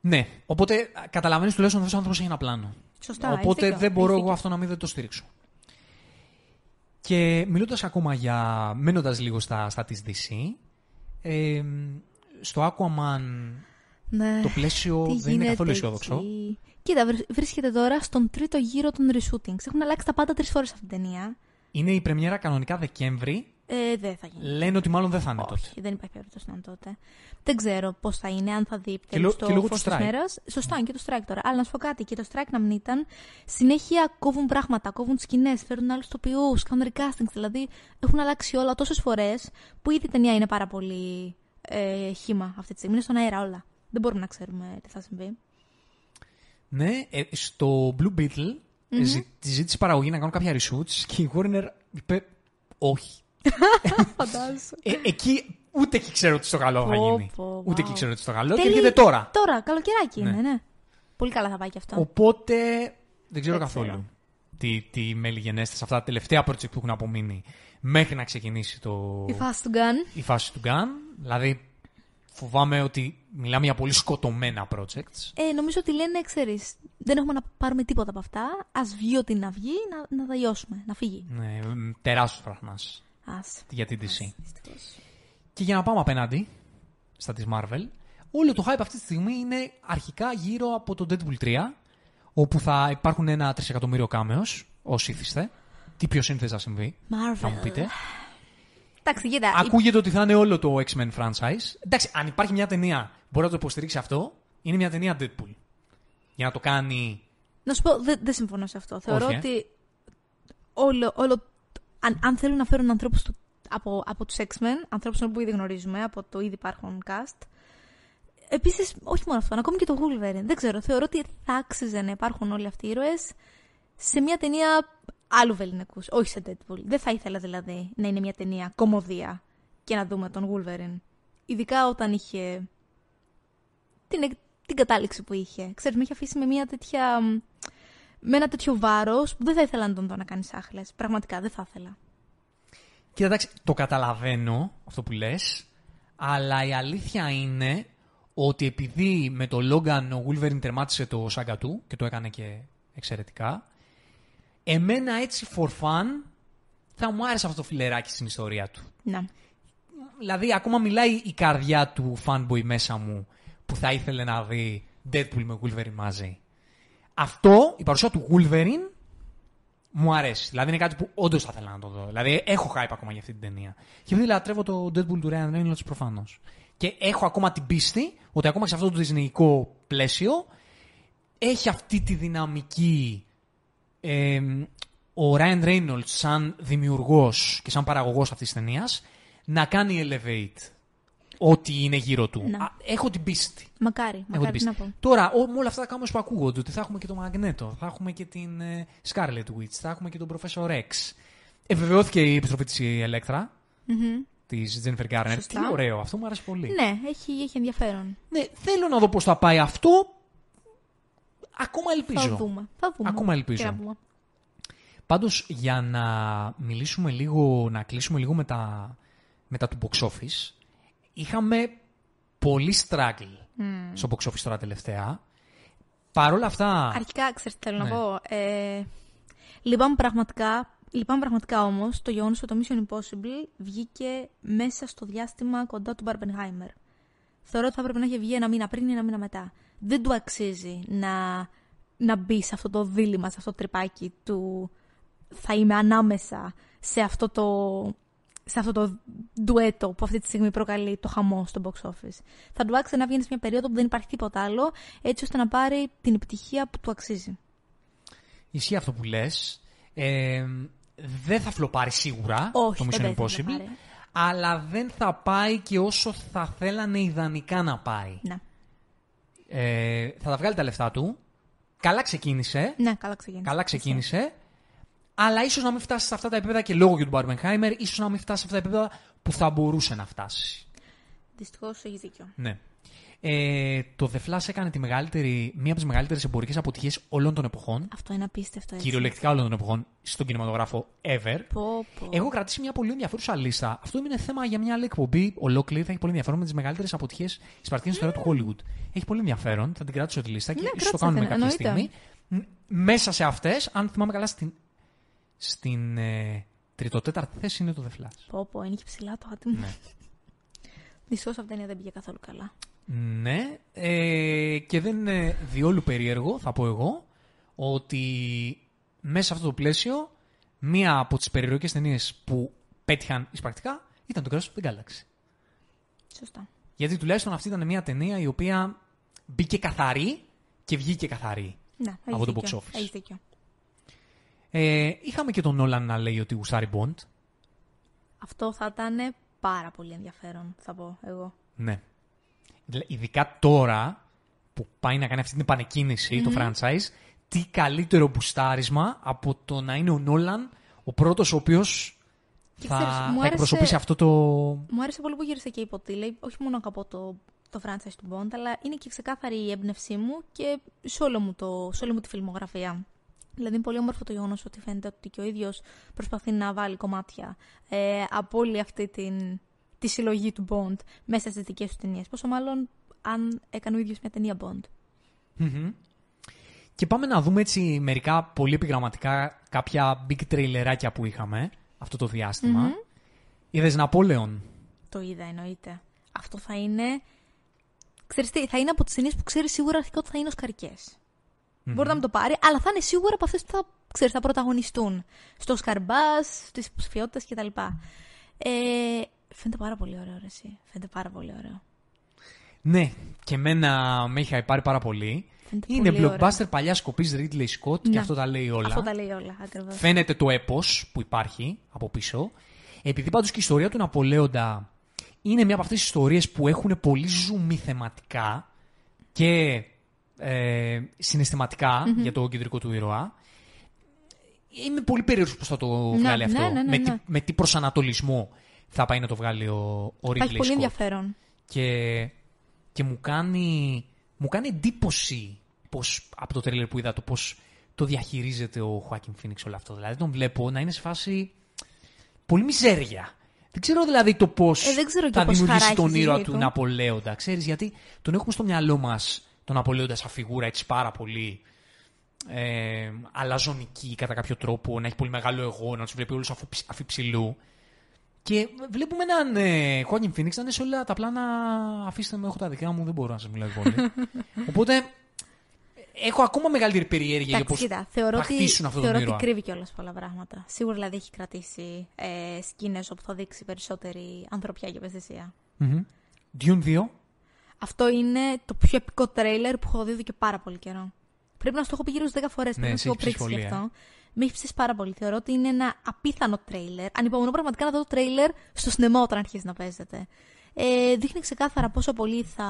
Ναι, οπότε καταλαβαίνεις τουλάχιστον αυτός ο άνθρωπος έχει ένα πλάνο. Σωστά. έχεις Οπότε δίκιο, δεν μπορώ έχεις εγώ δίκιο. αυτό να μην δεν το στηρίξω. Και μιλώντας ακόμα για. μένοντας λίγο στα, στα της DC, ε, στο Aquaman Ναι. το πλαίσιο Τι δεν είναι γίνεται καθόλου αισιόδοξο. εκεί. Κοίτα, βρ- βρίσκεται τώρα στον τρίτο γύρο των reshootings. Έχουν αλλάξει τα πάντα τρεις φορές αυτή την ταινία. Είναι η πρεμιέρα κανονικά Δεκέμβρη. Ε, δεν θα γίνει. Λένε ότι μάλλον δεν θα είναι τότε. Όχι, δεν υπάρχει περίπτωση να είναι τότε. Δεν ξέρω πώς θα είναι, αν θα δει λο- επιτέλου και το λόγω φως του της strike. μέρας. Σωστά, είναι και το strike τώρα. Αλλά να σου πω κάτι, και το strike να μην ήταν, συνέχεια κόβουν πράγματα, κόβουν σκηνές, φέρνουν άλλους τοπιούς, κάνουν recastings. Δηλαδή έχουν αλλάξει όλα τόσες φορές που ήδη η ταινία είναι πάρα πολύ ε, χήμα αυτή τη στιγμή. Είναι στον αέρα όλα. Δεν μπορούμε να ξέρουμε τι θα συμβεί. Ναι, ε, στο Blue Beetle ε, ζη- τη ζήτησε η παραγωγή να κάνουν κάποια reshoots και η Warner είπε όχι. Φαντάζομαι. Ε, εκεί ούτε εκεί ξέρω τι στο καλό θα Πω, γίνει. πω, Ούτε wow. εκεί ξέρω τι στο καλό. Και Τέλει- έρχεται τώρα. Τώρα, καλοκαιράκι Ναι. είναι, ναι. Πολύ καλά θα πάει και αυτό. Οπότε δεν ξέρω Δεν καθόλου ξέρω. τι, τι μέλη γενέστε σε αυτά τα τελευταία project που έχουν απομείνει μέχρι να ξεκινήσει το, Η φάση του Gun. η φάση του Gun. Δηλαδή φοβάμαι ότι μιλάμε για πολύ σκοτωμένα projects. Ε, νομίζω ότι λένε, ξέρεις, δεν έχουμε να πάρουμε τίποτα από αυτά. Α βγει ό,τι να βγει, να, να τελειώσουμε, να φύγει. Ναι, τεράστιος φραχνάς Ας. για την DC. Δυστυχώς. Και για να πάμε απέναντι στα της Marvel, όλο το hype αυτή τη στιγμή είναι αρχικά γύρω από το Deadpool 3, όπου θα υπάρχουν ένα τρισεκατομμύριο κάμεος, όσοι ήθιστε. Τι πιο σύνθεσα συμβεί, θα μου Marvel. πείτε. Εντάξει, κοίτα. η- Ακούγεται ότι θα είναι όλο το X-Men franchise. Εντάξει, αν υπάρχει μια ταινία που μπορεί να το υποστηρίξει αυτό, είναι μια ταινία Deadpool. Για να το κάνει. Να σου πω, δεν δεν συμφωνώ σε αυτό. Θεωρώ Όχι, ε. ότι όλο, όλο, αν, αν θέλουν να φέρουν ανθρώπους του, από, από τους X-Men, ανθρώπους που ήδη γνωρίζουμε, από το ήδη υπάρχον cast, επίσης, όχι μόνο αυτό, ακόμη και το Wolverine, δεν ξέρω, θεωρώ ότι θα άξιζε να υπάρχουν όλοι αυτοί οι ήρωες σε μια ταινία άλλου βεληνικούς, όχι σε Deadpool. Δεν θα ήθελα δηλαδή να είναι μια ταινία κομμωδία και να δούμε τον Wolverine. Ειδικά όταν είχε την, την κατάληξη που είχε. Ξέρεις, με είχε αφήσει με μια τέτοια... Με ένα τέτοιο βάρος που δεν θα ήθελα να τον δω να κάνει σάχλες. Πραγματικά δεν θα ήθελα. Και εντάξει, το καταλαβαίνω αυτό που λες, αλλά η αλήθεια είναι ότι επειδή με το Logan ο Wolverine τερμάτισε το σάγκα του και το έκανε και εξαιρετικά, εμένα έτσι for fun θα μου άρεσε αυτό το φιλεράκι στην ιστορία του. Να. Δηλαδή, ακόμα μιλάει η καρδιά του fanboy μέσα μου που θα ήθελε να δει Deadpool με Wolverine μαζί. Αυτό, η παρουσία του Wolverine, μου αρέσει. Δηλαδή, είναι κάτι που όντως θα ήθελα να το δω. Δηλαδή, έχω hype ακόμα για αυτή την ταινία. Και επειδή λατρεύω το Deadpool του Ryan Reynolds προφανώς. Και έχω ακόμα την πίστη ότι ακόμα και σε αυτό το δυσνεϊκό πλαίσιο έχει αυτή τη δυναμική ε, ο Ryan Reynolds σαν δημιουργός και σαν παραγωγός αυτής της ταινίας να κάνει elevate ό,τι είναι γύρω του. Ναι. Α, έχω την πίστη. Μακάρι, Έχω μακάρι την τι να πίστη. πω. Τώρα, ό, με όλα αυτά τα κάμερα που ακούγονται, ότι θα έχουμε και το Μαγνέτο, θα έχουμε και την ε, Scarlet Witch, θα έχουμε και τον Professor X. Επιβεβαιώθηκε η επιστροφή της η Electra, Μμμ. της Jennifer Garner. Σωστά. Τι ωραίο, αυτό μου άρεσε πολύ. Ναι, έχει, έχει ενδιαφέρον. Ναι, θέλω να δω πώς θα πάει αυτό. Ακόμα ελπίζω. Θα δούμε. Θα δούμε. Ακόμα ελπίζω. Τι να πούμε. Πάντως, για να μιλήσουμε λίγο, να κλείσουμε λίγο με τα, με τα του box office, είχαμε πολύ struggle στο box office τώρα τελευταία. Παρ' όλα αυτά... Αρχικά, ξέρεις τι θέλω Ναι. να πω. Ε, λυπάμαι πραγματικά, λυπάμαι πραγματικά όμως το γεγονός ότι το Mission Impossible βγήκε μέσα στο διάστημα κοντά του Barbenheimer. Θεωρώ ότι θα έπρεπε να έχει βγει ένα μήνα πριν ή ένα μήνα μετά. Δεν του αξίζει να, να μπει σε αυτό το δίλημα, σε αυτό το τρυπάκι του θα είμαι ανάμεσα σε αυτό το, σε αυτό το ντουέτο που αυτή τη στιγμή προκαλεί το χαμό στο box office. Θα του άξιζε να βγαίνει σε μια περίοδο που δεν υπάρχει τίποτα άλλο, έτσι ώστε να πάρει την επιτυχία που του αξίζει. Ισχύει αυτό που λες. Ε, δεν θα φλοπάρει σίγουρα Όχι, το δεν Mission παίζει να Impossible, φλοπάρει. αλλά δεν θα πάει και όσο θα θέλανε ιδανικά να πάει. Ναι. Ε, θα τα βγάλει τα λεφτά του. Καλά ξεκίνησε. Ναι, καλά ξεκίνησε. Καλά ξεκίνησε. Αλλά ίσως να μην φτάσεις σε αυτά τα επίπεδα και λόγω και του Barbenheimer, ίσως να μην φτάσεις σε αυτά τα επίπεδα που θα μπορούσε να φτάσεις. Δυστυχώς έχεις δίκιο. Ναι. Ε, το The Flash έκανε τη μεγαλύτερη, μία από τις μεγαλύτερες εμπορικές αποτυχίες όλων των εποχών. Αυτό είναι απίστευτο έτσι. Κυριολεκτικά όλων των εποχών στον κινηματογράφο ever. Πω, πω. Έχω κρατήσει μια πολύ ενδιαφέρουσα λίστα. Αυτό είναι θέμα για μια άλλη εκπομπή ολόκληρη. Θα έχει πολύ ενδιαφέρον με τις μεγαλύτερες αποτυχίες της παρτίδα ιστορία του Hollywood. Έχει πολύ ενδιαφέρον. Θα την κρατήσω τη λίστα και Ναι, ίσως το κράτησε, κάνουμε κάποια εννοείται. στιγμή. Μ, Μέσα σε αυτές, αν θυμάμαι καλά, στην, στην ε, τριτοτέταρτη θέση είναι το The Flash. Πω, πω, είναι και ψηλά το άτομο. Ναι. Δυστυχώ αυτή η ταινία δεν πήγε καθόλου καλά. Ναι, ε, και δεν είναι διόλου περίεργο, θα πω εγώ, ότι μέσα σε αυτό το πλαίσιο, μία από τις περιεργικές ταινίες που πέτυχαν εισπρακτικά ήταν το Guardians of the Galaxy. Σωστά. Γιατί τουλάχιστον αυτή ήταν μια ταινία η οποία μπήκε καθαρή και βγήκε καθαρή. Ναι, έχεις Από το δίκιο. box office. Έχεις δίκιο. Ε, είχαμε και τον Νόλαν να λέει ότι γουστάρει Bond. Αυτό θα ήταν πάρα πολύ ενδιαφέρον, θα πω εγώ. Ναι. Δηλαδή, Ειδικά τώρα που πάει να κάνει αυτή την επανεκκίνηση το franchise, τι καλύτερο μπουστάρισμα από το να είναι ο Νόλαν ο πρώτος ο οποίος Και θα, ξέρεις, μου θα άρεσε- εκπροσωπήσει αυτό το... Μου άρεσε πολύ που γύρισε και είπε ότι λέει, όχι μόνο αγαπώ το, το franchise του Bond, αλλά είναι και ξεκάθαρη η έμπνευσή μου και σε, όλο μου το, σε όλη μου τη φιλμογραφία. Δηλαδή είναι πολύ όμορφο το γεγονός ότι φαίνεται ότι και ο ίδιος προσπαθεί να βάλει κομμάτια ε, από όλη αυτή την, τη συλλογή του Bond μέσα στις δικές του ταινίες. Πόσο μάλλον αν έκανε ο ίδιος μια ταινία Bond. Μμμ. Και πάμε να δούμε έτσι μερικά πολύ επιγραμματικά κάποια big τρέιλεράκια που είχαμε αυτό το διαστημα Είδες Ναπόλεον; Το είδα εννοείται. Αυτό θα είναι. Ξέρεις τι, θα είναι από τις ταινίες που ξέρεις σίγουρα αρχικά ότι θα είναι οσκαρικές. Μπορεί να μην το πάρει, αλλά θα είναι σίγουρα από αυτέ που θα, ξέρεις, θα πρωταγωνιστούν. Στο Σκαρμπάς, στις υποψηφιότητε κτλ. Ε, φαίνεται πάρα πολύ ωραίο, ρε, εσύ. Φαίνεται πάρα πολύ ωραίο. Ναι, και εμένα με είχε πάρει πάρα πολύ. Φαίνεται Είναι πολύ blockbuster παλιά σκοπής Ridley Scott και Ναι. αυτό τα λέει όλα. Αυτό τα λέει όλα, ακριβώς. Φαίνεται το έπος που υπάρχει από πίσω. Επειδή πάντως και η ιστορία του Ναπολέοντα είναι μια από αυτές τις ιστορίες που έχουν πολύ ζουμί θεματικά και ε, συναισθηματικα για το κεντρικό του ήρωα. Είμαι πολύ περίεργος πώς θα το βγάλει ναι, αυτό. ναι, ναι, με, τι, ναι. με τι προσανατολισμό θα πάει να το βγάλει ο, ο Θα έχει Ridley πολύ Scott. ενδιαφέρον. Και, και μου, κάνει, μου κάνει εντύπωση πώς, από το τρέλερ που είδα το πώς το διαχειρίζεται ο Joaquin Phoenix όλο αυτό. Δηλαδή τον βλέπω να είναι σε φάση πολύ μιζέρια. Δεν ξέρω δηλαδή το πώς Ε, δεν ξέρω και θα πώς δημιουργήσει χαρά έχει τον στη ήρωα ζωή του του. Ναπολέοντα. Ξέρεις γιατί τον έχουμε στο μυαλό μας τον Ναπολέοντα σαν φιγούρα έτσι πάρα πολύ ε, αλαζονική κατά κάποιο τρόπο, να έχει πολύ μεγάλο εγώ, να τους βλέπει όλους αφιψηλού. Και βλέπουμε έναν ε, Joaquin Phoenix να είναι σε όλα τα πλάνα. Αφήστε με, έχω τα δικά μου, δεν μπορώ να σας μιλάω πολύ. Οπότε έχω ακόμα μεγαλύτερη περιέργεια για Εντάξει, πώς κοίτα, θεωρώ θα ότι, χτίσουν αυτό θεωρώ τον ότι ήρωα. κρύβει κιόλας πολλά πράγματα. Σίγουρα δηλαδή έχει κρατήσει ε, σκηνέ όπου θα δείξει περισσότερη ανθρωπιά και ευαισθησία. Μμμ. Dune 2. Αυτό είναι το πιο επικό τρέιλερ που έχω δει εδώ και πάρα πολύ καιρό. Πρέπει να στο έχω πει γύρω στις 10 φορές. Ναι, Πρέπει να σε σου έχω έχεις ψήσει πρίξει γι' πολύ, αυτό. Με έχει ψήσει πάρα πολύ. Θεωρώ ότι είναι ένα απίθανο τρέιλερ. Ανυπομονώ πραγματικά να δω το τρέιλερ στο σινεμά όταν αρχίσει να παίζεται. Ε, δείχνει ξεκάθαρα πόσο πολύ θα,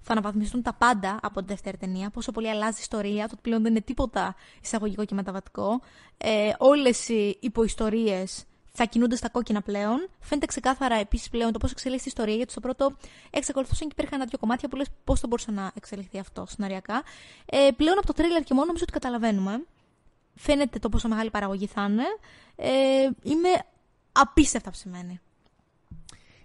θα αναβαθμιστούν τα πάντα από τη δεύτερη ταινία. Πόσο πολύ αλλάζει η ιστορία. Το ότι πλέον δεν είναι τίποτα εισαγωγικό και μεταβατικό. Ε, Όλες οι υποϊστορίες θα κινούνται στα κόκκινα πλέον. Φαίνεται ξεκάθαρα επίσης πλέον το πώς εξελίσσεται η ιστορία, γιατί στο πρώτο εξακολουθούσαν και υπήρχαν ένα-δύο κομμάτια που λες πώς θα μπορούσε να εξελιχθεί αυτό σεναριακά. Ε, πλέον από το τρέλερ και μόνο νομίζω ότι καταλαβαίνουμε. Φαίνεται το πόσο μεγάλη παραγωγή θα είναι. Ε, είμαι απίστευτα ψημένη.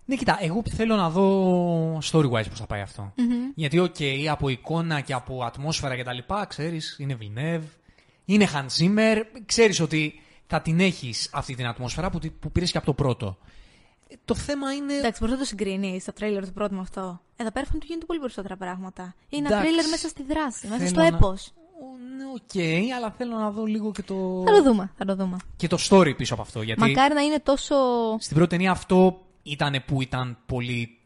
Ναι, κοιτά, εγώ θέλω να δω story-wise πώς θα πάει αυτό. Γιατί, οκ, από εικόνα και από ατμόσφαιρα και τα λοιπά, ξέρεις, είναι Villeneuve, είναι Hans Zimmer, ξέρεις ότι θα την έχεις αυτή την ατμόσφαιρα που, τη- που πήρες και από το πρώτο. Ε, Το θέμα είναι... Εντάξει, μπορείς να το συγκρίνεις το τρέιλερ του πρώτου με αυτό. Εδώ πέρα φαίνεται ότι γίνονται πολύ περισσότερα πράγματα. Είναι ένα Εντάξει. τρέιλερ μέσα στη δράση, μέσα Θέλω στο να- έπος. Ο, Ναι, οκ, αλλά θέλω να δω λίγο και το... Θα το δούμε, θα το δούμε. και το story πίσω από αυτό. Γιατί Μακάρι να είναι τόσο. στην πρώτη ταινία αυτό ήταν που ήταν πολύ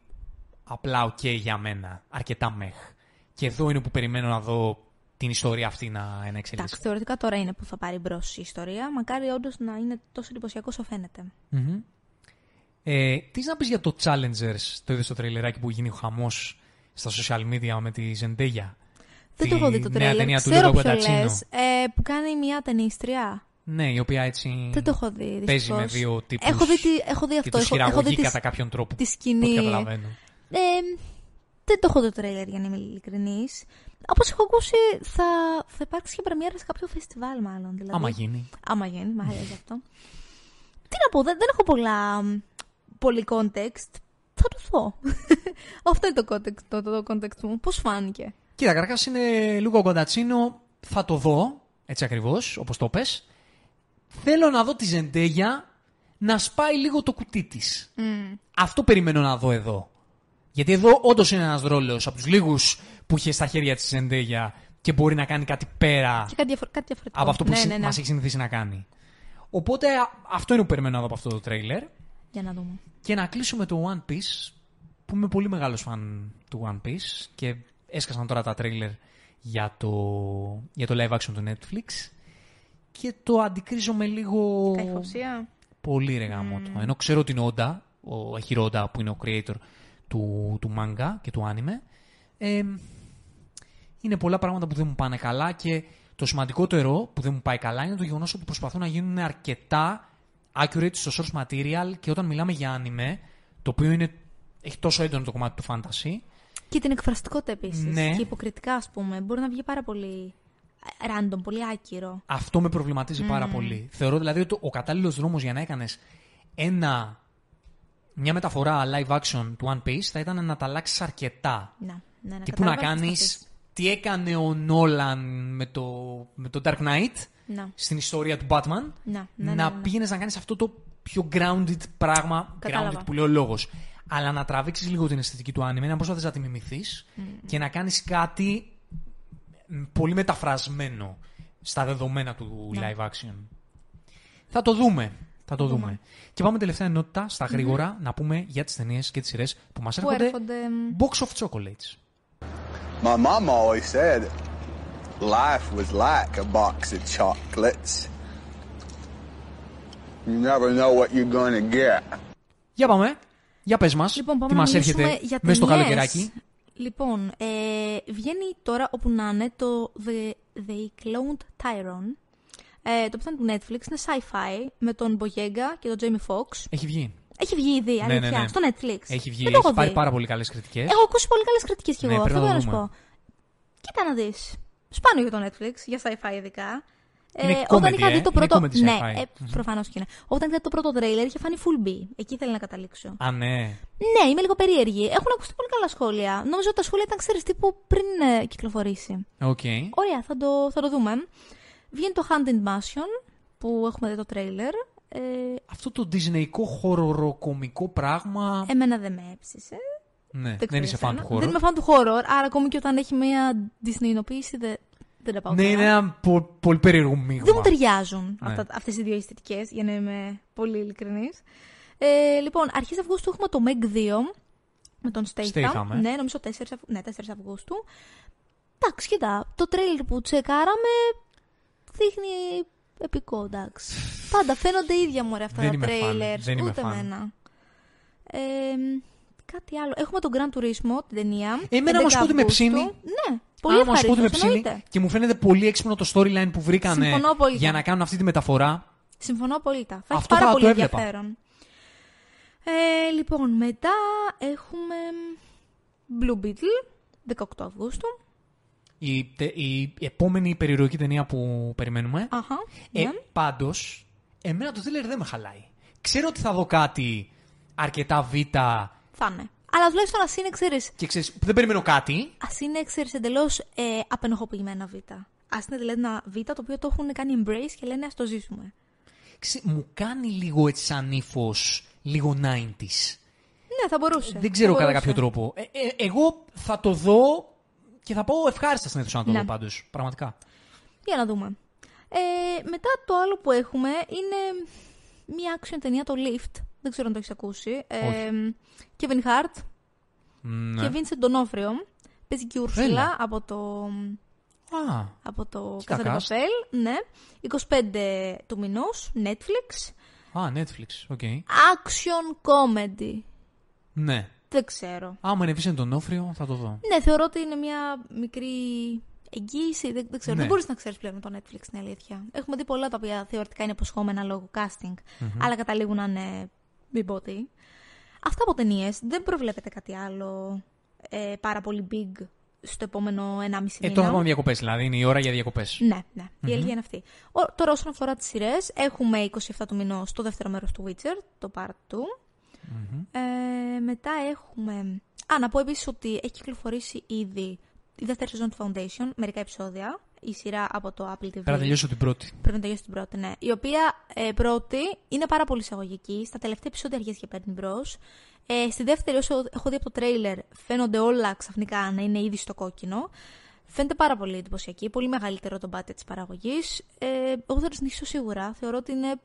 απλά οκ για μένα. Αρκετά meh. Και εδώ είναι που περιμένω να δω την ιστορία αυτή να, να εξελίσσεται. Εντάξει, θεωρητικά τώρα είναι που θα πάρει μπρος η ιστορία. Μακάρι όντως να είναι τόσο εντυπωσιακό όσο φαίνεται. Μμμ. Ε, τι να πεις για το Challengers, το είδες στο τρέιλερ άκι που γίνει ο χαμός στα social media με τη Zendaya; Δεν Τη το έχω δει το νέα τρέλερ. ταινία του Ξέρω Λούκα ποιο Guadagnino. λες, ε, που κάνει μια ταινίστρια. Ναι, η οποία έτσι Δεν το έχω δει. παίζει δυστυχώς. με δύο τύπους Έχω δει, τι- έχω δει και αυτό. τους Έχω, έχω δει χειραγωγεί τη, κατά κάποιον τρόπο. τη από ό,τι σκηνή. καταλαβαίνω. Ε, δεν το έχω δει το τρέλερ για να είμαι ειλικρινής. Όπως έχω ακούσει, θα, θα υπάρξει και πρεμιέρα σε κάποιο φεστιβάλ, μάλλον. Δηλαδή. Άμα γίνει. Άμα γίνει, μ' αρέσει αυτό. Τι να πω, δεν, δεν έχω πολλά. μ, πολύ context. Θα το δω. αυτό είναι το context, το, το, το context μου. Πώς φάνηκε; Κοίτα, καταρχάς είναι λίγο κοντατσίνο. Θα το δω, έτσι ακριβώς, όπως το πες. Θέλω να δω τη Ζεντέγια να σπάει λίγο το κουτί της. Αυτό περιμένω να δω εδώ. Γιατί εδώ όντως είναι ένας ρόλος από τους λίγους που είχε στα χέρια της Ζεντέγια και μπορεί να κάνει κάτι πέρα Και κάτι, διαφορ- κάτι διαφορετικό. από αυτό που ναι, συ- ναι, ναι. μας έχει συνηθίσει να κάνει. Οπότε α- αυτό είναι που περιμένω να δω από αυτό το τρέιλερ. Για να δούμε. Και να κλείσουμε το One Piece, που είμαι πολύ μεγάλος φαν του One Piece και έσκασαν τώρα τα τρέιλερ για το, για το live action του Netflix και το αντικρίζω με λίγο... Καϊφοψία. Πολύ ρε γάμο το. Ενώ ξέρω ότι είναι ο Oda, ο Αχιρό Oda που είναι ο creator του, του manga και του anime, ε, είναι πολλά πράγματα που δεν μου πάνε καλά και το σημαντικότερο που δεν μου πάει καλά είναι το γεγονός ότι προσπαθούν να γίνουν αρκετά accurate στο source material και όταν μιλάμε για anime, το οποίο είναι, έχει τόσο έντονο το κομμάτι του fantasy, Και την εκφραστικότητα επίσης. Ναι. Και υποκριτικά, ας πούμε. Μπορεί να βγει πάρα πολύ ε, random, πολύ άκυρο. Αυτό με προβληματίζει πάρα πολύ. Θεωρώ δηλαδή ότι ο κατάλληλος δρόμος για να έκανες ένα, μια μεταφορά live action του One Piece θα ήταν να τα αλλάξεις αρκετά. Να, ναι, να Τύπου να καταλάβω τις κάνεις θα πεις. τι έκανε ο Νόλαν με το, με το Dark Knight Να, στην ιστορία του Batman. να, ναι, ναι, να ναι, ναι. πήγαινες να κάνεις αυτό το πιο grounded πράγμα. Κατάλαβα. Grounded που λέει ο λόγος. Αλλά να τραβήξεις λίγο την αισθητική του anime, να προσπαθείς να τη μιμηθείς και να κάνεις κάτι μ, πολύ μεταφρασμένο στα δεδομένα του Ναι. live action. Θα το δούμε. Θα το δούμε. Και πάμε τελευταία ενότητα στα γρήγορα να πούμε για τις ταινίες και τις σειρές που μας Που έρχονται. έρχονται. μ, Box of Chocolates. My mom always said life was like a box of chocolates. You never know what you're gonna get. Για πάμε. Για πες μας. Λοιπόν, πάμε τι να μας μιλήσουμε έρχεται για μέσα στο ταινίες. καλοκαιράκι. Λοιπόν, ε, βγαίνει τώρα όπου να είναι το The, The Cloned Tyron. Ε, το οποίο θα είναι του Netflix, είναι sci-fi με τον Boyega και τον Jamie Foxx. Έχει βγει. Έχει βγει ήδη, αλήθεια, ναι, ναι. στο Netflix. Έχει βγει. Δεν το έχω Έχει πάρει δει. πάρα πολύ καλές κριτικές. Έχω ακούσει πολύ καλές κριτικές κι Ναι, εγώ. πρέπει αυτό να θέλω το να σου δούμε. πω. Κοίτα να δεις. Σπάνιο για το Netflix, για sci-fi ειδικά. Ε, Είναι όταν comedy, είχα ε. δει το Είναι πρώτο. comedy ναι, sci-fi. ε, προφανώς και είναι. Όταν είδα το πρώτο τρέιλερ είχε φανεί full B. Εκεί ήθελα να καταλήξω. Α, ναι. Ναι, είμαι λίγο περίεργη. Έχουν ακουστεί πολύ καλά σχόλια. Νόμιζα ότι τα σχόλια ήταν, ξέρεις, τύπου πριν ε, κυκλοφορήσει. Οκ. Ωραία, θα το, θα το δούμε. Βγαίνει το Haunted Mansion που έχουμε δει το τρέιλερ. Ε, Αυτό το disneyικό χοροροκομικό πράγμα. εμένα δεν με έψησε. ναι, Δεν, δεν ξέρω είσαι εσένα. φαν του χώρου. Δεν είμαι φαν του horror, άρα ακόμη και όταν έχει μια Disneyοποίηση δεν, δεν τα πάω Ναι, καλά. είναι ένα πο- πολύ περίεργο μείγμα. Δεν μου ταιριάζουν Ναι. αυτά, αυτές οι δύο αισθητικές, για να είμαι πολύ ειλικρινής. Ε, λοιπόν, αρχές Αυγούστου έχουμε το Meg 2 με τον Statham. Statham, ε. Ναι, νομίζω 4, Αυγ- ναι, 4 Αυγούστου. Εντάξει, κοίτα, το τρέιλερ που τσεκάραμε δείχνει επικό, εντάξει. Πάντα φαίνονται ίδια μου αυτά Δεν τα είμαι φαν, τρέιλερ. δεν είμαι Ούτε φαν. εμένα. Ε, κάτι άλλο. Έχουμε τον Gran Turismo, την ταινία. Εμένα 11 όμως πω ότι με Αυγούστου. ψήνει. Ναι, πολύ Άμα σου πω ότι με ευχαρίστως, ψήνει εννοείται. και μου φαίνεται πολύ έξυπνο το storyline που βρήκανε Συμφωνώ απόλυτα. για να κάνουν αυτή τη μεταφορά. Συμφωνώ απόλυτα. Θα έχει Αυτό πάρα θα πολύ το έβλεπα. ενδιαφέρον. Ε, λοιπόν, μετά έχουμε Blue Beetle, 18 Αυγούστου. Η, τε- η επόμενη περιρροϊκή ταινία που περιμένουμε. Αχα, Ε, ναι. πάντως, εμένα το thriller δεν με χαλάει. Ξέρω ότι θα δω κάτι αρκετά β' Θα είναι. Αλλά τουλάχιστον ας είναι, ξέρεις, και ξέρεις, δεν περιμένω κάτι. ας είναι, ξέρεις, εντελώς ε, απενοχοποιημένα β. Α είναι δηλαδή ένα β το οποίο το έχουν κάνει embrace και λένε ας το ζήσουμε. Ξε- μου κάνει λίγο έτσι σαν ύφος, λίγο 90s. Ναι, θα μπορούσε. Δεν ξέρω θα κατά μπορούσε. κάποιο τρόπο. Ε, ε, εγώ θα το δω και θα πω ευχάριστα στην αίθουσα να το Ναι. δω πάντως. Πραγματικά. Για να δούμε. Ε, μετά το άλλο που έχουμε είναι μια action ταινία, το Lift. Δεν ξέρω αν το έχεις ακούσει. Ε, Όχι. Kevin Hart Ναι. και Vincent Donofrio. Παίζει και η Ursula Έλα. από το, Α, από το Κοίτα Casa de cast. Papel. Ναι. 25 του μηνός, Netflix. α, Netflix, οκ. Action comedy. Ναι. Δεν ξέρω. Άμα είναι Vincent D'Onofrio, θα το δω. Ναι, θεωρώ ότι είναι μια μικρή εγγύηση. Δεν, δεν ξέρω. Ναι. Δεν μπορείς να ξέρεις πλέον με το Netflix, είναι αλήθεια. Έχουμε δει πολλά τα οποία θεωρητικά είναι υποσχόμενα λόγω casting, αλλά καταλήγουν να είναι μην πω τι. Αυτά από ταινίες. Δεν προβλέπετε κάτι άλλο ε, πάρα πολύ big στο επόμενο 1,5 Ε, μήνα. τώρα πάμε διακοπές, δηλαδή είναι η ώρα για διακοπές. Ναι, ναι. Η αλήθεια είναι αυτή. Ο, τώρα, όσον αφορά τις σειρές, έχουμε 27 του μηνός το δεύτερο μέρος του Witcher, το Part 2. Ε, μετά έχουμε. Α, να πω επίσης ότι έχει κυκλοφορήσει ήδη η δεύτερη σεζόν του Foundation, μερικά επεισόδια. Η σειρά από το Apple TV. Πρέπει να τελειώσω την πρώτη. Πρέπει να τελειώσει την πρώτη, ναι. Η οποία ε, πρώτη είναι πάρα πολύ εισαγωγική. Στα τελευταία επεισόδια αρχίζει και παίρνει μπρος. Ε, στη δεύτερη, όσο έχω δει από το τρέιλερ, φαίνονται όλα ξαφνικά να είναι ήδη στο κόκκινο. Φαίνεται πάρα πολύ εντυπωσιακή, πολύ μεγαλύτερο το budget της παραγωγής. Ε, εγώ θα το συνεχίσω σίγουρα. Θεωρώ ότι είναι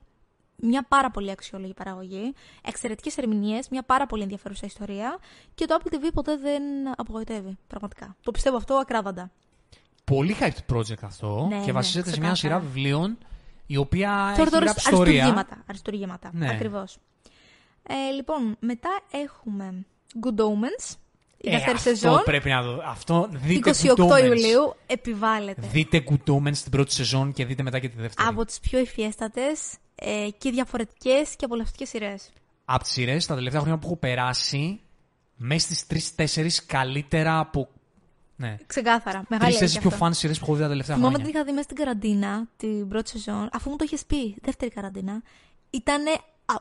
μια πάρα πολύ αξιόλογη παραγωγή. Εξαιρετικές ερμηνείες, μια πάρα πολύ ενδιαφέρουσα ιστορία. Και το Apple TV ποτέ δεν απογοητεύει, πραγματικά. Το πιστεύω αυτό ακράδαντα. Πολύ hyped project αυτό Ναι, και ναι, βασίζεται σε μια ξεκάθαρα. σειρά βιβλίων η οποία Τώρα έχει τώρα γράψει ιστορία. αριστούργήματα. αριστούργήματα. Ναι. Ακριβώς. Ε, λοιπόν, μετά έχουμε Good Omens, η Ε, δεύτερη αυτό σεζόν. πρέπει να δω. Αυτό δείτε 28 Good Omens. Ιουλίου επιβάλλεται. Δείτε Good Omens στην πρώτη σεζόν και δείτε μετά και τη δεύτερη. Από τις πιο ευφιέστατες ε, και διαφορετικές και απολαυστικές σειρές. Από τις σειρές τα τελευταία χρόνια που έχω περάσει, μέσα στις τρει-τέσσερι καλύτερα από. Ναι. Ξεκάθαρα. Μεγάλη Τρει-τέσσερι αλήθεια πιο αυτό. φαν σειρές που έχω δει τα τελευταία Θυμάμαι την χρόνια. είχα δει μέσα στην καραντίνα την πρώτη σεζόν, αφού μου το είχες πει, δεύτερη καραντίνα. Ήταν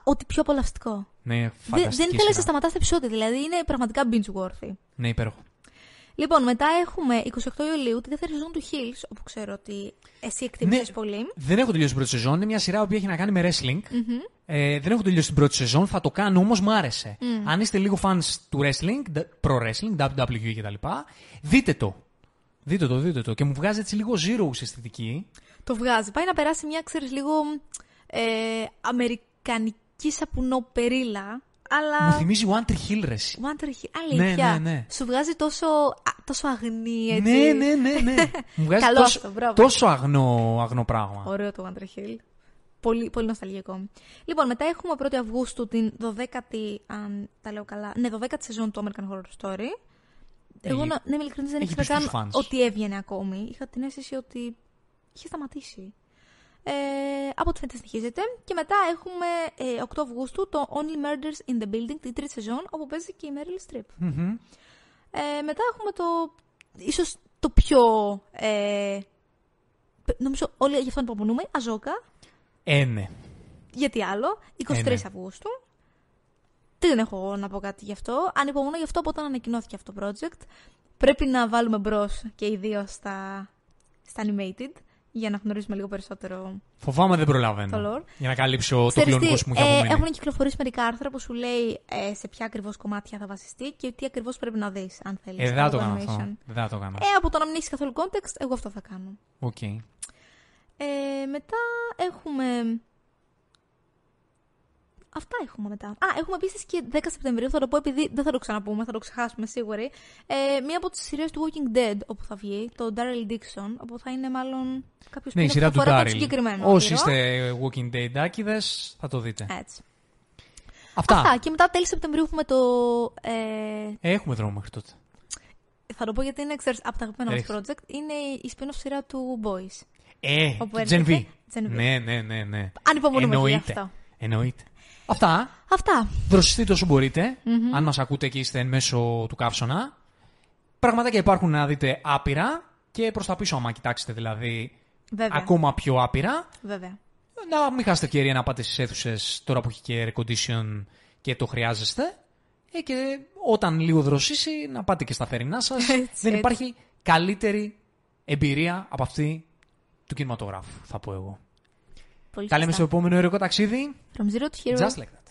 ό,τι πιο απολαυστικό. Ναι, Δεν, φανταστική δεν ήθελε να σειρά. σταματάς τα επεισόδια, δηλαδή είναι πραγματικά binge worthy. Ναι, υπέροχο. Λοιπόν, μετά έχουμε 28 Ιουλίου τη δεύτερη σεζόν του Hills, όπου ξέρω ότι εσύ εκτιμήσεις Ναι. πολύ. Δεν έχω τελειώσει την πρώτη σεζόν. Είναι μια σειρά που έχει να κάνει με wrestling. Ε, δεν έχω τελειώσει την πρώτη σεζόν. Θα το κάνω όμως μου άρεσε. Αν είστε λίγο fans του wrestling, d- pro wrestling, WWE κτλ., δείτε το. Δείτε το, δείτε το. Και μου βγάζει έτσι λίγο zero αισθητική. Το βγάζει. Πάει να περάσει μια, ξέρεις, λίγο ε, αμερικανική σαπουνοπερίλα, αλλά... Μου θυμίζει One Tree Hill, ρε, εσύ. Wonder Hill, αλήθεια. Ναι, ναι, ναι. Σου βγάζει τόσο, α, τόσο αγνή, έτσι. Ναι, ναι, ναι, ναι. μου βγάζει Καλό τόσο, αυτό, μπράβο. τόσο αγνό, αγνό πράγμα. Ωραίο το Wonder Hill. Πολύ, πολύ νοσταλγικό. Λοιπόν, μετά έχουμε 1η Αυγούστου την 12η, αν τα λέω καλά, ναι, 12η σεζόν του American Horror Story. Εγώ, Έχει- να, ναι, είμαι ειλικρινής, δεν έχει ήξερα καν πιστούς fans. ότι έβγαινε ακόμη. Είχα την αίσθηση ότι είχε σταματήσει. Ε, από ό,τι φαίνεται συνεχίζεται. Και μετά έχουμε ε, 8 Αυγούστου το Only Murders in the Building, την τρίτη σεζόν, όπου παίζει και η Meryl Streep. Μμμ. Ε, μετά έχουμε το. ίσως το πιο. Ε, π- νομίζω όλοι γι' αυτό υπομονούμε. Αζόκα. Ε, ναι. Γιατί άλλο. 23 Ε, ναι. Αυγούστου. Δεν έχω εγώ να πω κάτι γι' αυτό. Ανυπομονώ γι' αυτό από όταν ανακοινώθηκε αυτό το project. Πρέπει να βάλουμε μπρος και οι δύο στα, στα animated για να γνωρίσουμε λίγο περισσότερο Φοβάμαι δεν προλαβαίνω. Το lore. Για να καλύψω το Ξέρεις κλονικό τι, που μου είχε ε, απομείνει. έχουν κυκλοφορήσει μερικά άρθρα που σου λέει ε, σε ποια ακριβώς κομμάτια θα βασιστεί και τι ακριβώς πρέπει να δεις, αν θέλεις. Ε, δεν θα το κάνω αυτό. Δεν θα το κάνω. Ε, από το να μην έχεις καθόλου context, εγώ αυτό θα κάνω. Οκ. Ε, μετά έχουμε. Αυτά έχουμε μετά. Α, έχουμε επίσης και 10 Σεπτεμβρίου, θα το πω επειδή δεν θα το ξαναπούμε, θα το ξεχάσουμε σίγουροι. Ε, μία από τις σειρές του Walking Dead όπου θα βγει, το Daryl Dixon, όπου θα είναι μάλλον κάποιος Ναι, η σειρά του αφορά τον Daryl. συγκεκριμένο. Όσοι ήρωα. είστε Walking Dead άκηδες, θα το δείτε. Έτσι. Αυτά. Αυτά. Και μετά τέλη Σεπτεμβρίου έχουμε το. Ε, Έχουμε δρόμο μέχρι τότε. θα το πω γιατί είναι ξέρεις, από τα αγαπημένα μας Ρίχτε. project. Είναι η spin-off σειρά του Boys. Ε, Όπου Gen έρχεται. V. Gen V. Ναι, ναι, ναι, ναι. Ανυπομονούμε και γι' Εννοείται. αυτό. Εννοείται. Αυτά. Αυτά. Δροσιστείτε όσο μπορείτε. Αν μας ακούτε και είστε εν μέσω του καύσωνα. Πραγματάκια υπάρχουν να δείτε άπειρα. Και προς τα πίσω, άμα κοιτάξετε δηλαδή, Βέβαια. ακόμα πιο άπειρα. Βέβαια. Να μην χάσετε ευκαιρία να πάτε στις αίθουσες τώρα που έχει και air condition και το χρειάζεστε. Ε, και όταν λίγο δροσίσει, να πάτε και στα φερινά σας. Έτσι, Δεν έτσι. υπάρχει καλύτερη εμπειρία από αυτή του κινηματογράφου, θα πω εγώ. Πολύ Τα λέμε στο σωστά. επόμενο ερωτικό ταξίδι. From zero to hero. Just like that.